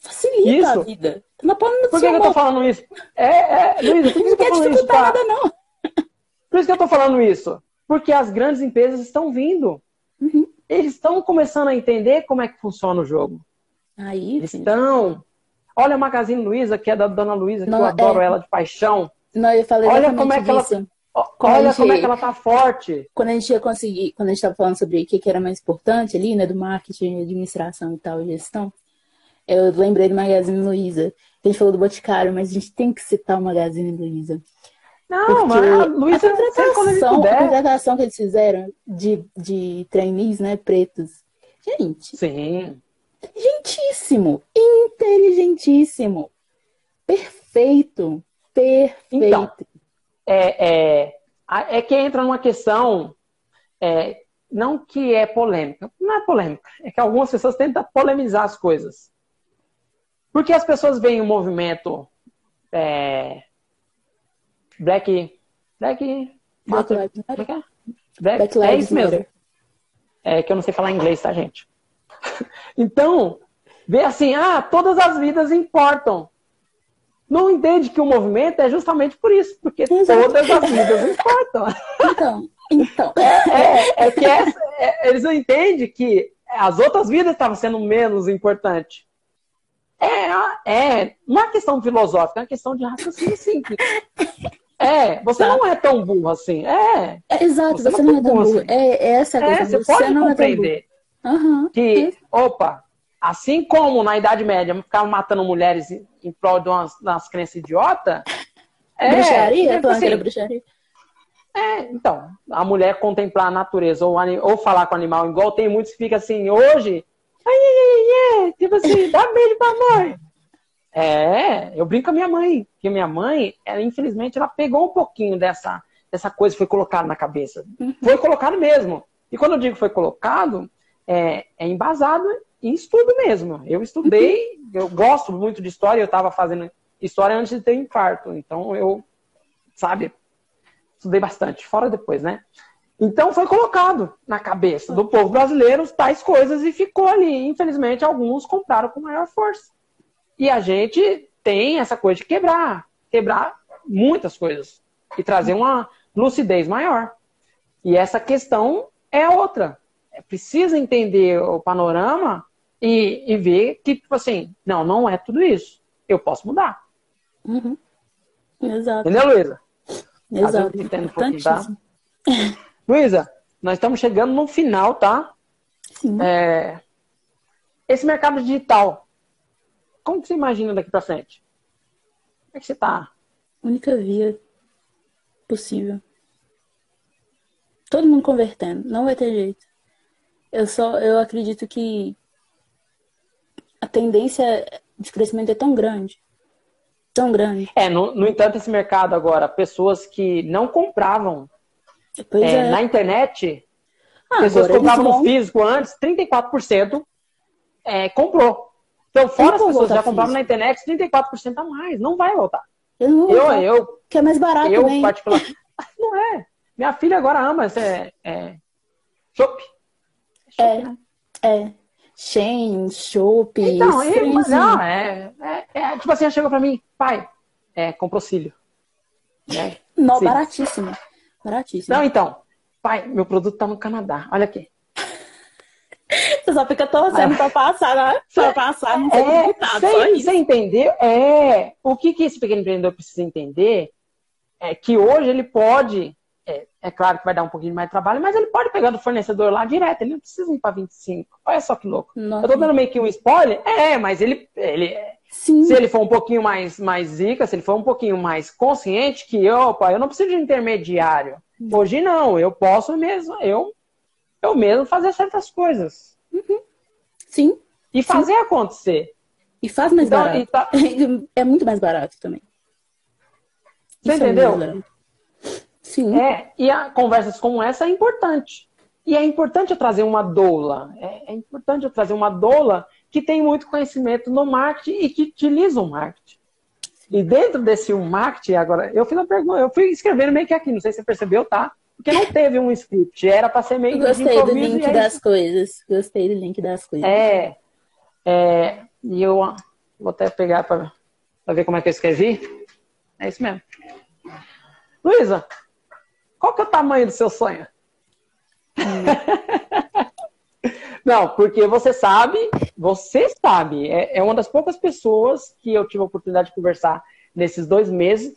Speaker 2: facilita isso. a vida.
Speaker 1: Na palma do Por que, que eu tô falando isso? É, é, Luísa, por que, que eu tô falando isso? Nada, não. Por isso que eu tô falando isso. Porque as grandes empresas estão vindo. Eles estão começando a entender como é que funciona o jogo.
Speaker 2: Aí,
Speaker 1: Eles estão. Olha a Magazine Luiza, que é da Dona Luísa, que não, eu adoro é... ela de paixão.
Speaker 2: Não, eu falei
Speaker 1: Olha como é que ela. Olha gente, como é que ela tá forte.
Speaker 2: Quando a gente ia conseguir, quando a gente estava falando sobre o que, que era mais importante ali, né, do marketing, administração e tal, gestão, eu lembrei do Magazine Luiza. A gente falou do Boticário, mas a gente tem que citar o Magazine Luiza.
Speaker 1: Não, mas a Luiza,
Speaker 2: a contratação, a contratação que eles fizeram de, de trainees, né, pretos. Gente.
Speaker 1: Sim.
Speaker 2: Inteligentíssimo. Inteligentíssimo. Perfeito. Perfeito. Então,
Speaker 1: é, é, é que entra numa questão, é, não que é polêmica, não é polêmica, é que algumas pessoas tentam polemizar as coisas. Porque as pessoas veem o movimento é, Black. Black.
Speaker 2: Black Lives Matter.
Speaker 1: É, Black, Black Lives é isso mesmo. É que eu não sei falar inglês, tá, gente? então, vê assim, ah, todas as vidas importam não entende que o movimento é justamente por isso, porque Exato. todas as vidas importam.
Speaker 2: Então, então.
Speaker 1: É, é, é que essa, é, eles não entendem que as outras vidas estavam sendo menos importantes. É, é uma questão filosófica, é uma questão de raciocínio simples. É, você não é tão burro assim. É.
Speaker 2: é exato, você, você, não, é tão burro. Assim. É, é, essa a
Speaker 1: questão. É, você pode você compreender
Speaker 2: é uhum.
Speaker 1: que, opa, Assim como na Idade Média ficavam matando mulheres em prol de umas, de umas crenças idiotas.
Speaker 2: É, bruxaria? É, assim, bruxaria.
Speaker 1: É, então, a mulher contemplar a natureza ou, ou falar com o animal, igual tem muitos que ficam assim, hoje, ai, ai, ai, ai, tipo assim, dá beijo pra mãe. É, eu brinco com a minha mãe, que minha mãe, ela, infelizmente, ela pegou um pouquinho dessa, dessa coisa que foi colocada na cabeça. Uhum. Foi colocado mesmo. E quando eu digo foi colocado, é, é embasado em estudo mesmo. Eu estudei, eu gosto muito de história, eu estava fazendo história antes de ter infarto. Então eu, sabe, estudei bastante, fora depois, né? Então foi colocado na cabeça do povo brasileiro tais coisas e ficou ali. Infelizmente, alguns compraram com maior força. E a gente tem essa coisa de quebrar, quebrar muitas coisas e trazer uma lucidez maior. E essa questão é outra. É preciso entender o panorama e, e ver que, tipo assim, não, não é tudo isso. Eu posso mudar.
Speaker 2: Uhum. Exato.
Speaker 1: Entendeu, Luísa?
Speaker 2: Exato.
Speaker 1: Um tá? Luísa, nós estamos chegando no final, tá?
Speaker 2: Sim.
Speaker 1: É... Esse mercado digital, como que você imagina daqui para frente? Como é que você tá?
Speaker 2: Única via possível. Todo mundo convertendo, não vai ter jeito. Eu só, eu acredito que a tendência de crescimento é tão grande. Tão grande.
Speaker 1: É, no, no entanto, esse mercado agora, pessoas que não compravam é, é. na internet, ah, pessoas que compravam vão... no físico antes, 34% é, comprou. Então, fora as pessoas já compravam físico. na internet, 34% a mais. Não vai voltar.
Speaker 2: Eu, não eu, eu, que é mais barato
Speaker 1: eu, também. Particular... não é. Minha filha agora ama é, é... Shop.
Speaker 2: É, né? é. Shein, Shop.
Speaker 1: Então, ele, não, é, é, é, Tipo assim, ela chegou pra mim, pai, é, comprou cílio.
Speaker 2: É, não, cílio. baratíssimo. Baratíssimo.
Speaker 1: Não, então, pai, meu produto tá no Canadá. Olha aqui.
Speaker 2: Você só fica torcendo pra passar, né? Pra passar, não é,
Speaker 1: só isso. Você entendeu? É. O que, que esse pequeno empreendedor precisa entender é que hoje ele pode é, é, claro que vai dar um pouquinho mais de trabalho, mas ele pode pegar do fornecedor lá direto, ele não precisa ir para 25. Olha só que louco. Nossa. Eu tô dando meio que um spoiler? É, mas ele, ele Sim. se ele for um pouquinho mais, mais zica, se ele for um pouquinho mais consciente que, opa, eu não preciso de intermediário. Hoje não, eu posso mesmo, eu, eu mesmo fazer certas coisas.
Speaker 2: Uhum. Sim.
Speaker 1: E fazer Sim. acontecer.
Speaker 2: E faz mais então, barato. Tá... É muito mais barato também.
Speaker 1: Você Isso é entendeu? É Sim. É, e a, conversas como essa é importante. E é importante eu trazer uma doula. É, é, importante eu trazer uma doula que tem muito conhecimento no marketing e que utiliza o marketing. E dentro desse marketing, agora, eu fiz uma pergunta, eu fui escrevendo meio que aqui, não sei se você percebeu, tá? Porque não teve um script, era para ser meio
Speaker 2: Gostei do link é das coisas. Gostei do link das coisas.
Speaker 1: É. é e eu vou até pegar para ver como é que eu escrevi. É isso mesmo. Luísa, qual que é o tamanho do seu sonho? Hum. Não, porque você sabe, você sabe, é, é, uma das poucas pessoas que eu tive a oportunidade de conversar nesses dois meses.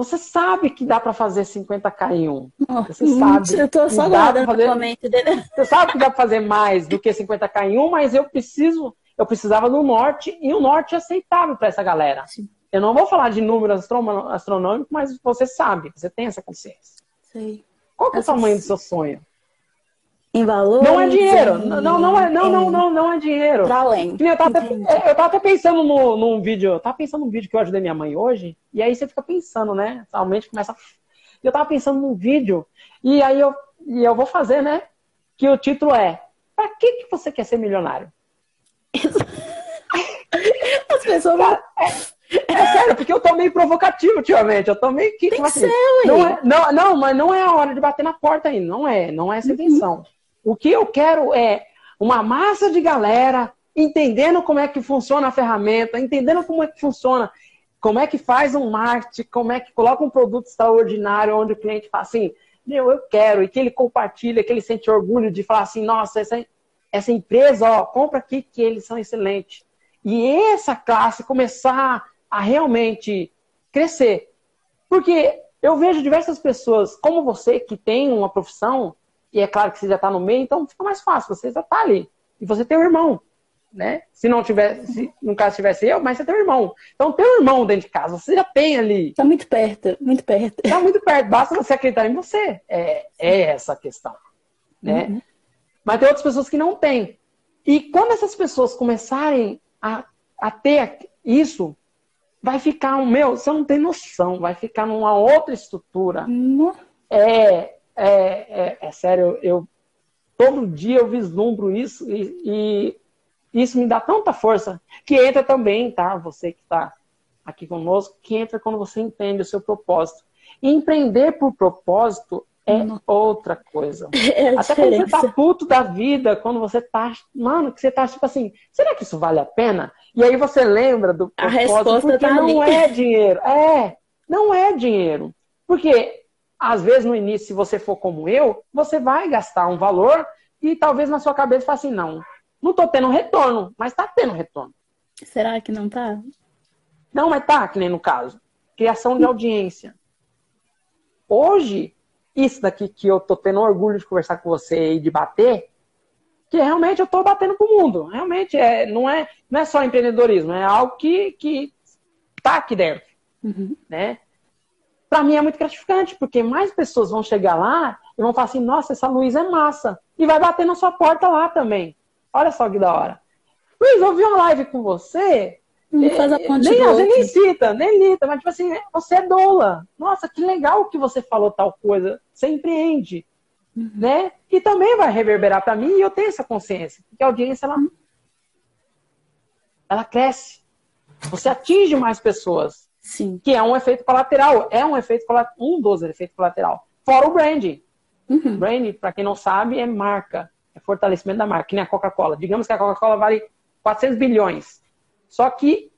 Speaker 1: Você sabe que dá para fazer 50k em um.
Speaker 2: Você sabe. Eu tô só guardando fazer...
Speaker 1: dele. Você sabe que dá para fazer mais do que 50k em um, mas eu preciso, eu precisava do norte e o norte é aceitável para essa galera. Sim. Eu não vou falar de números astronômicos, mas você sabe, você tem essa consciência.
Speaker 2: Sei.
Speaker 1: Qual é o tamanho do seu sonho?
Speaker 2: Em valor?
Speaker 1: Não é dinheiro. Em... Não, não, é, não, não, não, não é dinheiro.
Speaker 2: Pra além.
Speaker 1: Eu tava, até, eu tava até pensando no, num vídeo, eu tava pensando num vídeo que eu ajudei minha mãe hoje, e aí você fica pensando, né? Realmente começa. Eu tava pensando num vídeo, e aí eu, e eu vou fazer, né? Que o título é Pra que, que você quer ser milionário?
Speaker 2: As pessoas. Cara,
Speaker 1: é, é sério, porque eu tô meio provocativo ultimamente. Eu tô meio que.
Speaker 2: Tem
Speaker 1: tipo
Speaker 2: assim, ser,
Speaker 1: não, é, não, não, mas não é a hora de bater na porta ainda. Não é. Não é essa a intenção. Uhum. O que eu quero é uma massa de galera entendendo como é que funciona a ferramenta, entendendo como é que funciona, como é que faz um marketing, como é que coloca um produto extraordinário onde o cliente fala assim, meu, eu quero, e que ele compartilha, que ele sente orgulho de falar assim, nossa, essa, essa empresa, ó, compra aqui que eles são excelentes. E essa classe começar a realmente crescer. Porque eu vejo diversas pessoas, como você, que tem uma profissão, e é claro que você já está no meio, então fica mais fácil, você já está ali. E você tem um irmão, né? Se não tivesse, se no caso tivesse eu, mas você tem um irmão. Então tem um irmão dentro de casa, você já tem ali.
Speaker 2: Está muito perto, muito perto.
Speaker 1: Está muito perto, basta você acreditar em você. É, é essa a questão, né? Uhum. Mas tem outras pessoas que não têm. E quando essas pessoas começarem a, a ter isso, vai ficar um meu, você não tem noção, vai ficar numa outra estrutura.
Speaker 2: Uhum.
Speaker 1: É, é, é, é sério, eu todo dia eu vislumbro isso e, e, isso me dá tanta força que entra também, tá? Você que está aqui conosco, que entra quando você entende o seu propósito. E empreender por propósito é outra coisa.
Speaker 2: É
Speaker 1: Até quando você tá puto da vida, quando você tá, mano, que você tá tipo assim, será que isso vale a pena? E aí você lembra do
Speaker 2: propósito, a resposta
Speaker 1: porque
Speaker 2: tá
Speaker 1: não
Speaker 2: ali.
Speaker 1: é dinheiro. É, não é dinheiro. Porque às vezes, no início, se você for como eu, você vai gastar um valor e talvez na sua cabeça fale assim, não, não estou tendo retorno, mas está tendo retorno.
Speaker 2: Será que não está?
Speaker 1: Não, mas tá, que nem no caso. Criação de audiência. Hoje, isso daqui que eu tô tendo orgulho de conversar com você e de bater, que realmente eu tô batendo pro mundo. Realmente, é, não, é, não é só empreendedorismo, é algo que, que tá aqui dentro.
Speaker 2: Uhum.
Speaker 1: Né? Para mim é muito gratificante, porque mais pessoas vão chegar lá e vão falar assim, nossa, essa Luísa é massa. E vai bater na sua porta lá também. Olha só que da hora. Luiz, eu vi uma live com você.
Speaker 2: Não é, faz a ponte
Speaker 1: nem, você nem cita, nem lita, mas tipo assim, você é doula. Nossa, que legal que você falou tal coisa. Você empreende. Uhum. Né? E também vai reverberar para mim e eu tenho essa consciência. Porque a audiência, ela, ela cresce. Você atinge mais pessoas.
Speaker 2: Sim.
Speaker 1: Que é um efeito colateral. É um efeito um dos efeitos colateral. Fora o branding.
Speaker 2: Uhum.
Speaker 1: Branding, para quem não sabe, é marca. É fortalecimento da marca, que nem a Coca-Cola. Digamos que a Coca-Cola vale 400 bilhões. Só que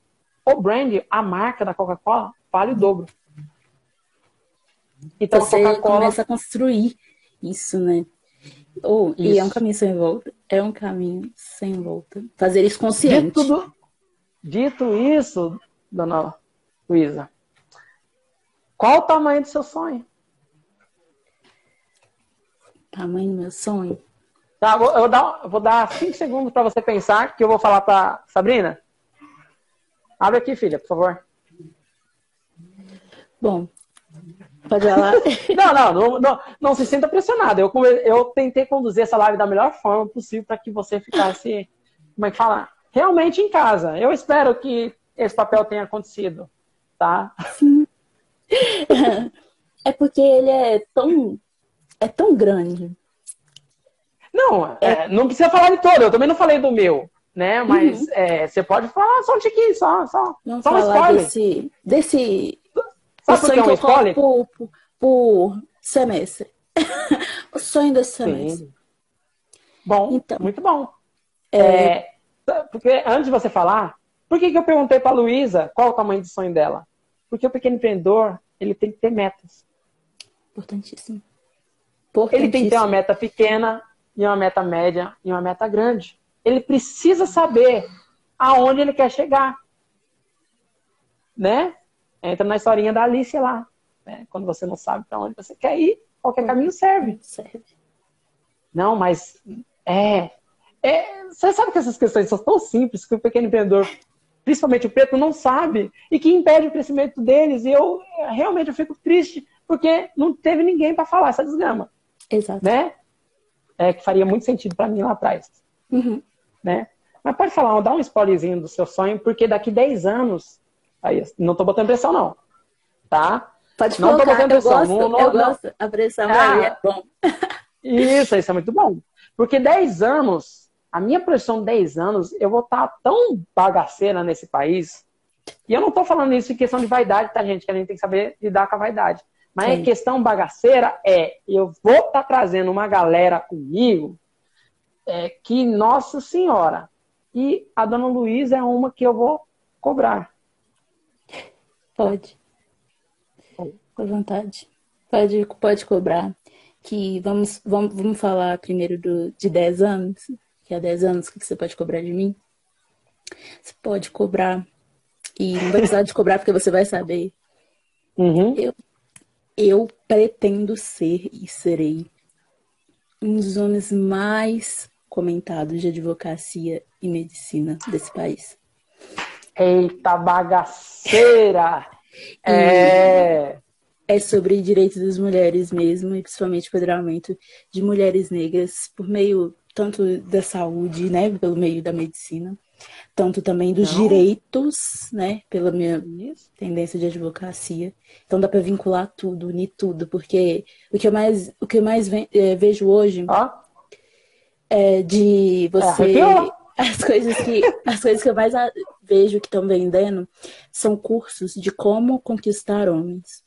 Speaker 1: o brand, a marca da Coca-Cola, vale o dobro.
Speaker 2: Então Você a Coca-Cola começa a construir isso, né? Oh, e é um caminho sem volta. É um caminho sem volta. Fazer isso consciente.
Speaker 1: Dito, dito isso, dona Luísa, qual o tamanho do seu sonho?
Speaker 2: Tamanho do meu sonho?
Speaker 1: Tá, eu vou dar, eu vou dar cinco segundos para você pensar, que eu vou falar para Sabrina. Abre aqui, filha, por favor.
Speaker 2: Bom, pode falar.
Speaker 1: não, não, não, não, não se sinta pressionada. Eu, eu tentei conduzir essa live da melhor forma possível para que você ficasse, como é que fala? Realmente em casa. Eu espero que esse papel tenha acontecido tá?
Speaker 2: Sim. É porque ele é tão. É tão grande.
Speaker 1: Não, é... É, não precisa falar de todo. Eu também não falei do meu, né? Mas uhum. é, você pode falar só um tiquinho, só, só,
Speaker 2: não
Speaker 1: só
Speaker 2: um spoiler. Desse, desse
Speaker 1: Sabe o sonho é um que eu spoiler?
Speaker 2: Por, por, por, semestre. o sonho desse semestre. Sim.
Speaker 1: Bom, então, muito bom. É... porque antes de você falar, por que, que eu perguntei para a Luísa qual o tamanho do sonho dela? Porque o pequeno empreendedor, ele tem que ter metas.
Speaker 2: Importantíssimo.
Speaker 1: Ele tem que ter uma meta pequena, e uma meta média, e uma meta grande. Ele precisa saber aonde ele quer chegar. Né? Entra na historinha da Alice lá. Né? Quando você não sabe para onde você quer ir, qualquer caminho serve.
Speaker 2: Serve.
Speaker 1: Não, mas é, é, Você sabe que essas questões são tão simples que o pequeno empreendedor, principalmente o preto, não sabe e que impede o crescimento deles. E eu realmente eu fico triste porque não teve ninguém para falar essa desgrama.
Speaker 2: Exato.
Speaker 1: Né? É, que faria muito sentido para mim lá atrás.
Speaker 2: Uhum.
Speaker 1: Né? Mas pode falar, dá um spoilerzinho do seu sonho, porque daqui 10 anos. Aí, não tô botando pressão, não. Tá?
Speaker 2: Pode
Speaker 1: não
Speaker 2: colocar,
Speaker 1: tô botando pressão.
Speaker 2: gosto,
Speaker 1: não, não,
Speaker 2: eu
Speaker 1: não.
Speaker 2: gosto. A pressão
Speaker 1: Ah.
Speaker 2: aí é bom.
Speaker 1: Isso, isso é muito bom. Porque 10 anos, a minha projeção de 10 anos, eu vou estar tão bagaceira nesse país. E eu não tô falando isso em questão de vaidade, tá, gente? Que a gente tem que saber lidar com a vaidade. Mas
Speaker 2: Sim.
Speaker 1: a questão bagaceira é, eu vou estar trazendo uma galera comigo é, que, nossa senhora, e a dona Luísa é uma que eu vou cobrar.
Speaker 2: Pode. Com vontade. Pode, pode cobrar. Que vamos, vamos, vamos falar primeiro do, de 10 anos. Que há 10 anos, o que você pode cobrar de mim? Você pode cobrar. E não vai precisar de cobrar porque você vai saber.
Speaker 1: Uhum.
Speaker 2: Eu pretendo ser e serei um dos homens mais comentados de advocacia e medicina desse país.
Speaker 1: Eita bagaceira! É.
Speaker 2: é sobre direitos das mulheres mesmo, e principalmente empoderamento de mulheres negras por meio tanto da saúde, né, pelo meio da medicina, tanto também dos
Speaker 1: Não.
Speaker 2: direitos, né, pela minha tendência de advocacia. Então dá para vincular tudo, unir tudo, porque o que eu mais, o que eu mais eh, vejo hoje é de você
Speaker 1: arrepiou.
Speaker 2: as coisas que as coisas que eu mais vejo que estão vendendo são cursos de como conquistar homens.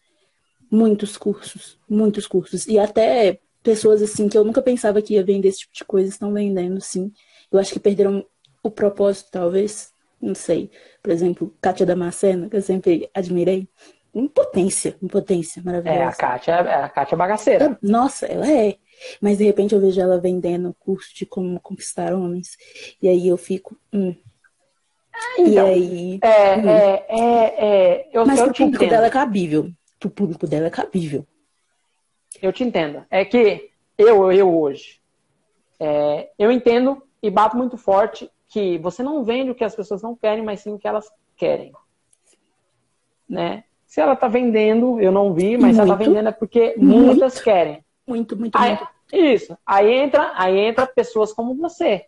Speaker 2: Muitos cursos, muitos cursos e até pessoas assim que eu nunca pensava que ia vender esse tipo de coisa estão vendendo, sim. Eu acho que perderam o propósito, talvez. Não sei. Por exemplo, Kátia Damasceno, que eu sempre admirei. Impotência, impotência
Speaker 1: É, a
Speaker 2: maravilhosa.
Speaker 1: Kátia, é a Kátia bagaceira.
Speaker 2: Nossa, ela é. Mas de repente eu vejo ela vendendo curso de como conquistar homens. E aí eu fico. Hum. e
Speaker 1: Então,
Speaker 2: aí.
Speaker 1: É,
Speaker 2: Uhum.
Speaker 1: é, é, é, eu,
Speaker 2: Mas
Speaker 1: eu
Speaker 2: pro público
Speaker 1: entendo.
Speaker 2: dela é cabível. Pro público dela é cabível.
Speaker 1: Eu te entendo. É que eu, eu hoje, é, eu entendo e bato muito forte que você não vende o que as pessoas não querem, mas sim o que elas querem. Né? Se ela tá vendendo, eu não vi, mas se ela tá
Speaker 2: Muito.
Speaker 1: vendendo é porque
Speaker 2: Muito.
Speaker 1: muitas querem.
Speaker 2: Muito, muito,
Speaker 1: Aí,
Speaker 2: muito.
Speaker 1: isso. Aí entra, aí entra pessoas como você,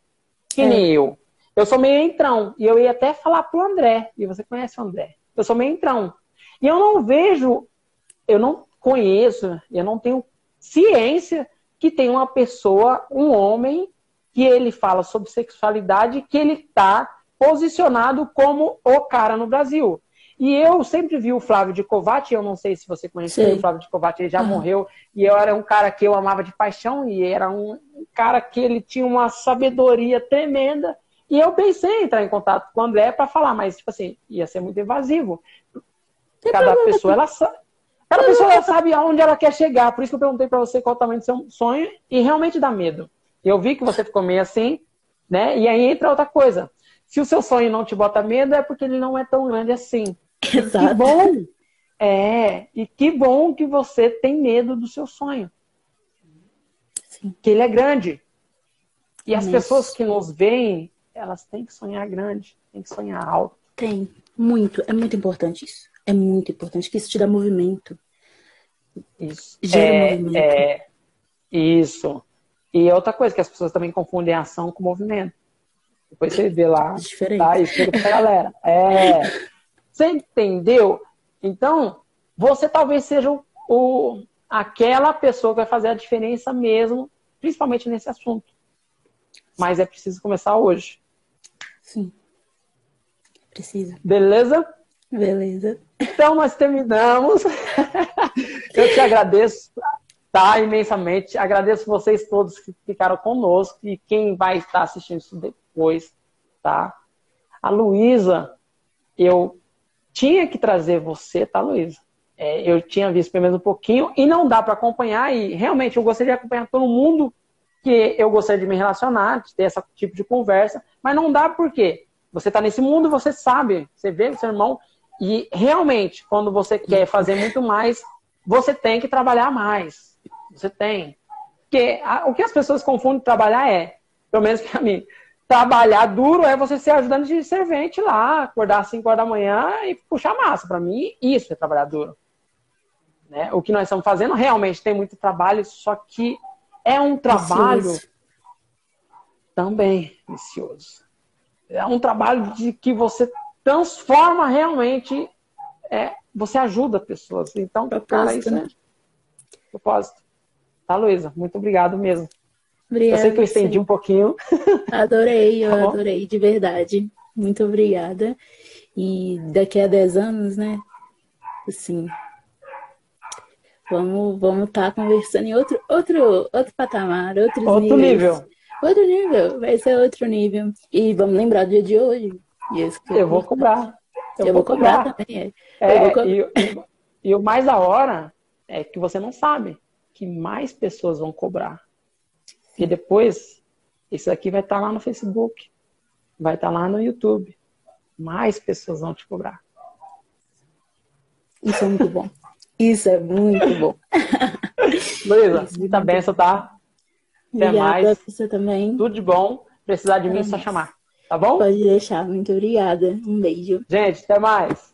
Speaker 1: que
Speaker 2: É.
Speaker 1: nem eu. Eu sou meio entrão. E eu ia até falar pro André. E você conhece o André. Eu sou meio entrão. E eu não vejo, eu não conheço, eu não tenho ciência que tem uma pessoa, um homem, que ele fala sobre sexualidade, que ele tá posicionado como o cara no Brasil. E eu sempre vi o Flávio de Covati, eu não sei se você conheceu o Flávio de Covati, ele já
Speaker 2: Aham.
Speaker 1: morreu, e eu era um cara que eu amava de paixão, e era um cara que ele tinha uma sabedoria tremenda, e eu pensei em entrar em contato com o André para falar, mas, tipo assim, ia ser muito invasivo. Cada pessoa, ela sabe. Cada pessoa ela sabe aonde ela quer chegar. Por isso que eu perguntei para você qual o tamanho do seu sonho e realmente dá medo. Eu vi que você ficou meio assim, né? E aí entra outra coisa. Se o seu sonho não te bota medo, é porque ele não é tão grande assim. Que
Speaker 2: Exato.
Speaker 1: bom! É, e que bom que você tem medo do seu sonho.
Speaker 2: Sim.
Speaker 1: Que ele é grande. E as
Speaker 2: Isso.
Speaker 1: pessoas que nos veem, elas têm que sonhar grande, têm que sonhar alto.
Speaker 2: Tem. Muito. É muito importante isso. É muito importante, que isso te dá movimento.
Speaker 1: Isso.
Speaker 2: Gera
Speaker 1: é,
Speaker 2: movimento.
Speaker 1: é, isso. E outra coisa, que as pessoas também confundem ação com movimento. Depois você vê lá,
Speaker 2: É diferente.
Speaker 1: tá? Explica pra galera. É. Você entendeu? Então, você talvez seja o, o- aquela pessoa que vai fazer a diferença mesmo, principalmente nesse assunto. Mas é preciso começar hoje.
Speaker 2: Sim. Precisa.
Speaker 1: Beleza?
Speaker 2: Beleza.
Speaker 1: Então nós terminamos. Eu te agradeço, tá? Imensamente. Agradeço vocês todos que ficaram conosco e quem vai estar assistindo isso depois, tá? A Luísa, eu tinha que trazer você, tá, Luísa? É, eu tinha visto pelo menos um pouquinho e não dá para acompanhar e realmente eu gostaria de acompanhar todo mundo que eu gostaria de me relacionar, de ter esse tipo de conversa, mas não dá porque você está nesse mundo, você sabe, você vê o seu irmão e realmente quando você quer fazer muito mais, você tem que trabalhar mais. Você tem. Porque a, o que as pessoas confundem trabalhar é, pelo menos para mim, trabalhar duro é você ser ajudante de servente lá, acordar às 5 horas da manhã e puxar massa. Para mim, isso é trabalhar duro. Né? O que nós estamos fazendo realmente tem muito trabalho, só que é um trabalho vicioso. também vicioso. É um trabalho de que você transforma realmente, é, você ajuda pessoas. Então, propósito, cara, isso né? é propósito. Tá, Luísa? Muito obrigado mesmo. Obrigada, eu sei que eu estendi sim. um pouquinho.
Speaker 2: Adorei, eu tá adorei, de verdade. Muito obrigada. E daqui a 10 anos, né? Assim, Vamos vamos estar tá conversando em outro, outro, outro patamar, outros
Speaker 1: outro níveis. nível.
Speaker 2: Outro nível, vai ser outro nível. E vamos lembrar do dia de hoje.
Speaker 1: Eu, eu vou cobrar.
Speaker 2: Eu, eu vou, cobrar, cobrar também.
Speaker 1: É. É, co... e, e, e o mais da hora é que você não sabe que mais pessoas vão cobrar. E depois, isso aqui vai estar tá lá no Facebook, vai estar tá lá no YouTube. Mais pessoas vão te cobrar.
Speaker 2: Isso é muito bom. Isso é muito bom.
Speaker 1: Luísa, muita benção, tá?
Speaker 2: Até obrigada mais. você também.
Speaker 1: Tudo de bom. Precisar de mim, é só chamar. Tá bom?
Speaker 2: Pode deixar. Muito obrigada. Um beijo.
Speaker 1: Gente, até mais.